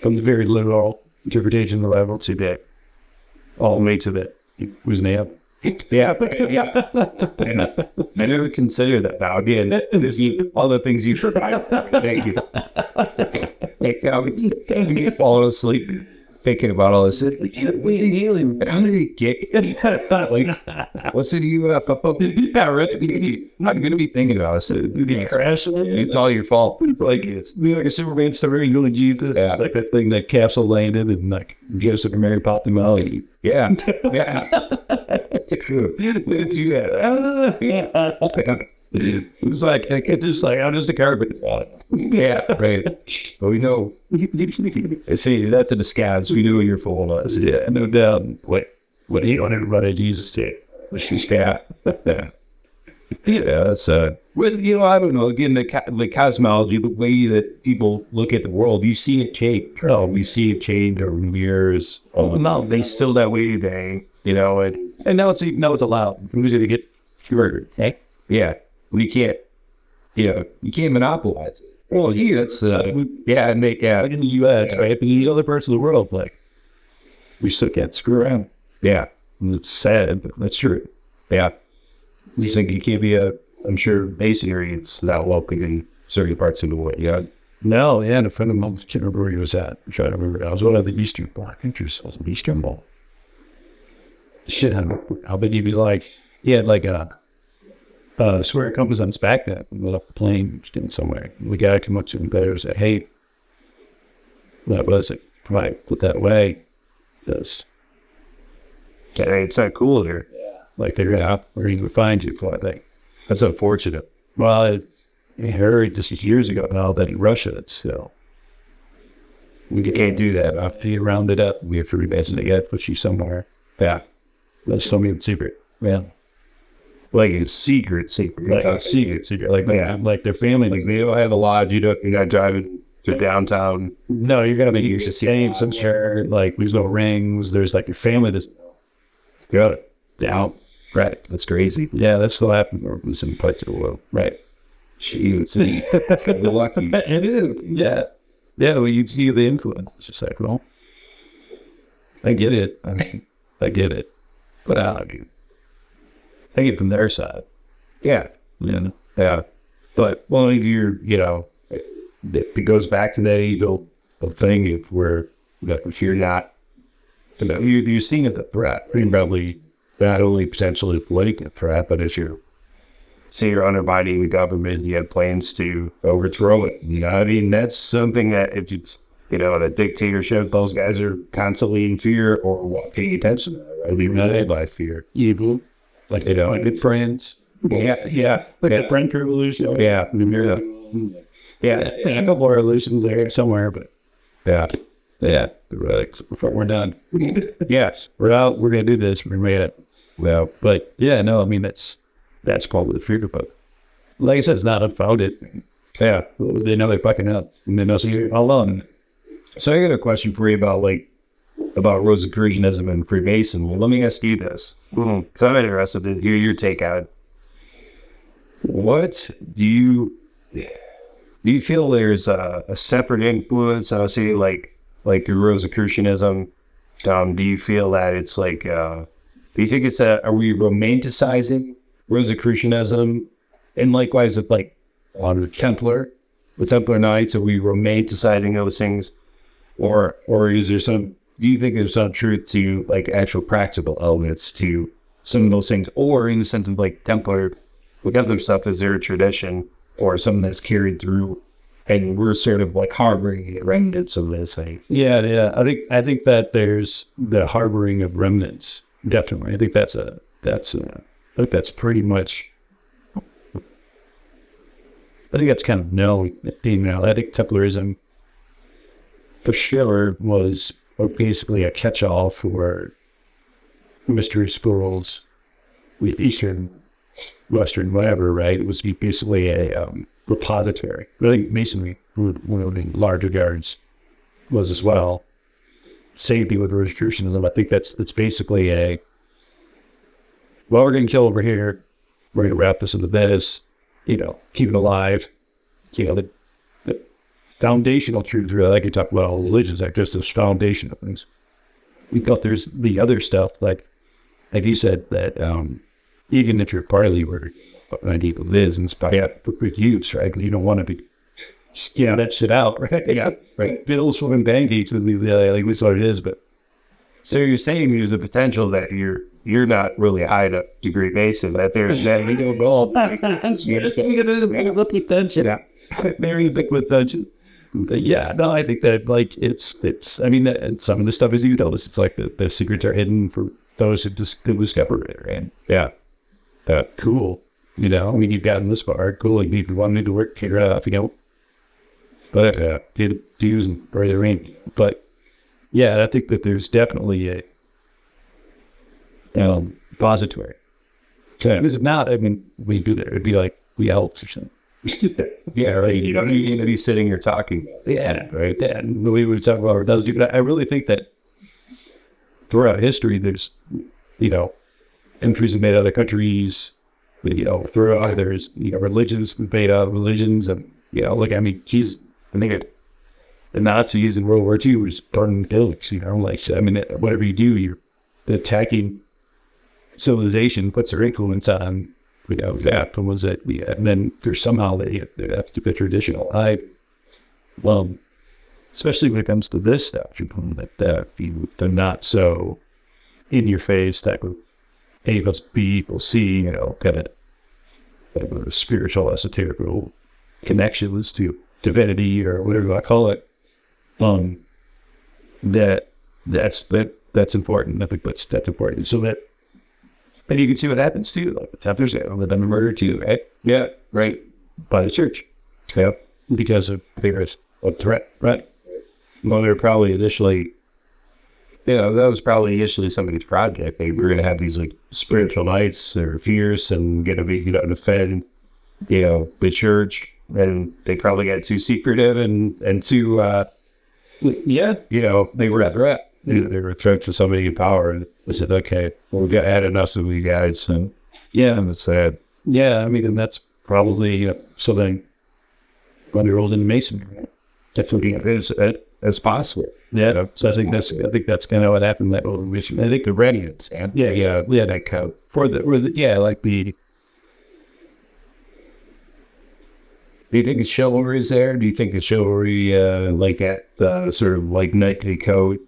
from the very literal interpretation level to the all the way to the who's name. Yeah, yeah. I never considered that now. Again, this is all the things you forgot. Thank you. Thank you. Falling asleep thinking about all this. Like, wait, how did he get? like, what's it you? Uh, yeah, right. I'm gonna be thinking about this. You crash. It's all your fault. It's like it's be like a Superman story. You really Jesus. Yeah, like that thing that capsule landed and like gives up Mary popped him out. Yeah, yeah. do that. It's like, it's just like I'm just a carpet. Yeah, right. But we know. See, that's a disguise. We know you're full of us. Yeah, no doubt. What what he on everybody Jesus did. Yeah, yeah. Yeah, that's uh. Well, you know, I don't know. Again, the co- the cosmology, the way that people look at the world, you see it change. Oh, we see it change over the years. Oh, no, they still that way today. You know, and and now it's now it's allowed. Who's gonna get murdered? Hey, yeah, we can't. You know, you can't monopolize it. Well, yeah, that's uh, yeah, and make yeah in the U.S. right, but in the other parts of the world, like we still can't screw around. Yeah, and it's sad, but that's true. Yeah, you think you can't be a? I'm sure masonry is not welcome in certain parts of the world. Yeah. No, yeah, and a friend of mine, I can't remember where he was at. I'm trying to remember. I was one of the Eastern Bloc. I think it was an Eastern Ball. Shit, I how big he'd be like? He had like a uh, swear it comes on his back that we left the plane getting somewhere. The guy come up to him better and said, Hey, that was it. Right, put that way. Because Okay, it's not cool here. Yeah. like figure out where he would find you for I think. That's unfortunate. Well, I, I heard just years ago now that in Russia it's still we can't do that. After you round it up, we have to revisit it yet, put you somewhere. Yeah. That's some even secret. Yeah. Like it's secret, secret. Like a secret, secret. Like Yeah. like their family, like they don't have a lodge. You don't You're not driving to downtown. No, you're gonna be used to seeing some sure like there's no rings. There's like your family doesn't Got it. down. Right. That's crazy. Yeah, that's still happening was in parts of the world. Right. Shoot, you're lucky. It is. Yeah. Yeah, well you see the influence. It's just like, well, I get it. I mean, I get it. But I. I get it from their side. Yeah, Yeah. yeah. But well, if you're, you know, it, it goes back to that age old old thing if where if you're not, you know, you, you're seeing it as a threat. You're probably not only potentially political threat, but as you're So you're undermining the government. You have plans to overthrow it. You know, I mean, that's something that if it's you know, in a dictatorship, those guys are constantly in fear or paying attention. to that, Right? led by fear. Evil, like you know, good friends. Yeah, yeah, like the French Revolution. Yeah, yeah, yeah. A couple of revolutions there somewhere, but yeah, yeah. Right. Before we're done. yes, we're out. We're gonna do this. We're made it. Well, but yeah, no. I mean, that's that's called the fear of. Like I said, it's not unfounded. Yeah, they know they're fucking up, and they know so you're alone. So I got a question for you about like about Rosicrucianism and Freemason. Well, let me ask you this, because I'm interested to hear your take on it. What do you do? You feel there's a, a separate influence? I would say like like the Rosicrucianism. Um, do you feel that it's like? Uh, do you think it's a? Are we romanticizing Rosicrucianism? And likewise, with like on the Templar, the Templar Knights, are we romanticizing those things? Or or is there some do you think there's some truth to like actual practical elements to some of those things or in the sense of like templar with other stuff is there a tradition or something that's carried through and we're sort of like harboring remnants of this thing. Yeah, yeah. I think I think that there's the harboring of remnants. Definitely, I think that's a that's a, I think that's pretty much. I think that's kind of known. You know, I think Templarism, for sure, was basically a catch-all for schools, with Eastern, Western, whatever. Right? It was basically a um, repository. I think Masonry, one of the larger guards, was as well. Thing with Rosicrucianism. I think that's it's basically a well, we're getting killed over here. We're gonna wrap this into this. you know, keep it alive. You know, the, the foundational truths, really, like you talk about all religions, like just this foundation of things. We thought there's the other stuff, like, like you said, that um, even if you're partly where medieval is and stuff, yeah, with use, right? You don't want to be, know, that shit out, right? Yeah, right. Bills from pancakes is the, like, that's what it is, but So you're saying there's a potential that you're you're not really high enough degree Mason, that there's that you don't know. Yeah, very big with that. Yeah, no, I think that like it's it's. I mean, some of the stuff is you know, it's like the, the secrets are hidden for those who dis- who discover it, and yeah, that cool. You know, I mean, you've gotten this far, cool. Like, if you want me to work, it out, you know. But uh, did use and the rain. But yeah, I think that there's definitely a um, repository. Because if not, I mean, we do that. It'd be like we help or something. Yeah, right. You don't need to be sitting here talking. Yeah, right. Yeah, and we would talk about it does but I really think that throughout history, there's, you know, entries made other countries, you know, throughout there's, you know, religions made out of religions. And, you know, like, I mean, geez, I think it, the Nazis in World War II was burning buildings, you know, like, I mean, whatever you do, you're attacking civilization, puts their influence on, you know, that and was it, yeah, and then there's somehow they, they have to be traditional. I, well, especially when it comes to this stuff, you know, that, that you, they're not so in your face type of A plus B equals C, you know, kind of, kind of spiritual, esoteric connections to divinity or whatever to call it. Um, that that's that that's important. I think that's that's important. So that and you can see what happens too. Like the Templars, they were done murder too, right? Yeah, right. By the church. Yeah. Because of vigorous of threat, right? Well, they're probably initially, you know, that was probably initially somebody's project. They were going to have these like spiritual nights or fierce and going to be, you know, defend, you know, the church. And they probably got too secretive and, and too, uh, Yeah. you know, they were at threat. They, were a threat to somebody in power and they said, okay, well, we got had enough of you guys. And yeah, and it's sad. Yeah, I mean, and that's probably uh, something when you're old in masonry. Definitely It's, it, it's possible. Yeah, so I think that's I think that's kind of what happened that old mission. I think the Redians, and yeah, yeah, we had that code for the, for the yeah, like the. Do you think the chivalry is there? Do you think the chivalry, uh, like at the sort of like knightly code?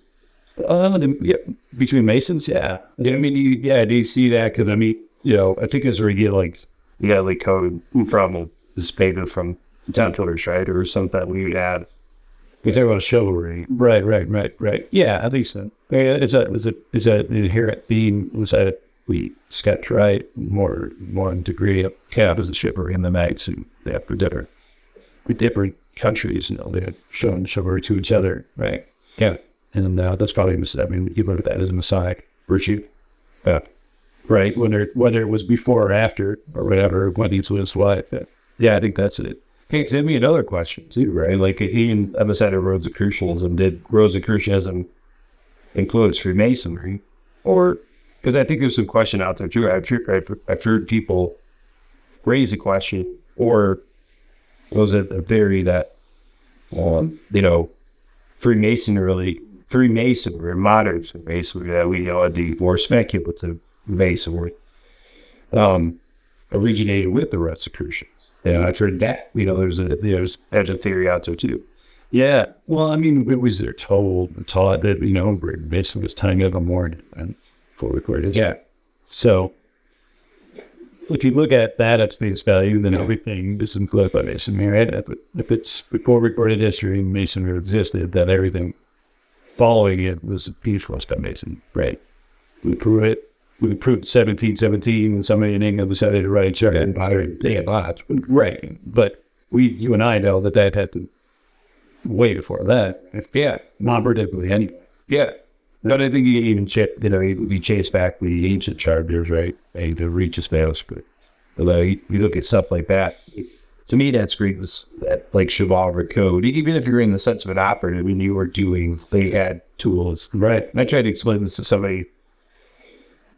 Uh, the, yeah, between Masons, yeah. I mean, you, yeah, do you see that? Because I mean, You know, I think it's where you get like you got like code from this paper from Templars, right, or something that we had. you talk about chivalry, right, right, right, right. Yeah, I think so. Yeah, it's a it's a it's a inherent theme was that we sketch right more in degree of cap as the chivalry in the knights who after dinner? with different countries, you know, they had shown chivalry to each other, right? Yeah, and uh, that's probably a I mean, you look at that as a messiah virtue, yeah, right? Whether whether it was before or after or whatever, when he was what, uh, yeah, I think that's it. Okay, send me another question too, right? Like he and Emissary Rosicrucianism did Rosicrucianism influence Freemasonry, or because I think there's some question out there too. I've heard, I've, I've heard people raise a question, or was it a theory that, um, you know, Freemasonry, Freemasonry, modern Freemasonry that we know the more speculative Masonry, um, originated with the Rosicrucians. Yeah, I've heard that. You know, there's a there's there's a theory out there too. Yeah, well, I mean, it was they're told and taught that you know Mason was tying up a morning and for recorded. Yeah. So if you look at that at face value, then everything is influenced by Masonry. Right? If, if it's before recorded history, Masonry existed, then everything following it was influenced by Mason. Right? We prove it. We proved 1717 somebody in England decided to write a check and buy it. They had lots. Right. But we, you and I know that that happened way before that. Yeah. Non-predictably anyway. Yeah. But I think you even ch- you know we chase back the ancient charters, right? And the reaches fails, but although you, you look at stuff like that, To me, that screams that like chivalric code. Even if you're in the sense of an operative, when you were doing, they had tools. right? And I tried to explain this to somebody,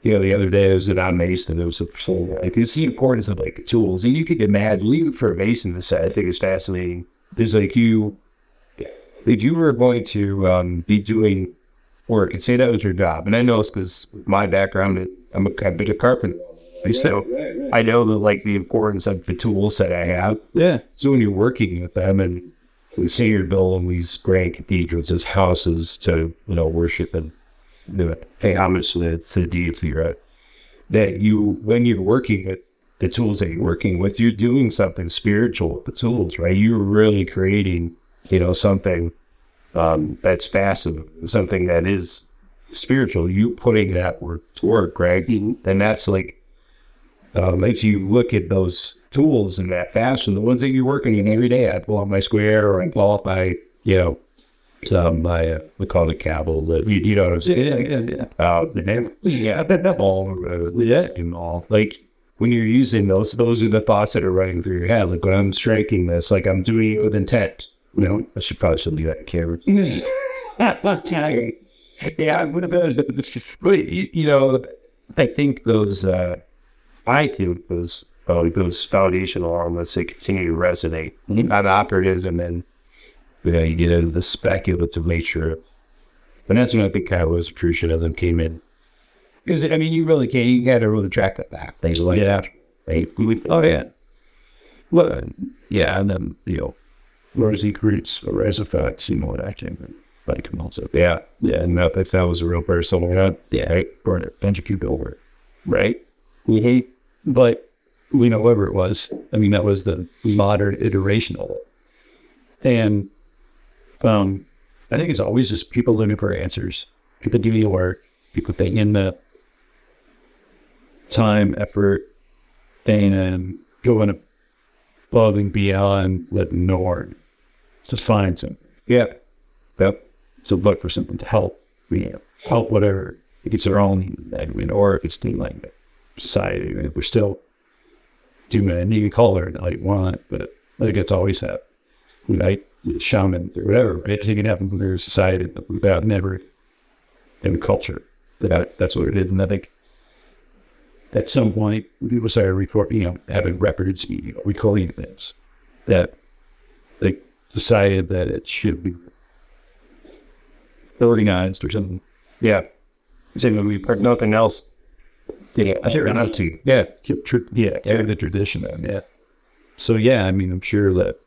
you know, the other day I was at on Mason. It was a, so like it's the importance of like tools, and you could imagine even for a Mason to say, I think it's fascinating. Is like you, if you were going to um, be doing work and say that was your job, and I know it's because my background, I'm a, I've been a carpenter, so I know the like the importance of the tools that I have. Yeah. So when you're working with them and we see you're building these grand cathedrals as houses to, you know, worship and do it, pay homage to the, deity, right? That you, when you're working with the tools that you're working with, you're doing something spiritual with the tools, right? You're really creating, you know, something um, that's passive, something that is spiritual. You putting that work to work, right? And that's like, um, if you look at those tools in that fashion, the ones that you're working in every day, I pull out my square or I pull out my, you know, um, my, uh, we call it a cable, you, you know what I'm saying? Yeah, yeah, Uh, and yeah, that all, uh, yeah, and all. Like, when you're using those, those are the thoughts that are running through your head. Like, when I'm striking this, like, I'm doing it with intent. You know, I should probably should leave that camera. yeah, I would have been, but, you, you know, I think those, uh, I think those, uh, those foundational elements that continue to resonate on operatism and you, know, you get the speculative nature. And that's when I think Rosicrucianism came in. Because, I mean, you really can't, you got to really track that back. Things like Yeah. that. Right? Oh, yeah. Well, yeah, and then, you know, Rosenkreutz a rise of facts, you know what I think. Like, and also, yeah, yeah, and that, if that was a real person, yeah, yeah, right, burn it, venture over it, right? We hate, but we know whatever it was. I mean, that was the modern iteration of it. And um, I think it's always just people looking for answers. People doing the work, people putting in the time, effort, and going above and beyond what norm to find something. Yeah. Yep. So look for something to help. Know, help whatever. If it's their own, mean, or if it's the like society. We're still. And you can call it all you want, but think it's always happened. Right? Shaman or whatever. It can happen in their society without never in culture. That, that's what it is. And I think at some point, people started report, you know, having records, you know, recalling things that they decided that it should be organized or something. Yeah. We heard nothing else. Yeah, I hear enough to yeah, keep tr- yeah, carry the tradition. Of, yeah. So yeah, I mean, I'm sure that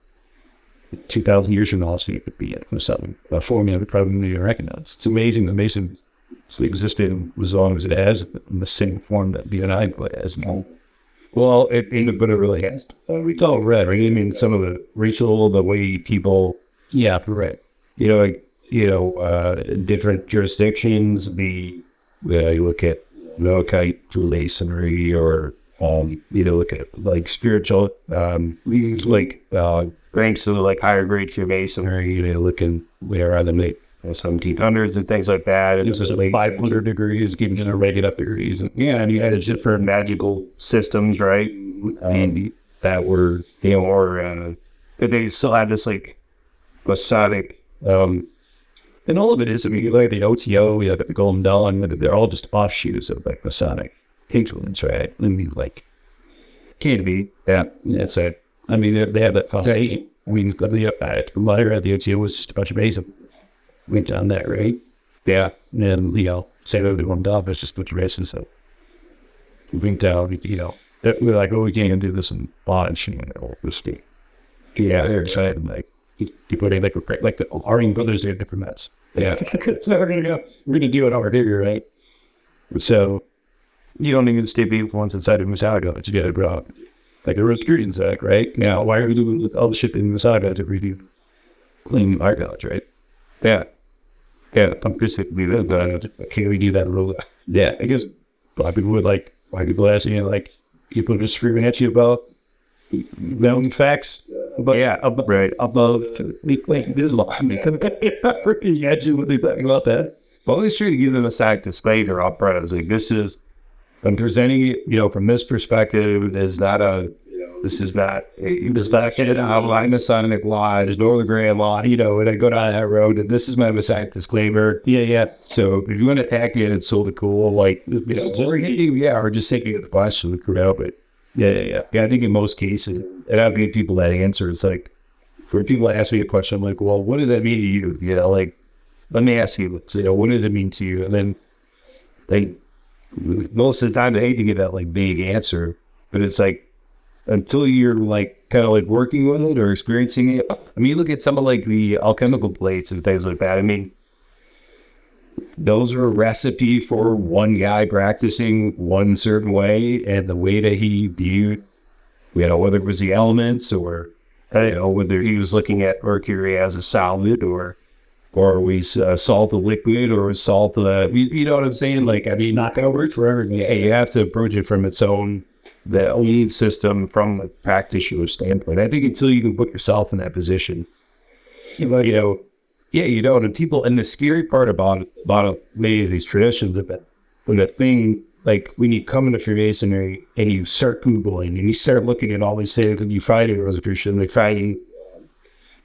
2,000 years from now, so it would be something. A formula would probably be recognized. It's amazing that Mason existed as long as it has in the same form that BNI put as well. Well, it, it but it really has. Uh, we call it red, right? I mean, some of the ritual, the way people, yeah, for red. You know, like, you know, uh, different jurisdictions, the, uh, you look at Melkite Masonry or, um, you know, look at like spiritual, um, we like, uh, ranks of like higher grade to Masonry, you know, looking where are the late 1700s and things like that. And this is like 500 degrees, giving it a rated up degrees. And, yeah, and you had different magical systems, right? And that were, you know, or uh, but they still had this like Masonic, um, and all of it is, I mean, you look at the OTO, you look at the Golden Dawn, they're all just offshoots of like Masonic influence, right? I mean, like, be, yeah, that's it. I mean, they, have that, I mean, the, uh, the letter at the OTO was just a bunch of Masons went down that right? Yeah. And then, you know, same over the one dog, it's just a bunch of races. So we went down, you know, we're like, oh, we can't do this in Lodge, and know, this thing. Yeah, they're excited. Like, you put they like, like the Harding brothers, they have different mets. Yeah. so to we're going to do it over here, right? So you don't even stay being once inside of Masaga, but you got to bro. Like a Rosicrucian sack, right? Now, why are we doing with all the shit in Masaga to review clean our college, right? Yeah. Yeah, I'm basically that. Can we do that rule? Yeah, I guess a lot of people would like, why people asking you, like, people just screaming at you about known facts. But yeah, about, right. About me playing Islam. I mean, freaking at you when they talking about that. But always try to give them a sack to spade or upfront. It's like, this is, I'm presenting it, you know, from this perspective, is not a, this is not, he was not getting out line the Sonic Law, there's no other grand law, you know, and I go down that road and this is my messiah disclaimer. Yeah, yeah. So if you want to attack it, it's so cool, like, you know, or, yeah, or just taking it the question, the crowd, but yeah, yeah, yeah. Yeah, I think in most cases, and I've given people that answer, it's like, for people ask me a question, I'm like, well, what does that mean to you? You know, like, let me ask you, you know, what does it mean to you? And then they, most of the time, they hate to give that like big answer, but it's like, until you're like kind of like working with it or experiencing it. I mean, look at some of like the alchemical plates and things like that. I mean, those are a recipe for one guy practicing one certain way and the way that he viewed, you know, whether it was the elements or, you know, whether he was looking at mercury as a solid or, or we uh, salt the liquid or salt the, you, you know what I'm saying? Like, I mean, not gonna work for everything. You have to approach it from its own the lead system from a practitioner standpoint. I think until you can put yourself in that position, you know, you know yeah, you don't. And people, and the scary part about about many of these traditions, that when the thing like when you come into Freemasonry and you start googling and you start looking at all these things and you find a Rosicrucian, they find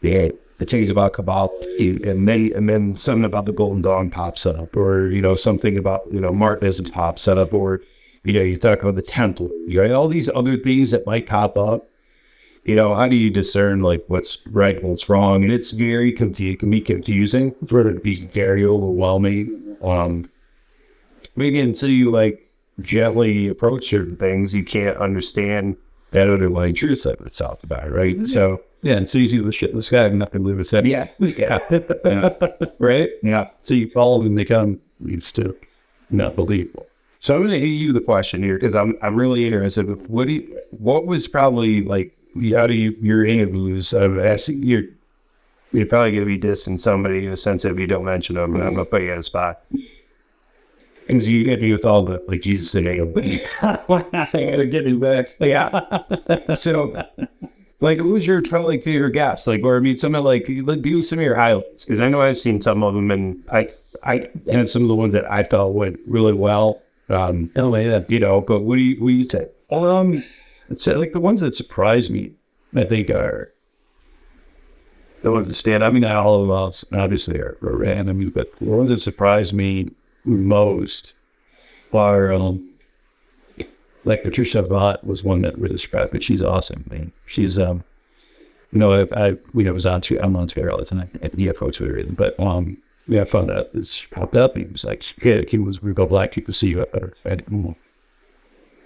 the the things about Kabbalah, and then and then something about the Golden Dawn pops up, or you know something about you know Martinism pops up, or you know, you talk about the temple. You got all these other things that might pop up. You know, how do you discern like what's right and what's wrong? And it's very confusing. Can be confusing. It's going be very overwhelming. Um, maybe until you like gently approach certain things, you can't understand that underlying truth that it's talked about, right? Mm-hmm. So yeah, and so you see the shit in the sky, I'm not going to live with that. Yeah, yeah, yeah. right? Yeah. So you follow them, they come, it's still not believable. So I'm going to hit you the question here because I'm I'm really interested. What do you, what was probably like how do you your interviews of asking you're you're probably going to be dissing somebody in a sense if you don't mention them, and I'm going to put you on the spot. Because you get me with all the like Jesus and saying, "I'm saying to get me back." Yeah. so, like, who's your probably favorite guest? Like, or I mean, some of like, like, do some of your highlights because I know I've seen some of them, and I I have some of the ones that I felt went really well. Um, anyway, that you know, but what do you what do you say? Um, it's like the ones that surprise me. I think are the ones that stand. I mean, all of us obviously are, are random, but the ones that surprise me most are um, like Patricia Vaught was one that really surprised me. She's awesome, man. She's um, you know, I, I you know was on to I'm on Twitter all the time. Yeah, folks Twitter, but um, yeah, I found out this popped up. He was like, yeah, he was we go black people see you up better.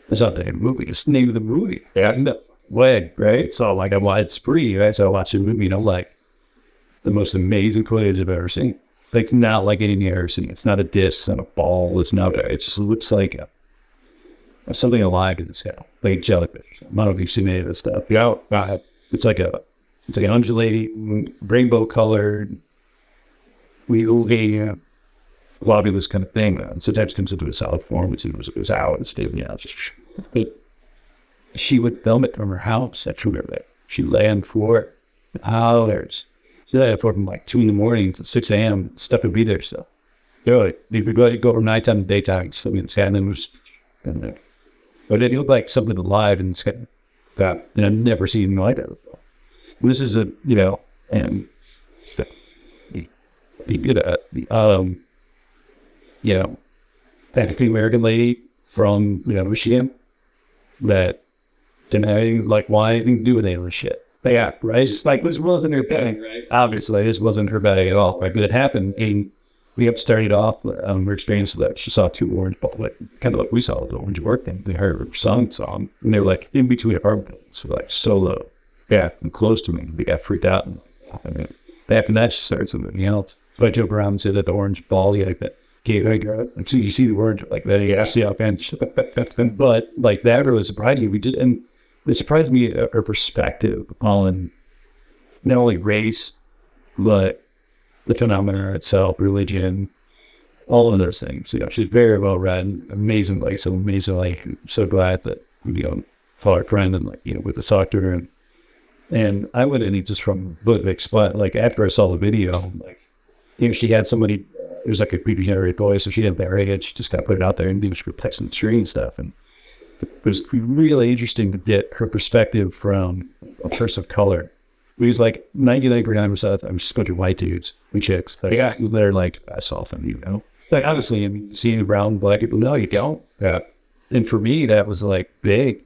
The movie, it's the name of the movie. Yeah, no way, right? So like I watched Spree, right? So I watched the movie, you know, like the most amazing footage I've ever seen. Like not like anything I've ever seen. It's not a disc, it's not a ball, it's not it just looks like a, something alive in the sky. Like jellyfish. I don't know if you've seen any of this stuff. Yeah, it's like a it's like an undulating rainbow colored lobby this kind of thing. And sometimes it comes into a solid form, which it was out and you know, just, she would film it from her house. That's where there. She land for hours. She lay for from like two in the morning to six a.m. Stuff would be there still. Really, you could go, go from nighttime to daytime. So I mean, and was, and, but it looked like something alive and sky. That and I've never seen like that before. This is a you know and you know, um, you know, African American lady from you know Michigan that didn't have anything like why anything to do of this shit. But yeah, right. It's like this wasn't her bag. Right. Obviously, this wasn't her bag at all. Right, but it happened. And we have started off. Um, we experienced that she saw two orange, balls, like kind of like we saw the orange work thing. They heard her song song, and they were like in between apartments, so like solo, yeah, and close to me. They got freaked out. And, I mean, after that, she started something else. Took around and said that the orange ball, yeah, like that. Okay, like, uh, so you see the orange like that, yeah, fancy. But like that really surprised me. We did, and it surprised me uh, her perspective on not only race, but the phenomena itself, religion, all of those things. You she's very well read, amazing, like so amazing. Like, so glad that you know, her friend and like you know, with the doctor and and I went in just from Budvik's, but like after I saw the video, like you know, she had somebody, it was like a creepy generated voice, so she didn't had Barry, she just got put it out there and she was texting the tree and stuff. And it was really interesting to get her perspective from a person of color. We was like 99% of stuff, I'm just going to white dudes and chicks. Like, yeah, they're like, that's often, you know. Like, honestly, I mean, seeing brown, black people, no, you don't. Yeah. And for me, that was like big.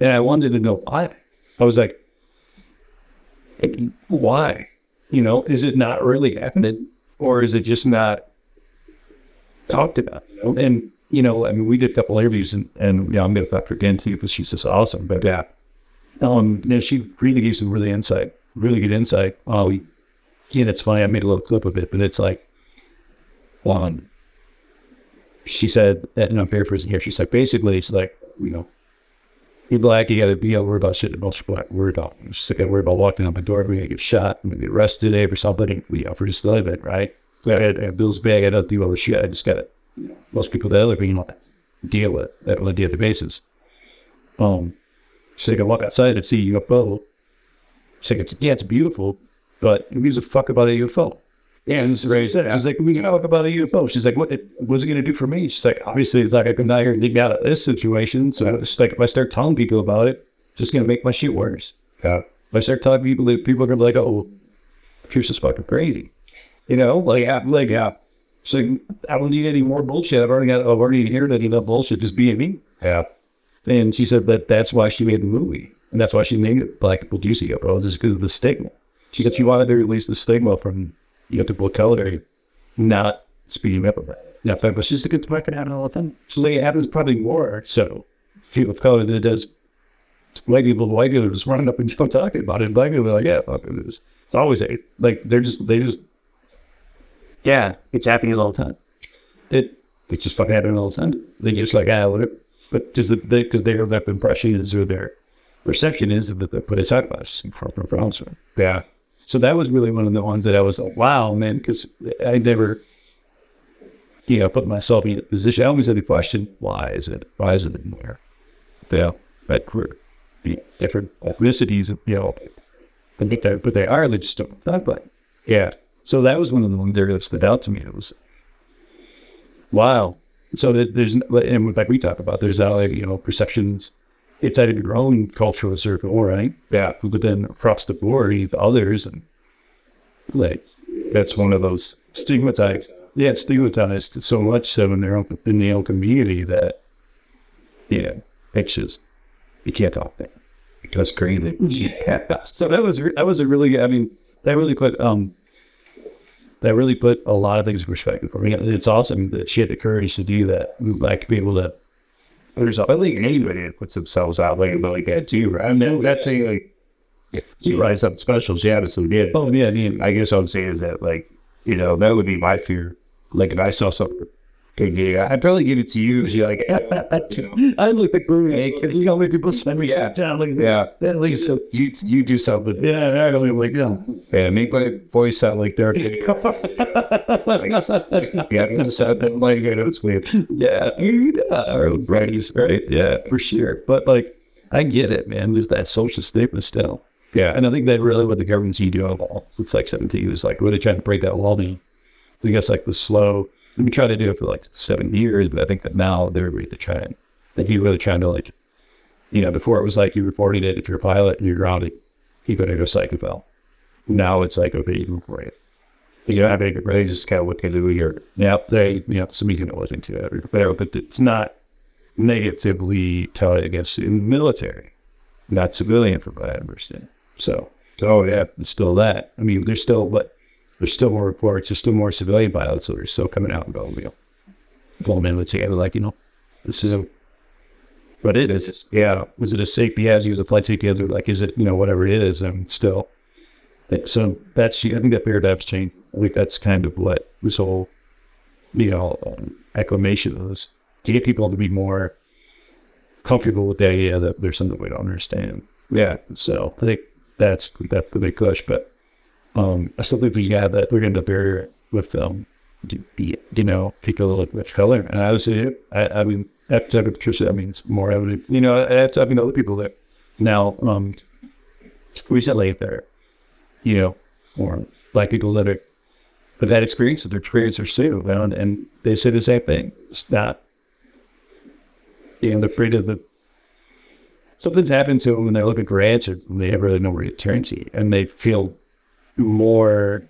And I wanted to know why. I was like, why? You know, is it not really happening? Or is it just not talked about? You know? And, you know, I mean, we did a couple interviews and, and you know, I'm going to talk to her again too because she's just awesome. But yeah, um, know, she really gave some really insight, really good insight. Oh, we, yeah, it's funny. I made a little clip of it, but it's like, one, she said, and I'm paraphrasing here, she's like, basically, it's like, you know, you black, you got to be able to worry about shit that most black worry about. You just got to worry about walking out my door, we got to get shot, I'm going to get arrested today for something, we for just living, right? So I had, I had bills bag, I don't do all the shit, I just got to, you know, most people that live, you like, deal with that on a daily basis. Um, she's like, I walk outside and see a UFO. Like, it's, yeah, it's beautiful, but who gives a fuck about a UFO? And this is what I said. I was like, we can talk about a UFO. She's like, what, what's it going to do for me? She's like, obviously, it's not going to come down here and dig me out of this situation. So it's like, if I start telling people about it, it's just going to make my shit worse. Yeah. If I start telling people that people are going to be like, oh, Pierce is fucking crazy. You know, like, yeah, like, yeah. So I don't need any more bullshit. I've already got, I've already heard any of that bullshit just being me. Yeah. And she said that that's why she made the movie. And that's why she named it Black People Juicy UFOs, is because of the stigma. She said she wanted to release the stigma from you know, people of color not speaking up about it. Yeah, but she's a good fucking happen all the time. So like, it happens probably more so people of color than it does white people. White people just running up and start talking about it. Black people are like, yeah, fuck it. It's always a, like they're just they just yeah, it's happening all the time. It it's just fucking happening all the time. They just like ah, whatever. But just because they, have that impression is or their perception is that they put a talk about us from from France. Yeah. So that was really one of the ones that I was like, wow, man, because I never, you know, put myself in a position. I always had the question, why is it? Why is it in there? Yeah, but different ethnicities, you know, but they are, they just don't. Yeah. So that was one of the ones there that stood out to me. It was, wow. So there's, and like we talk about, there's now, you know, perceptions it's had your own cultural circle, right? Yeah. But then across the board, you others, and like that's one of those stigmatized. Yeah, stigmatized so much so in their own in the own community that yeah, it's just you can't talk that. That's crazy. Yeah. So that was that was a really I mean that really put um that really put a lot of things in perspective for me. It's awesome that she had the courage to do that. Like to be able to there's I think anybody that puts themselves out like like that too, right? I mean, that's a like you rise up specials, yeah, so did. Oh yeah, I mean, I guess what I'm saying is that like you know that would be my fear. Like if I saw something yeah, I'd probably give it to you. You're like, I look at Groovy. You know, when people send me yeah, down, like, yeah. At least you you do something. Yeah, I don't like yeah. Yeah, make my voice sound like Derek. yeah, it sound like I know it's weird. Yeah, yeah, right, right. Yeah, for sure. But like, I get it, man. There's that social stigma still. Yeah, and I think that really what the government's do all. It's like 17 is like really trying to break that wall down. I guess like the slow Been trying to do it for like seven years, but I think that now they're really trying. That you really trying to like, you know, before it was like you reported it if you're a pilot and you're grounded, you go to go psychophile. Now it's like okay, you can report it. You know, I mean, they just kind of what they do here. Yeah, they, you know, some you know listen to that, but it's not negatively telling against the military, not civilian, from what I understand. So, oh yeah, it's still that. I mean, there's still what there's still more reports. There's still more civilian pilots that are still coming out and going, you know, going in together, like, you know, this is a, but it is, yeah. Was it a safety he was a flight safety Like, is it, you know, whatever it is, and still. So that's, I think that paradigm's changed. I think that's kind of what this whole, you know, um, acclamation is to get people to be more comfortable with the idea that there's something we don't understand. Yeah. So I think that's, that's the big push, but um, I still think we have that we're going to barrier with them, um, you know, people like with color. And I would say, I, I mean, that's type of Patricia, I mean, it's more evident. You know, that's, I mean, other people that now, um, recently there, you know, or black people that are, have had experience that their experiencers too, and, and they say the same thing. It's not, you know, they're afraid of the something's happened to them when they're looking for answers and they have really nowhere to turn to and they feel more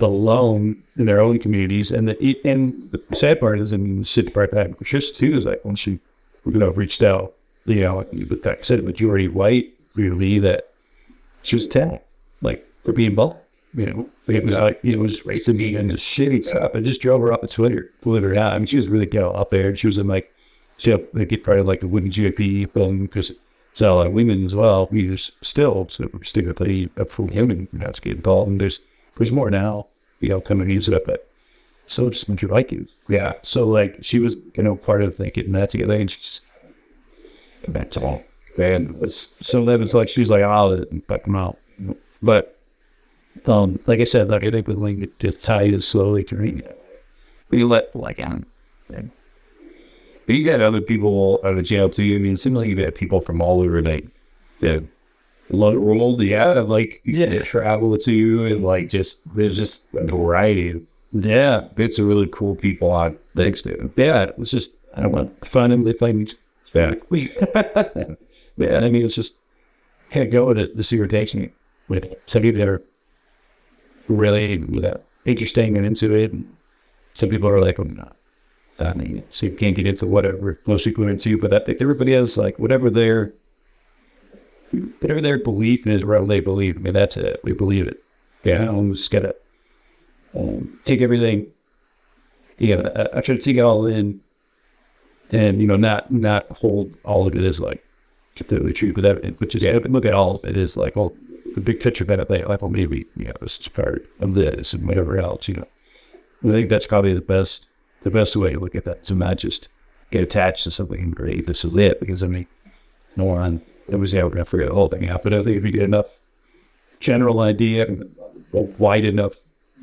alone in their own communities. And the and the sad part is and the shit part that just too is like when she you know reached out you uh, know but like I said majority white really that she was attacked like for being bald. you know. It was like it was racing me and this shitty stuff I just drove her off to Twitter believe it or not. I mean she was really you know, up there. And she was in like she had, get probably like a wooden GOP film because all like women as well. We just still so we're still play up for women. We're not getting involved. And there's there's more now. You know, coming into it, but so just when you like you. Yeah. So like she was you know part of like getting that together, and she's that's all. And it's, so that was like she's like oh, fuck them out. But um, like I said, like I think with Link, the tide is slowly turning. We let like um, but you got other people out of jail too. I mean, it seems like you've had people from all over like the world. Yeah, like yeah, travel to you and like just there's just a variety. Of, yeah, bits of really cool people on things too. Yeah, it's just I don't want to find them. They find me back. yeah, I mean, it's just can't go with it. The see where it takes me. With some people that are really uh, interesting and into it. And some people are like, I'm not. I mean, so you can't get into whatever most people are into, but I think everybody has like whatever their whatever their belief is, whatever they believe. I mean, that's it. We believe it. Yeah, I'm just gotta um, take everything. Yeah, I, I try to take it all in, and you know, not not hold all of it as like completely true, but that which is yeah, look at all of it is like, well, the big picture of it, like, well, maybe you know, this is part of this and whatever else. You know, I think that's probably the best the best way to look at that. So not just get attached to something and believe this is it. Because I mean, no one it was able to figure the whole thing out. But I think if you get enough general idea, and a wide enough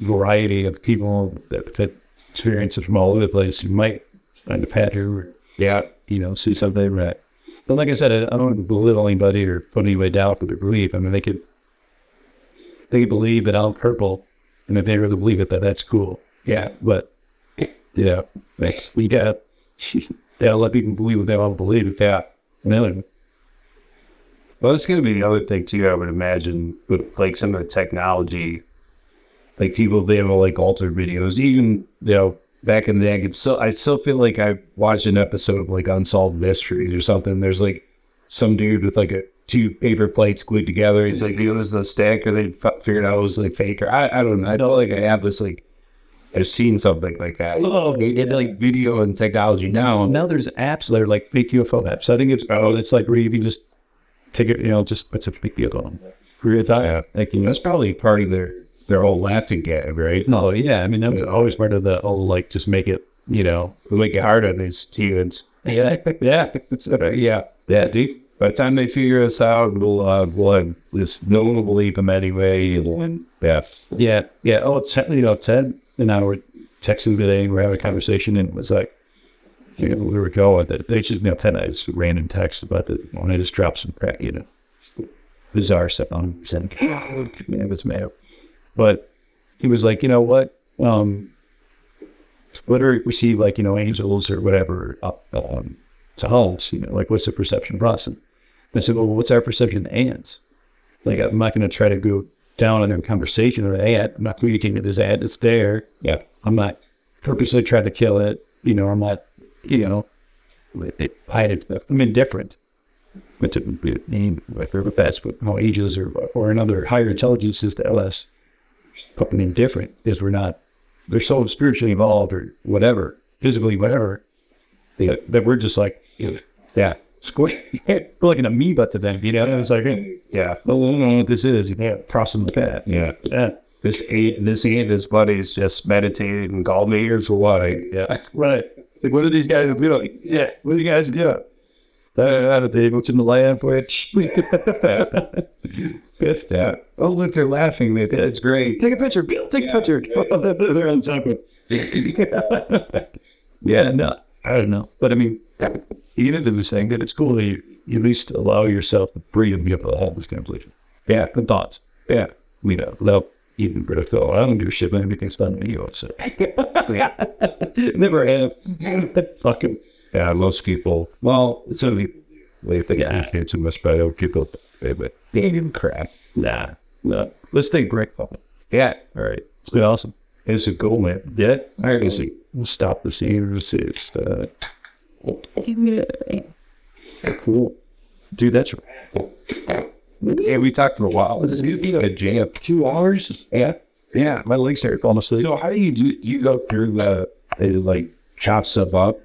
variety of people that fit experiences from all over the place, you might find a pattern or yeah, you know, see something right. But like I said, I don't belittle anybody or put anybody down for their belief. I mean, they could they could believe that I'm purple, and if they really believe it, that that's cool. Yeah, but yeah, we got they'll let people believe what they want to believe. That, really. Well, it's going to be another thing too. I would imagine with like some of the technology, like people they have like altered videos. Even you know back in the day, I could still I still feel like I watched an episode of like Unsolved Mysteries or something. There's like some dude with like a two paper plates glued together. He's like, it was a stack, or they figured out it was like fake, or I, I don't know. I feel like I have this like I've seen something like that. Oh, they did like video and technology now. Now there's apps that are like fake UFO apps. I think it's oh, it's like where you can just take it, you know, just put a fake UFO on. Yeah, like, you know, that's probably part of their their whole laughing gag, right? No, yeah, I mean that was always part of the whole like just make it, you know, make it hard on these humans. Yeah, yeah, yeah, yeah, dude. By the time they figure us out, we'll uh, we'll have this. No one will believe them anyway. And, yeah, yeah, yeah. Oh, it's you know, Ted and I were texting today. We're having a conversation, and it was like, you know, we were going they just, you know, just random text about it. When I just dropped some crack, you know, bizarre stuff on oh, man, it's mad. But he was like, you know what? Um, we see like, you know, angels or whatever up um, to homes, you know, like what's the perception us? And I said, well, what's our perception of ants? Like, I'm not to try to go down in a conversation or an ad. I'm not communicating with this ad. It's there. Yeah. I'm not purposely trying to kill it. You know, I'm not, you know, it, hide it. I'm indifferent. But to mean whether that's what how ages or or another higher intelligences to us, fucking indifferent is we're not. They're so spiritually involved or whatever, physically whatever, that, that we're just like, yeah, squish. Like an amoeba to them, you know. And it's like, yeah, well, I don't know what this is. You can't cross them the path. Yeah, yeah. This eight, this eight, his buddies just meditated and called me. Here's what I, yeah, right. It's like, what are these guys doing? Yeah, what are you guys doing? That they what's in the land for it? yeah. Oh, look, they're laughing. That's great. Take a picture. Take a picture. they're on top of. yeah, no, I don't know, but I mean, even if it was saying that it's cool, you, you at least allow yourself the freedom have all this conversation. Yeah, the thoughts. Yeah, we know without even British. I don't give a shit when anything's fun to me. So never have. Fucking yeah, most people. Well, so Wait, they got kids in this bed. I'll keep up. Baby, baby, crap. Nah, nah. Let's take a break. Yeah. All right. It's been awesome. It's a goal, man. Yeah. All right. Let's see. We'll stop the scene. This is uh, cool, dude. That's yeah. We talked for a while. This is gonna be a jam. Two hours. Yeah. Yeah. My legs start falling asleep. So how do you do? You go through the like chop stuff up